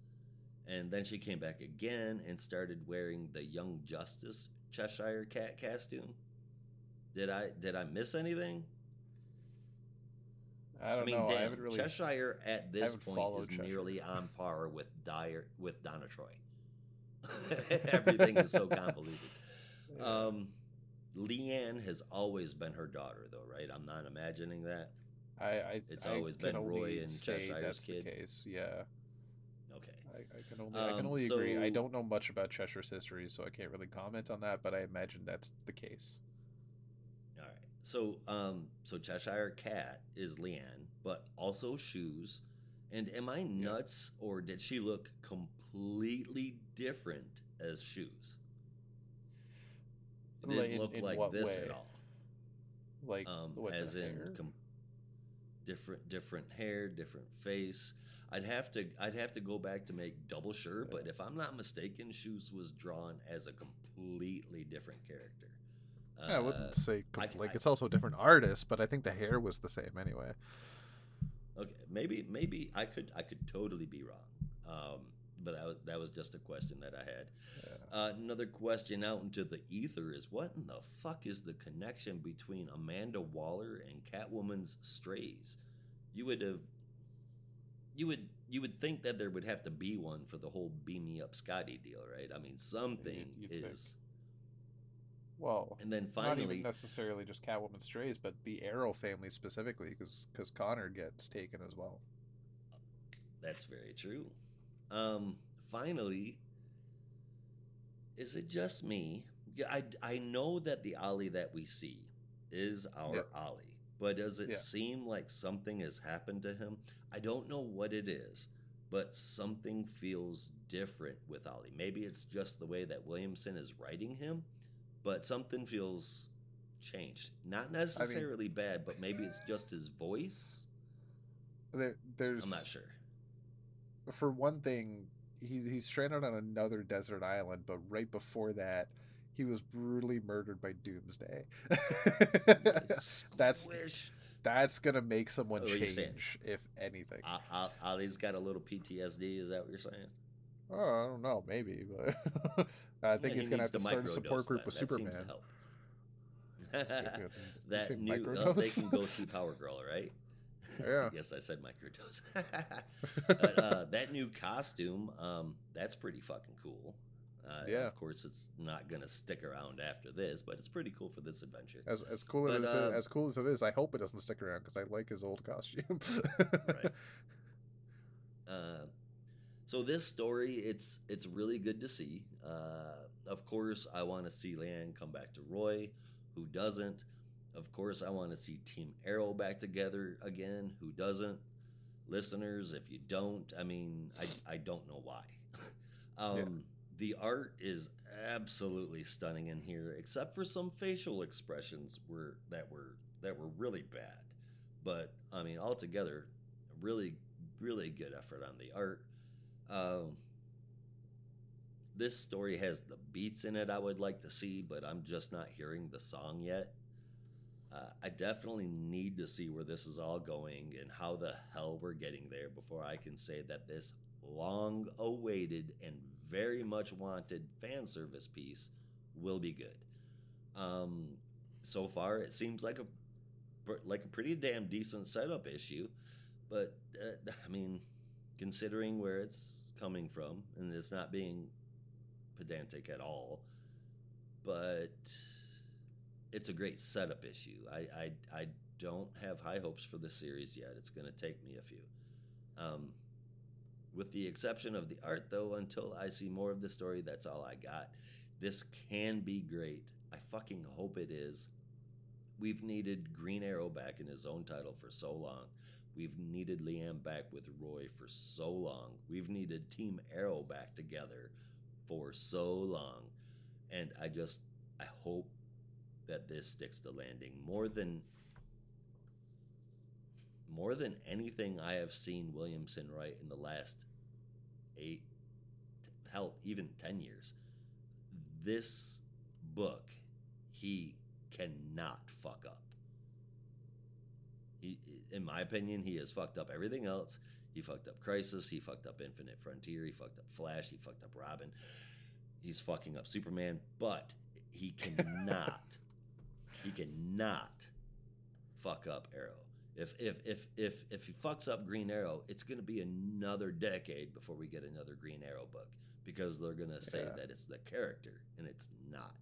and then she came back again and started wearing the Young Justice Cheshire Cat costume. Did I did I miss anything?
I don't
mean,
know.
damn,
I haven't really.
Cheshire at this point is
Cheshire.
nearly on par with Dyer with Donna Troy. Everything is so convoluted. Um, Lian has always been her daughter, though, right? I'm not imagining that.
I, I
it's
I
always been Roy and Cheshire's
that's
kid.
the case. Yeah,
Okay.
I, I can only I can
Um,
only agree. I don't know much about Cheshire's history, so I can't really comment on that. But I imagine that's the case.
So, um, so Cheshire Cat is Lian, but also Shoes. And am I nuts, or did she look completely different as Shoes? It
Like,
didn't
in-
look
in
like this
way?
at all.
Like
Um,
what,
as in com- different, different hair, different face. I'd have to, I'd have to go back to make double sure. But if I'm not mistaken, Shoes was drawn as a completely different character.
Yeah, I
Uh,
wouldn't say
I-
like
I-
it's also a different artist, but I think the hair was the same anyway.
Okay, maybe maybe I could I could totally be wrong, um, but that was that was just a question that I had.
Yeah.
Uh, another question out into the ether is what in the fuck is the connection between Amanda Waller and Catwoman's strays? You would have you would you would think that there would have to be one for the whole beam me up Scotty deal, right? I mean something
think.
is,
Well,
and then
not
finally
even necessarily just Catwoman strays, but the Arrow family specifically, because because Connor gets taken as well.
That's very true. Um, finally, is it just me? Yeah, I, I know that the Ollie that we see is our
Yeah.
Ollie, but does it
Yeah.
seem like something has happened to him? I don't know what it is, but something feels different with Ollie. Maybe it's just the way that Williamson is writing him, but something feels changed. Not necessarily bad, but maybe it's just his voice.
There, there's
I'm not sure.
for one thing, he he's stranded on another desert island, but right before that, he was brutally murdered by Doomsday. that's that's gonna make someone oh,
What are you saying?
change, if anything.
O- O- Ollie's got a little PTSD. Is that what you're saying?
Oh, I don't know, maybe, but I think
Yeah,
he's
he
gonna have to start a support group
then.
with
That to
Superman.
That new uh, they can go see Power Girl, right?
Yeah.
yes, I said microdose. but uh, that new costume, um, that's pretty fucking cool. Uh,
Yeah.
Of course, it's not gonna stick around after this, but it's pretty cool for this adventure.
As as cool
But,
as
uh,
as cool as it is, I hope it doesn't stick around because I like his old costume.
right. Uh, so this story, it's it's really good to see. Uh, of course, I want to see Lian come back to Roy. Who doesn't? Of course, I want to see Team Arrow back together again. Who doesn't? Listeners, if you don't, I mean, I I don't know why. Um, yeah. The art is absolutely stunning in here, except for some facial expressions were that were that were really bad. But I mean, altogether, really, really good effort on the art. Um, this story has the beats in it I would like to see, but I'm just not hearing the song yet. Uh, I definitely need to see where this is all going and how the hell we're getting there before I can say that this long awaited and very much wanted fan service piece will be good. Um, so far, it seems like a like a pretty damn decent setup issue, but uh, I mean, considering where it's coming from and it's not being pedantic at all, but it's a great setup issue. I I, I don't have high hopes for the series yet. It's going to take me a few. Um, with the exception of the art, though, until I see more of the story, that's all I got. This can be great. I fucking hope it is. We've needed Green Arrow back in his own title for so long. We've needed Lian back with Roy for so long. We've needed Team Arrow back together for so long. And I just, I hope that this sticks to landing more than more than anything I have seen Williamson write in the last eight, hell, even 10 years. This book, he cannot fuck up. He, in my opinion, he has fucked up everything else. He fucked up Crisis. He fucked up Infinite Frontier. He fucked up Flash. He fucked up Robin. He's fucking up Superman. But he cannot, he cannot fuck up Arrow. If if if if if he fucks up Green Arrow, it's going to be another decade before we get another Green Arrow book because they're going to say yeah. that it's the character and it's not.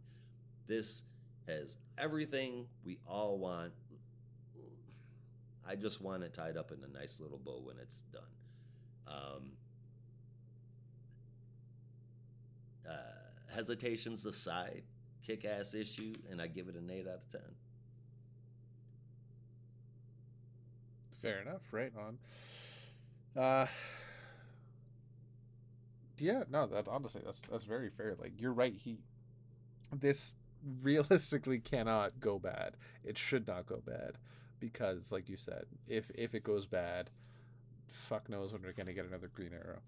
This has everything we all want. I just want it tied up in a nice little bow when it's done. Um, uh, hesitations aside, kick ass issue, and I give it an 8 out of 10.
Fair enough. Right on. Uh, yeah, no, that honestly, that's that's very fair. Like you're right. He, this realistically cannot go bad. It should not go bad because, like you said, if if it goes bad, fuck knows when we're gonna get another Green Arrow.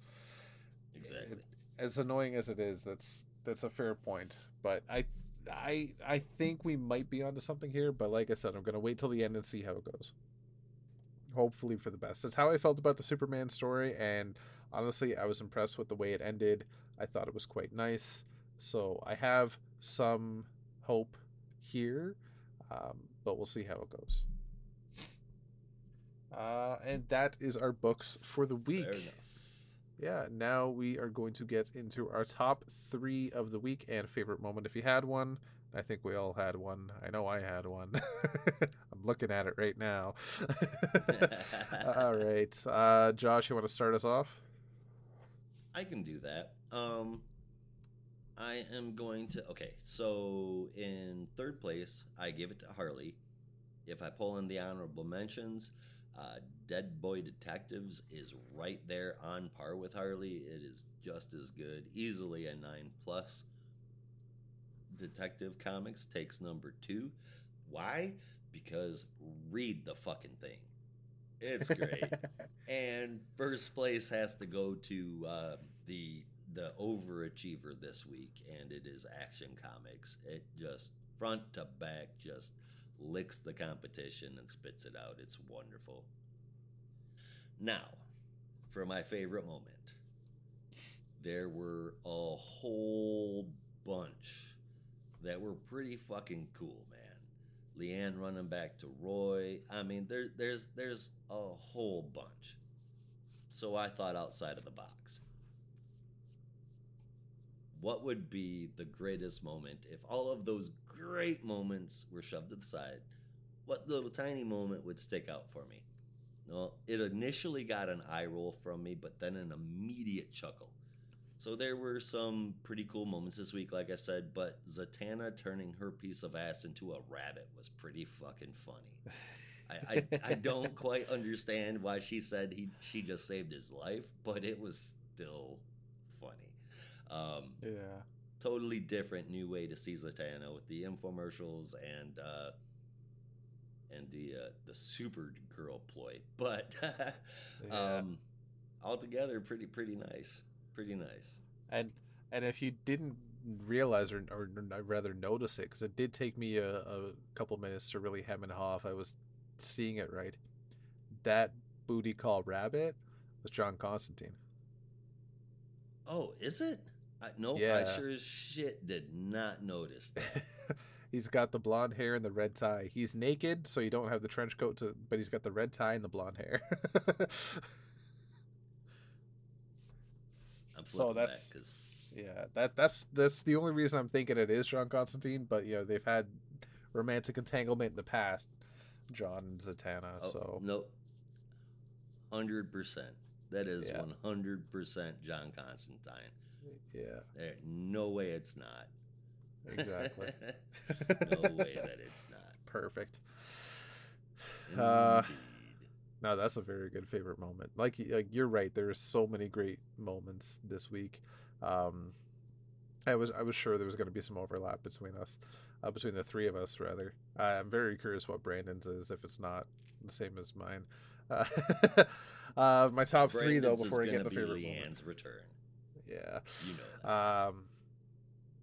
Exactly. It,
as annoying as it is, that's that's a fair point. But I I I think we might be onto something here. But like I said, I'm gonna wait till the end and see how it goes hopefully for the best. That's how I felt about the Superman story, and honestly, I was impressed with the way it ended. I thought it was quite nice. So I have some hope here, um, but we'll see how it goes. Uh, and that is our books for the week. Yeah, now we are going to get into our top three of the week and favorite moment if you had one. I think we all had one. I know I had one. I'm looking at it right now. all right. Uh, Josh, you want to start us off?
I can do that. Um, I am going to. Okay, so in third place, I give it to Harley. If I pull in the honorable mentions, uh, Dead Boy Detectives is right there on par with Harley. It is just as good, easily a 9 plus. Detective Comics takes number two. Why? Because read the fucking thing. It's great. and first place has to go to uh, the the overachiever this week, and it is Action Comics. It just front to back just licks the competition and spits it out. It's wonderful. Now, for my favorite moment, there were a whole bunch that were pretty fucking cool, man. Lian running back to Roy. I mean, there, there's there's a whole bunch. So I thought outside of the box. What would be the greatest moment if all of those great moments were shoved to the side? What little tiny moment would stick out for me? Well, it initially got an eye roll from me, but then an immediate chuckle. So there were some pretty cool moments this week, like I said, but Zatanna turning her piece of ass into a rabbit was pretty fucking funny. I, I, I don't quite understand why she said he she just saved his life, but it was still funny. Um,
Yeah.
Totally different new way to see Zatanna with the infomercials and uh, and the uh, the Supergirl ploy, but
Yeah.
um, altogether pretty pretty nice, pretty nice.
and and if you didn't realize or, or I'd rather notice it because it did take me a, a couple minutes to really hem and haw if I was seeing it right. That booty call rabbit was John Constantine.
Oh, is it? I, no,
Yeah.
I sure as shit did not notice that.
he's got the blonde hair and the red tie. He's naked, so you don't have the trench coat to, but he's got the red tie and the blonde hair.
I'm
So that's-
back
yeah, that that's that's the only reason I'm thinking it is John Constantine. But you know they've had romantic entanglement in the past, John and Zatanna.
oh,
so
no, hundred percent. That is one hundred percent John Constantine.
Yeah,
There, no way it's not.
exactly.
no way that it's not.
Perfect. Uh,
Indeed.
No, that's a very good favorite moment. Like, like you're right. There's so many great moments this week. Um, I was I was sure there was going to be some overlap between us, uh, between the three of us rather. I'm very curious what Brandon's is if it's not the same as mine. Uh, uh, my top three though before I get the favorite moment.
Return.
Yeah.
You know that.
Um,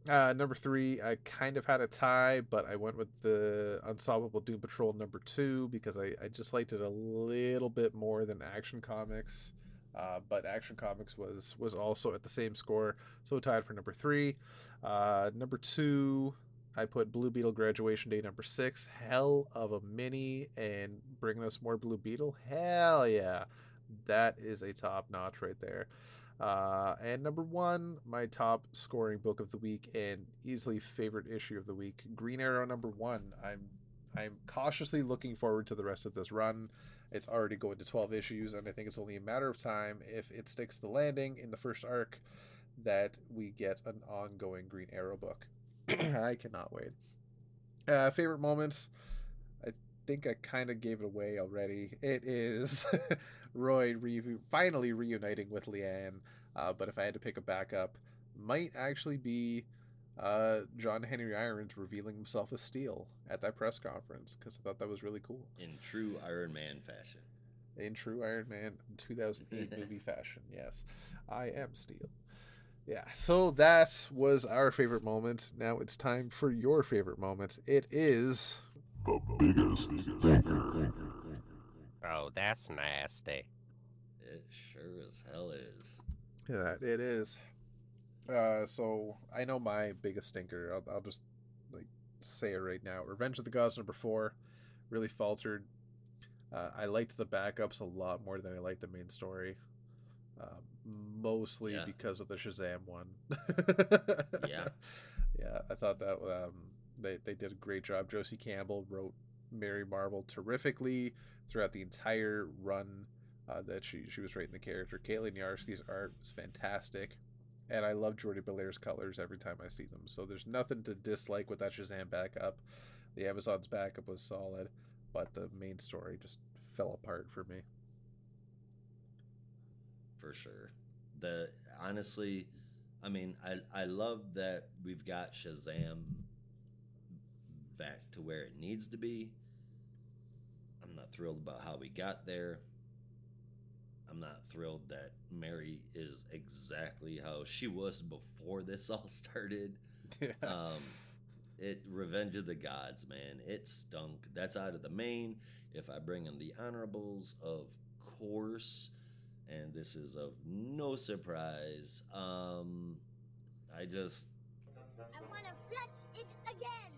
uh, number three, I kind of had a tie, but I went with the Unsolvable Doom Patrol number two because I, I just liked it a little bit more than Action Comics. Uh, but Action Comics was was also at the same score, so tied for number three. Uh, number two, I put Blue Beetle Graduation Day number six. Hell of a mini and bringing us more Blue Beetle. Hell yeah, that is a top notch right there. Uh, and number one, my top scoring book of the week and easily favorite issue of the week, Green Arrow number one. I'm I'm cautiously looking forward to the rest of this run. It's already going to 12 issues, and I think it's only a matter of time if it sticks the landing in the first arc that we get an ongoing Green Arrow book. I cannot wait. Uh, favorite moments. I think I kind of gave it away already. It is Roy re- finally reuniting with Lian. Uh, but if I had to pick a backup, might actually be uh, John Henry Irons revealing himself as Steel at that press conference because I thought that was really cool.
In true Iron Man fashion.
In true Iron Man 2008 movie fashion, yes, I am Steel. Yeah, so that was our favorite moment. Now it's time for your favorite moments. It is
The biggest thinker.
Oh, that's nasty.
It sure as hell is.
Yeah, it is. Uh, so I know my biggest stinker. I'll, I'll just like say it right now. Revenge of the Gods number four really faltered. Uh, I liked the backups a lot more than I liked the main story. Uh, mostly
Yeah.
because of the Shazam one.
Yeah.
yeah. I thought that um, they they did a great job. Josie Campbell wrote Mary Marvel terrifically throughout the entire run uh, that she she was writing the character. Caitlin Yarsky's art was fantastic, and I love Jordie Bellaire's colors every time I see them. So there's nothing to dislike with that Shazam backup. The Amazon's backup was solid, but the main story just fell apart for me.
for sure. The honestly, I mean, I I love that we've got Shazam back to where it needs to be. I'm not thrilled about how we got there. I'm not thrilled that Mary is exactly how she was before this all started.
yeah.
Um, it Revenge of the Gods, man, it stunk. That's out of the main. If I bring in the honorables, of course, and this is of no surprise. Um, I just
I want to flush it again.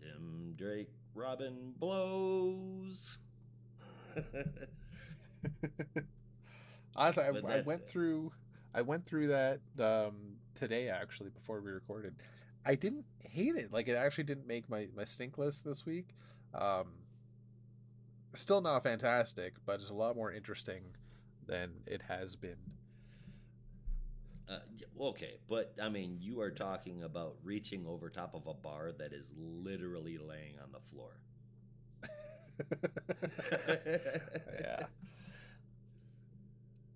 Tim Drake, Robin blows.
Honestly, I, I went
it.
through I went through that um, today actually before we recorded. I didn't hate it. Like it actually didn't make my my stink list this week. Um, still not fantastic, but it's a lot more interesting than it has been.
Uh, okay, but I mean, you are talking about reaching over top of a bar that is literally laying on the floor.
yeah.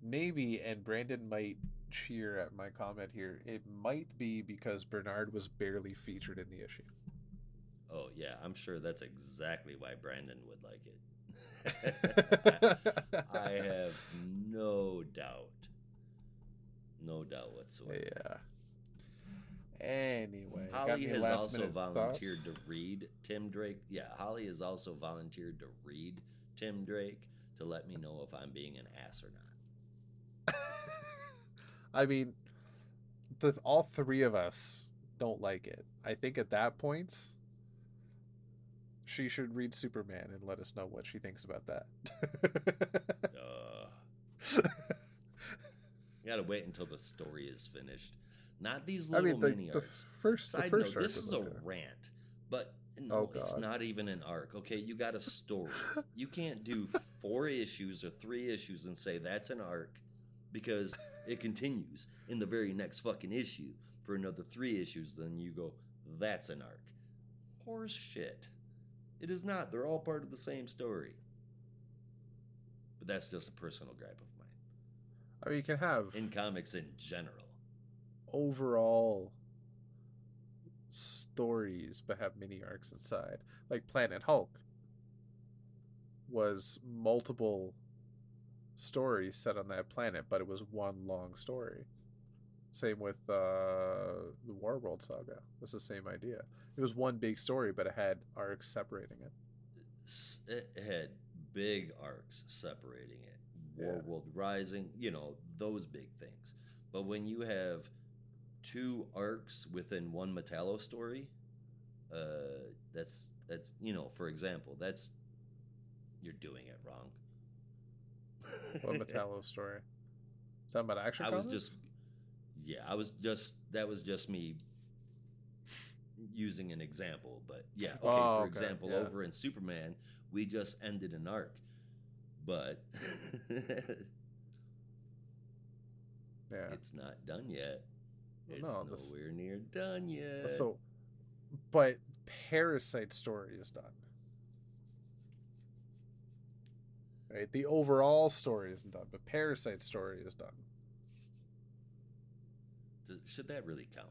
Maybe, and Brandon might cheer at my comment here. It might be because Bernard was barely featured in the issue.
Oh yeah, I'm sure that's exactly why Brandon would like it. I have no doubt. No doubt whatsoever.
yeah. Anyway,
Holly has also volunteered
thoughts?
to read Tim Drake. Yeah, Holly has also volunteered to read Tim Drake to let me know if I'm being an ass or not.
I mean, the all three of us don't like it. I think at that point, she should read Superman and let us know what she thinks about that.
Uh, gotta wait until the story is finished. Not these
I
little
mean, the,
mini
the
arcs.
first, the
Side
first
note, this is a
okay.
rant, but no,
Oh,
it's not even an arc. Okay, you got a story. you can't do four issues or three issues and say that's an arc because it continues in the very next fucking issue for another three issues. Then you go, that's an arc. Horse shit. It is not. They're all part of the same story. But that's just a personal gripe of.
I mean, you can have
In comics in general.
overall stories, but have mini arcs inside. Like Planet Hulk was multiple stories set on that planet, but it was one long story. Same with uh, the Warworld saga. It's the same idea. It was one big story, but it had arcs separating it.
it had big arcs separating it. War
Yeah.
World Rising, you know, those big things. But when you have two arcs within one Metallo story, uh, that's that's you know, for example, that's you're doing it wrong.
What Metallo story? Something about action
I was just yeah, I was just that was just me using an example, but yeah, okay,
Oh,
for
okay,
example,
yeah.
over in Superman, we just ended an arc. But
yeah.
it's not done yet. It's
no, this-
nowhere near done yet.
So, but Parasite story is done. Right, the overall story isn't done, but Parasite story is done.
Should that really count?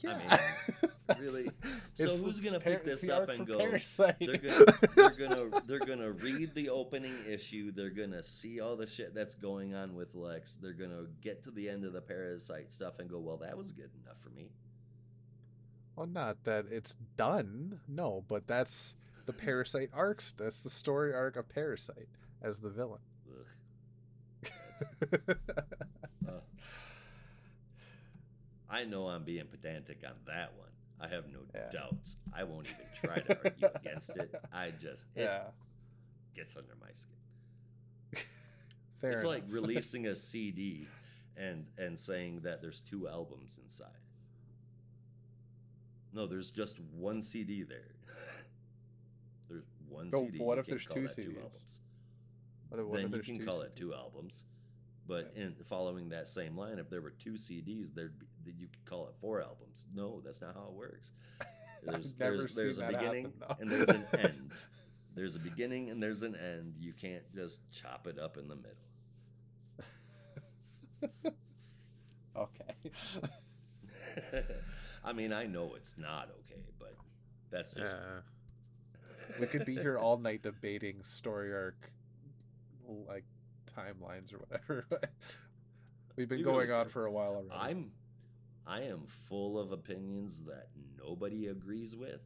Yeah,
I
mean,
really?
So
who's gonna pick this up and go,
Parasite.
They're gonna, they're gonna they're gonna read the opening issue. They're gonna see all the shit that's going on with Lex. They're gonna get to the end of the parasite stuff and go, "Well, that was good enough for me."
well, not that it's done, no, but that's the Parasite arcs. That's the story arc of Parasite as the villain.
I know I'm being pedantic on that one. I have no
Yeah.
doubts. I won't even try to argue against it. I just it
yeah,
gets under my skin.
fair.
it's like releasing a CD and and saying that there's two albums inside. No, there's just one CD there. There's one
No,
CD.
but what if there's two CDs?
albums.
What if- what if
then you can
two
call it two albums. But in following that same line, if there were two CDs, there'd be, then you could call it four albums. No, that's not how it works. There's,
never
there's, there's a
that
beginning
happen,
and there's an end. There's a beginning and there's an end. You can't just chop it up in the middle.
Okay.
I mean, I know it's not okay, but that's just
Yeah. we could be here all night debating story arc, like timelines or whatever. We've been
We
going
really
on for a while already.
I'm I am full of opinions that nobody agrees with.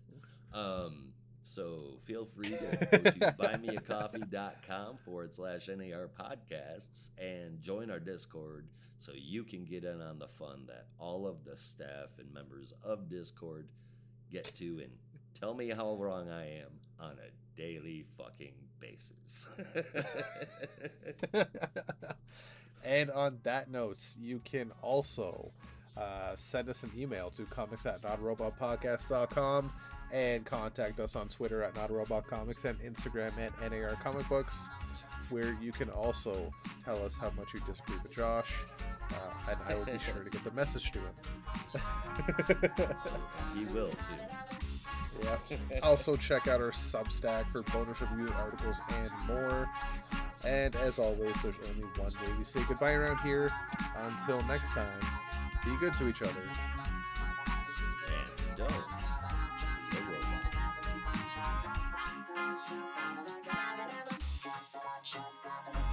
Um, so feel free to go to buymeacoffee.com forward slash NAR podcasts and join our Discord so you can get in on the fun that all of the staff and members of Discord get to and tell me how wrong I am on a daily fucking basis.
and on that note, you can also uh, send us an email to comics at notrobotpodcast.com and contact us on Twitter at notrobotcomics and Instagram at NAR Comic Books, where you can also tell us how much you disagree with Josh, uh, and I will be sure to get the message to him.
he will too.
Yeah. Also check out our Substack for bonus review articles and more. And as always, there's only one way we say goodbye around here. Until next time, be good to each other.
And don't. It's a.